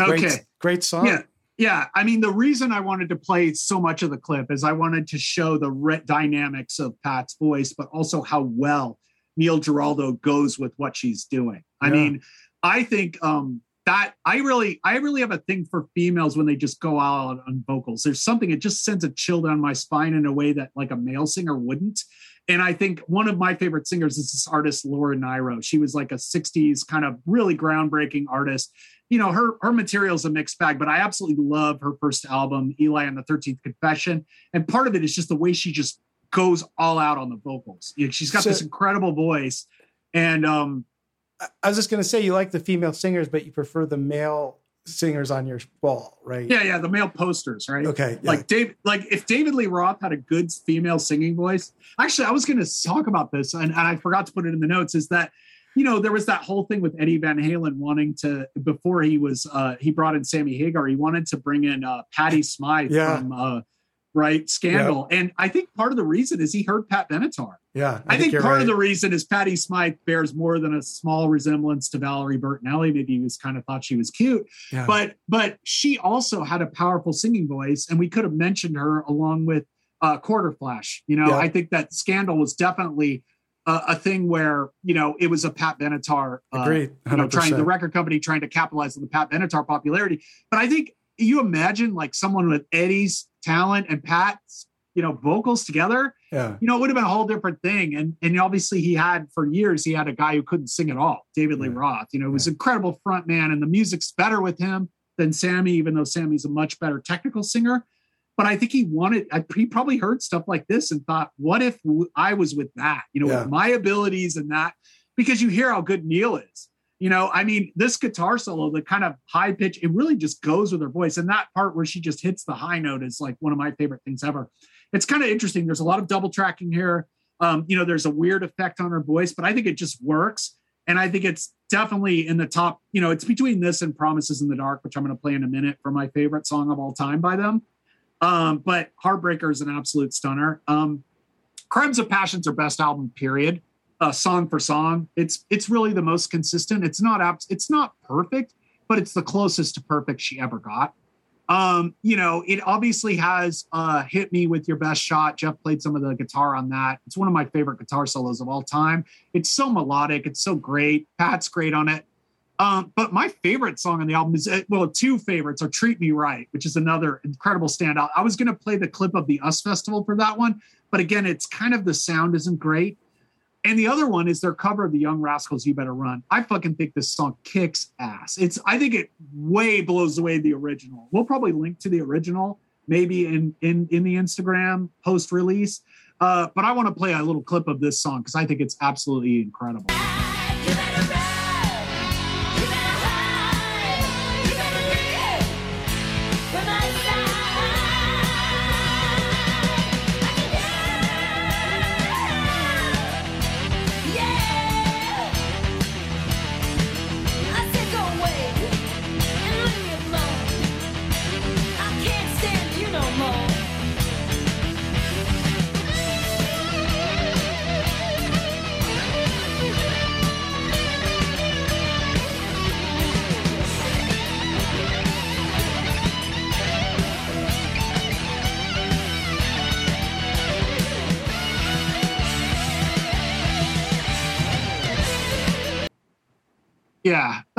S12: Okay.
S11: Great, great song.
S12: Yeah. Yeah. I mean, the reason I wanted to play so much of the clip is I wanted to show the re- dynamics of Pat's voice, but also how well Neil Giraldo goes with what she's doing. I
S11: Yeah.
S12: mean, I think um, that I really, I really have a thing for females when they just go out on vocals. There's something, it just sends a chill down my spine in a way that like a male singer wouldn't. And I think one of my favorite singers is this artist, Laura Nyro. She was like a 60s kind of really groundbreaking artist. You know, her her material is a mixed bag, but I absolutely love her first album, Eli and the 13th Confession. And part of it is just the way she just goes all out on the vocals. You know, she's got
S11: So-
S12: this incredible voice. And um
S11: I was just going to say you like the female singers, but you prefer the male singers on your wall, right?
S12: yeah, yeah, the male posters, right?
S11: Okay. yeah.
S12: Like Dave, like if David Lee Roth had a good female singing voice, actually, I was going to talk about this, and, and I forgot to put it in the notes. Is that you know there was that whole thing with Eddie Van Halen wanting to before he was uh, he brought in Sammy Hagar, he wanted to bring in uh, Patty Smyth
S11: Yeah.
S12: from uh, right Scandal, and I think part of the reason is he heard Pat Benatar.
S11: yeah.
S12: I, think,
S11: you're
S12: part
S11: right.
S12: of the reason is Patty Smyth bears more than a small resemblance to Valerie Bertinelli. Maybe he was kind of thought she was cute,
S11: Yeah.
S12: but but she also had a powerful singing voice, and we could have mentioned her along with uh, Quarterflash. You know,
S11: Yeah.
S12: I think that Scandal was definitely a, a thing where you know it was a Pat Benatar, uh,
S11: Agreed.
S12: you know, trying the record company trying to capitalize on the Pat Benatar popularity. But I think you imagine like someone with Eddie's talent and Pat's you know vocals together
S11: yeah.
S12: you know, it would have been a whole different thing. And and obviously he had for years he had a guy who couldn't sing at all, David Lee
S11: Yeah.
S12: Roth. You know, he was incredible front man, and the music's better with him than Sammy, even though Sammy's a much better technical singer. But I think he wanted, I, he probably heard stuff like this and thought, what if I was with that, you know,
S11: Yeah.
S12: with my abilities and that, because you hear how good Neil is. You know, I mean, this guitar solo, the kind of high pitch, it really just goes with her voice. And that part where she just hits the high note is like one of my favorite things ever. It's kind of interesting. There's a lot of double tracking here. Um, you know, there's a weird effect on her voice, but I think it just works. And I think it's definitely in the top, you know, it's between this and Promises in the Dark, which I'm going to play in a minute for my favorite song of all time by them. Um, but Heartbreaker is an absolute stunner. Um, Crimes of Passion's their best album, period. Uh, song for song, it's it's really the most consistent. It's not abs- it's not perfect, but it's the closest to perfect she ever got. Um, you know, it obviously has uh hit me with your best shot. Jeff played some of the guitar on that. It's one of my favorite guitar solos of all time. It's so melodic, it's so great. Pat's great on it. Um, but my favorite song on the album is uh, well, two favorites are Treat Me Right, which is another incredible standout. I was gonna play the clip of the US Festival for that one, but again, it's kind of the sound isn't great. And the other one is their cover of the Young Rascals "You Better Run." I fucking think this song kicks ass. It's I think it way blows away the original. We'll probably link to the original maybe in in in the Instagram post release. Uh, but I want to play a little clip of this song because I think it's absolutely incredible.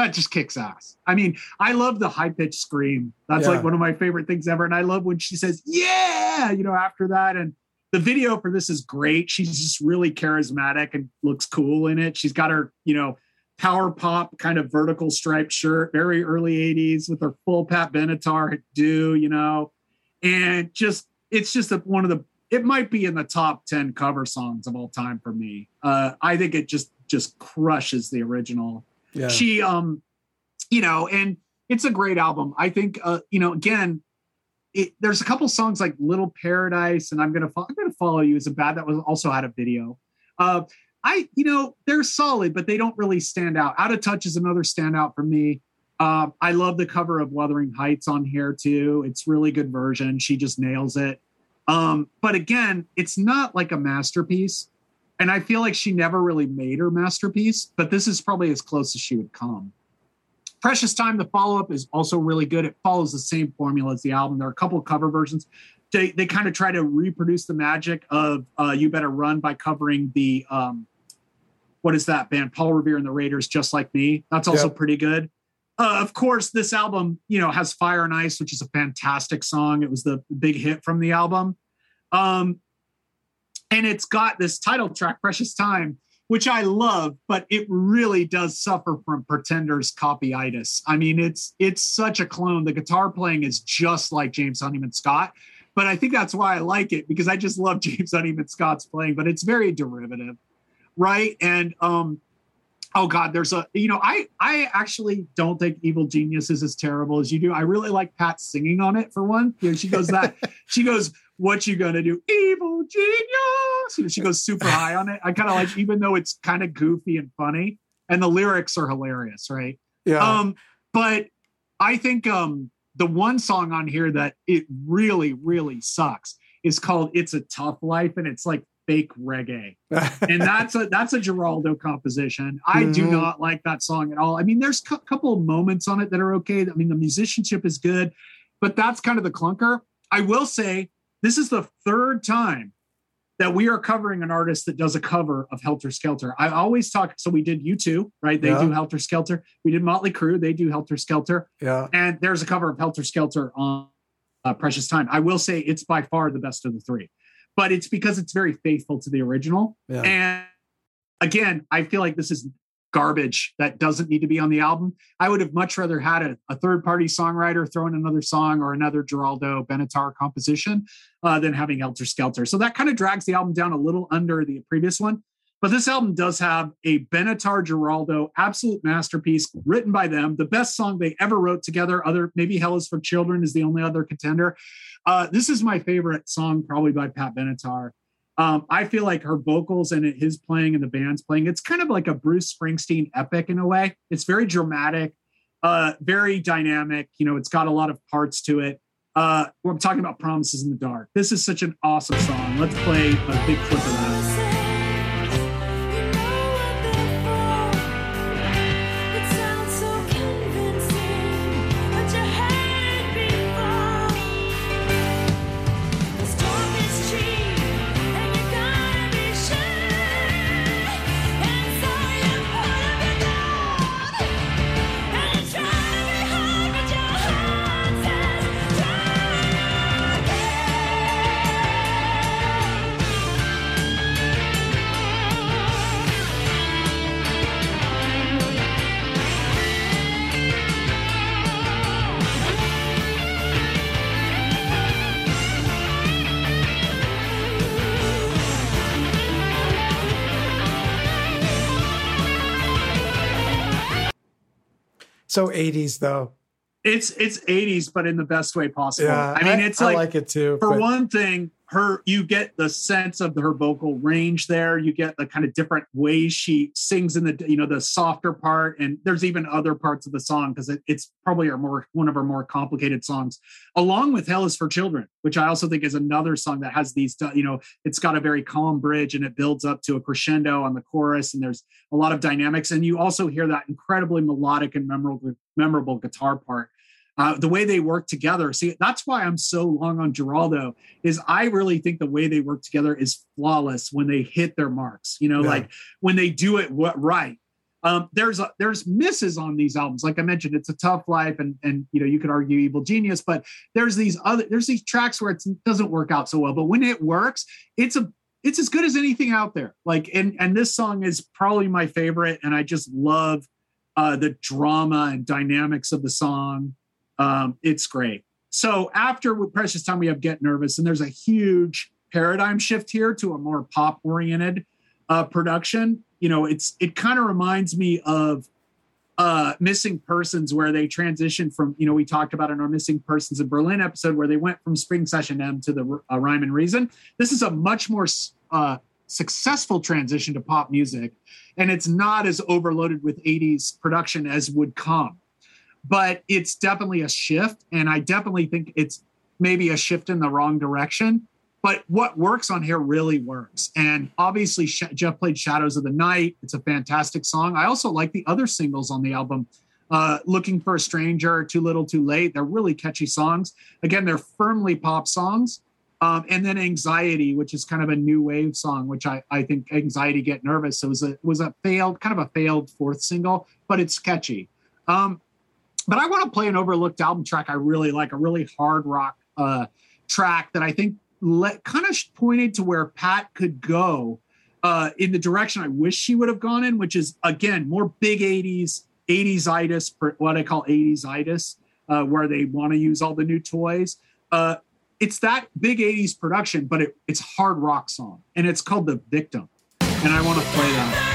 S12: That just kicks ass. I mean, I love the high pitched scream. That's
S5: Yeah.
S12: like one of my favorite things ever. And I love when she says, Yeah, you know, after that. And the video for this is great. She's just really charismatic and looks cool in it. She's got her, you know, power pop kind of vertical striped shirt, very early 80s with her full Pat Benatar do, you know, and just it's just a, one of the it might be in the top 10 cover songs of all time for me. Uh, I think it just just crushes the original
S5: Yeah.
S12: she um you know and it's a great album. I think uh you know again it, there's a couple songs like little paradise and i'm gonna fo- i'm gonna follow you is a bad that was also had a video. Uh i you know they're solid but they don't really stand out. Out of touch is another standout for me. Um i love the cover of wuthering heights on here too. It's really good version. She just nails it. Um but again it's not like a masterpiece and I feel like she never really made her masterpiece, but this is probably as close as she would come. Precious Time, the follow up, is also really good. It follows the same formula as the album. There are a couple of cover versions. They, they kind of try to reproduce the magic of uh, You Better Run by covering the, um, what is that band? Paul Revere and the Raiders, Just Like Me. That's also
S5: Yep.
S12: pretty good. Uh, of course, this album, you know, has Fire and Ice, which is a fantastic song. It was the big hit from the album. Um, and it's got this title track precious time which i love but it really does suffer from pretenders copyitis. I mean it's it's such a clone. The guitar playing is just like james honeyman scott but i think that's why i like it because i just love james honeyman scott's playing but it's very derivative right? And um oh god there's a you know i i actually don't think evil genius is as terrible as you do. I really like pat singing on it for one. You know she goes that she goes what you gonna do evil genius you know, she goes super high on it i kind of like even though it's kind of goofy and funny and the lyrics are hilarious right
S5: Yeah.
S12: um but i think um the one song on here that it really really sucks is called it's a tough life and it's like fake reggae and that's a that's a Giraldo composition. I do
S5: Mhm.
S12: not like that song at all. I mean, there's a couple of moments on it that are okay. I mean, the musicianship is good, but that's kind of the clunker. I will say this is the third time that we are covering an artist that does a cover of Helter Skelter. I always talk. So we did U2, right? They
S5: Yeah.
S12: do Helter Skelter. We did Motley Crue. They do Helter Skelter.
S5: yeah.
S12: And there's a cover of Helter Skelter on uh, Precious Time. I will say it's by far the best of the three, but it's because it's very faithful to the original.
S5: Yeah.
S12: And again, I feel like this is garbage that doesn't need to be on the album. I would have much rather had a, a third party songwriter throw in another song or another Giraldo Benatar composition uh, than having Helter Skelter. So that kind of drags the album down a little under the previous one. But this album does have a Benatar Giraldo absolute masterpiece written by them, the best song they ever wrote together. Other maybe Hell is for Children is the only other contender. Uh, this is my favorite song, probably by Pat Benatar. Um, I feel like her vocals and his playing and the band's playing, it's kind of like a Bruce Springsteen epic in a way. It's very dramatic, uh, very dynamic. You know, it's got a lot of parts to it. Uh, I'm talking about Promises in the Dark. This is such an awesome song. Let's play a big clip of that.
S2: So
S11: 80s though.
S12: It's it's 80s, but in the best way possible.
S11: Yeah,
S12: I mean, it's
S11: I
S12: like,
S11: like it too,
S12: For
S11: but-
S12: one thing, her you get the sense of her vocal range there. You get the kind of different ways she sings in the you know the softer part, and there's even other parts of the song because it, it's probably our more one of her more complicated songs, along with "Hell Is for Children," which I also think is another song that has these you know it's got a very calm bridge and it builds up to a crescendo on the chorus, and there's a lot of dynamics, and you also hear that incredibly melodic and memorable memorable guitar part uh, the way they work together. See, that's why I'm so long on Giraldo. Is I really think the way they work together is flawless when they hit their marks. You know,
S11: Yeah.
S12: like when they do it what right. Um, there's a, there's misses on these albums. Like I mentioned, it's a tough life, and and you know you could argue Evil Genius, but there's these other there's these tracks where it doesn't work out so well. But when it works, it's a it's as good as anything out there. Like and and this song is probably my favorite, and I just love uh, the drama and dynamics of the song. Um, it's great. So after Precious Time, we have Get Nervous, and there's a huge paradigm shift here to a more pop oriented uh, production. You know, it's it kind of reminds me of uh missing persons where they transitioned from you know we talked about in our missing persons in berlin episode where they went from spring session m to the uh, rhyme and reason this is a much more uh successful transition to pop music and it's not as overloaded with 80s production as would come but it's definitely a shift and i definitely think it's maybe a shift in the wrong direction. But what works on here really works. And obviously Sh- jeff played shadows of the night. It's a fantastic song. I also like the other singles on the album uh, looking for a stranger too little too late. They're really catchy songs. Again they're firmly pop songs um, and then anxiety which is kind of a new wave song which i, I think anxiety get nervous so it was a was a failed kind of a failed fourth single but it's catchy. Um, but I want to play an overlooked album track I really like, a really hard rock uh, track that I think let, kind of pointed to where Pat could go uh, in the direction I wish she would have gone in, which is again more big 80s, 80s itis, what I call 80s itis, uh, where they want to use all the new toys. Uh, it's that big 80s production, but it, it's hard rock song, and it's called The Victim. And I want to play that.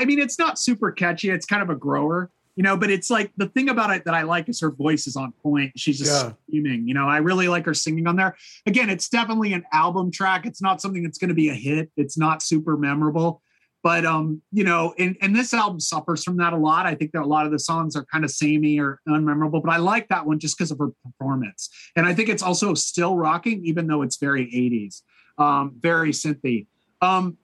S12: I mean it's not super catchy. It's kind of a grower you know but it's like the thing about it that i like is her voice is on point. She's just
S11: Yeah.
S12: screaming you know i really like her singing on there. Again it's definitely an album track. It's not something that's going to be a hit. It's not super memorable but um you know and, and this album suffers from that a lot. I think that a lot of the songs are kind of samey or unmemorable but i like that one just because of her performance. And i think it's also still rocking even though it's very 80s um very synthy. Um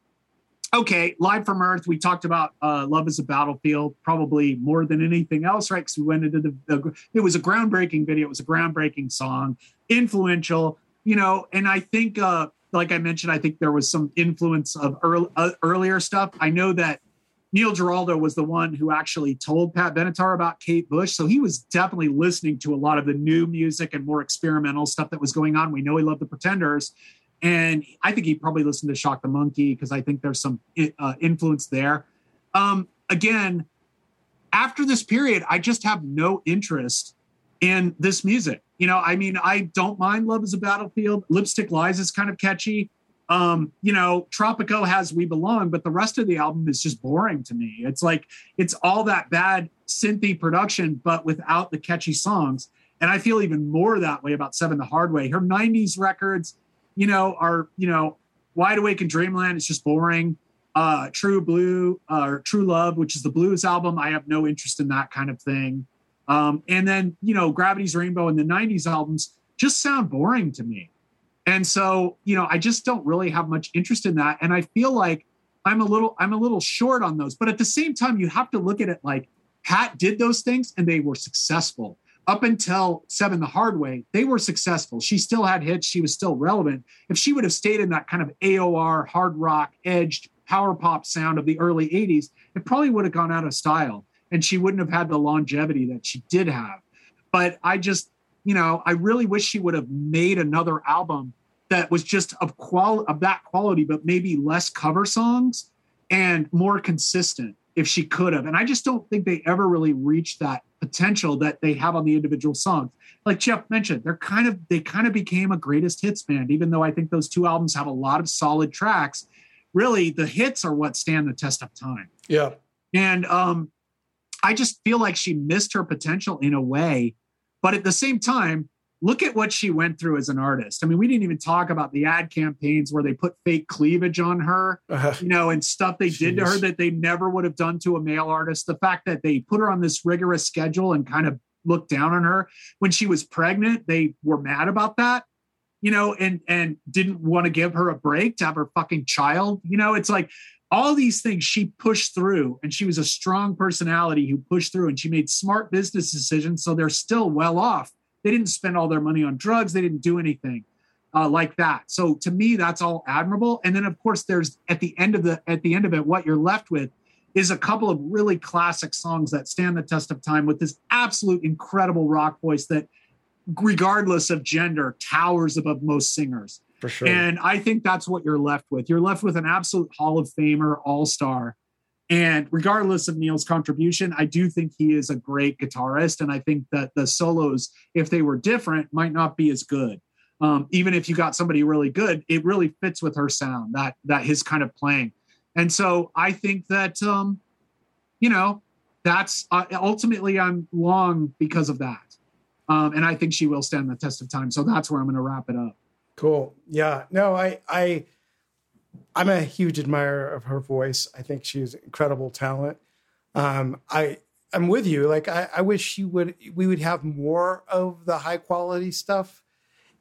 S12: okay, live from Earth. We talked about uh, Love is a Battlefield probably more than anything else, right? Because we went into the, the, it was a groundbreaking video. It was a groundbreaking song, influential, you know. And I think, uh, like I mentioned, I think there was some influence of early, uh, earlier stuff. I know that Neil Giraldo was the one who actually told Pat Benatar about Kate Bush, so he was definitely listening to a lot of the new music and more experimental stuff that was going on. We know he loved the Pretenders and I think he probably listened to Shock the Monkey because I think there's some uh, influence there. Um, again, after this period, I just have no interest in this music. You know, I mean, I don't mind Love is a Battlefield. Lipstick Lies is kind of catchy. Um, you know, Tropico has We Belong, but the rest of the album is just boring to me. It's like it's all that bad synthy production, but without the catchy songs. And I feel even more that way about Seven the Hard Way. Her 90s records, you know, are, you know, Wide Awake in Dreamland is just boring. Uh, True Blue uh, or True Love, which is the blues album, I have no interest in that kind of thing. Um, and then, you know, Gravity's Rainbow and the 90s albums just sound boring to me. And so, you know, I just don't really have much interest in that. And I feel like I'm a little, I'm a little short on those. But at the same time, you have to look at it like Pat did those things and they were successful. Up until Seven the Hard Way, they were successful. She still had hits. She was still relevant. If she would have stayed in that kind of AOR, hard rock, edged power pop sound of the early 80s, it probably would have gone out of style and she wouldn't have had the longevity that she did have. But I just, you know, I really wish she would have made another album that was just of qual of that quality, but maybe less cover songs and more consistent if she could have. And I just don't think they ever really reached that potential that they have on the individual songs. Like Jeff mentioned, they're kind of they kind of became a greatest hits band, even though I think those two albums have a lot of solid tracks. Really, the hits are what stand the test of time.
S5: Yeah.
S12: And um, I just feel like she missed her potential in a way. But at the same time, look at what she went through as an artist. I mean, we didn't even talk about the ad campaigns where they put fake cleavage on her, uh-huh. you know, and stuff they did to her that they never would have done to a male artist. The fact that they put her on this rigorous schedule and kind of looked down on her when she was pregnant, they were mad about that. You know, and and didn't want to give her a break to have her fucking child. You know, it's like all these things she pushed through and she was a strong personality who pushed through and she made smart business decisions so they're still well off they didn't spend all their money on drugs they didn't do anything uh, like that so to me that's all admirable and then of course there's at the end of the at the end of it what you're left with is a couple of really classic songs that stand the test of time with this absolute incredible rock voice that regardless of gender towers above most singers
S5: For sure.
S12: and I think that's what you're left with. You're left with an absolute Hall of Famer, all star. And regardless of Neil's contribution, I do think he is a great guitarist. And I think that the solos, if they were different, might not be as good. Um, even if you got somebody really good, it really fits with her sound, that that his kind of playing. And so I think that um, you know, that's uh, ultimately I'm long because of that. Um, and I think she will stand the test of time. So that's where I'm going to wrap it up.
S11: Cool. Yeah. No, I I I'm a huge admirer of her voice. I think she's incredible talent. Um, I I'm with you. Like I, I wish she would we would have more of the high quality stuff,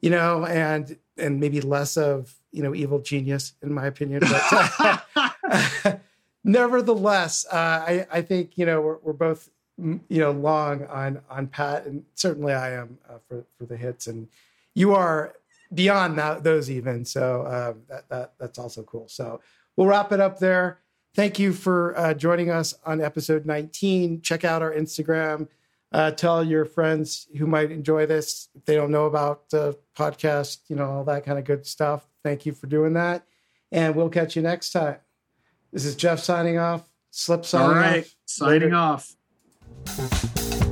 S11: you know, and and maybe less of you know evil genius in my opinion. But nevertheless, uh, I I think you know we're, we're both mm, you know long on on Pat, and certainly I am uh, for for the hits, and you are beyond that, those even. So um, that, that that's also cool. So we'll wrap it up there. Thank you for uh, joining us on episode 19. Check out our Instagram. Uh, tell your friends who might enjoy this if they don't know about the podcast, you know, all that kind of good stuff. Thank you for doing that. And we'll catch you next time. This is Jeff signing off. Slip signing
S12: All right,
S11: off.
S12: signing
S11: Later.
S12: off.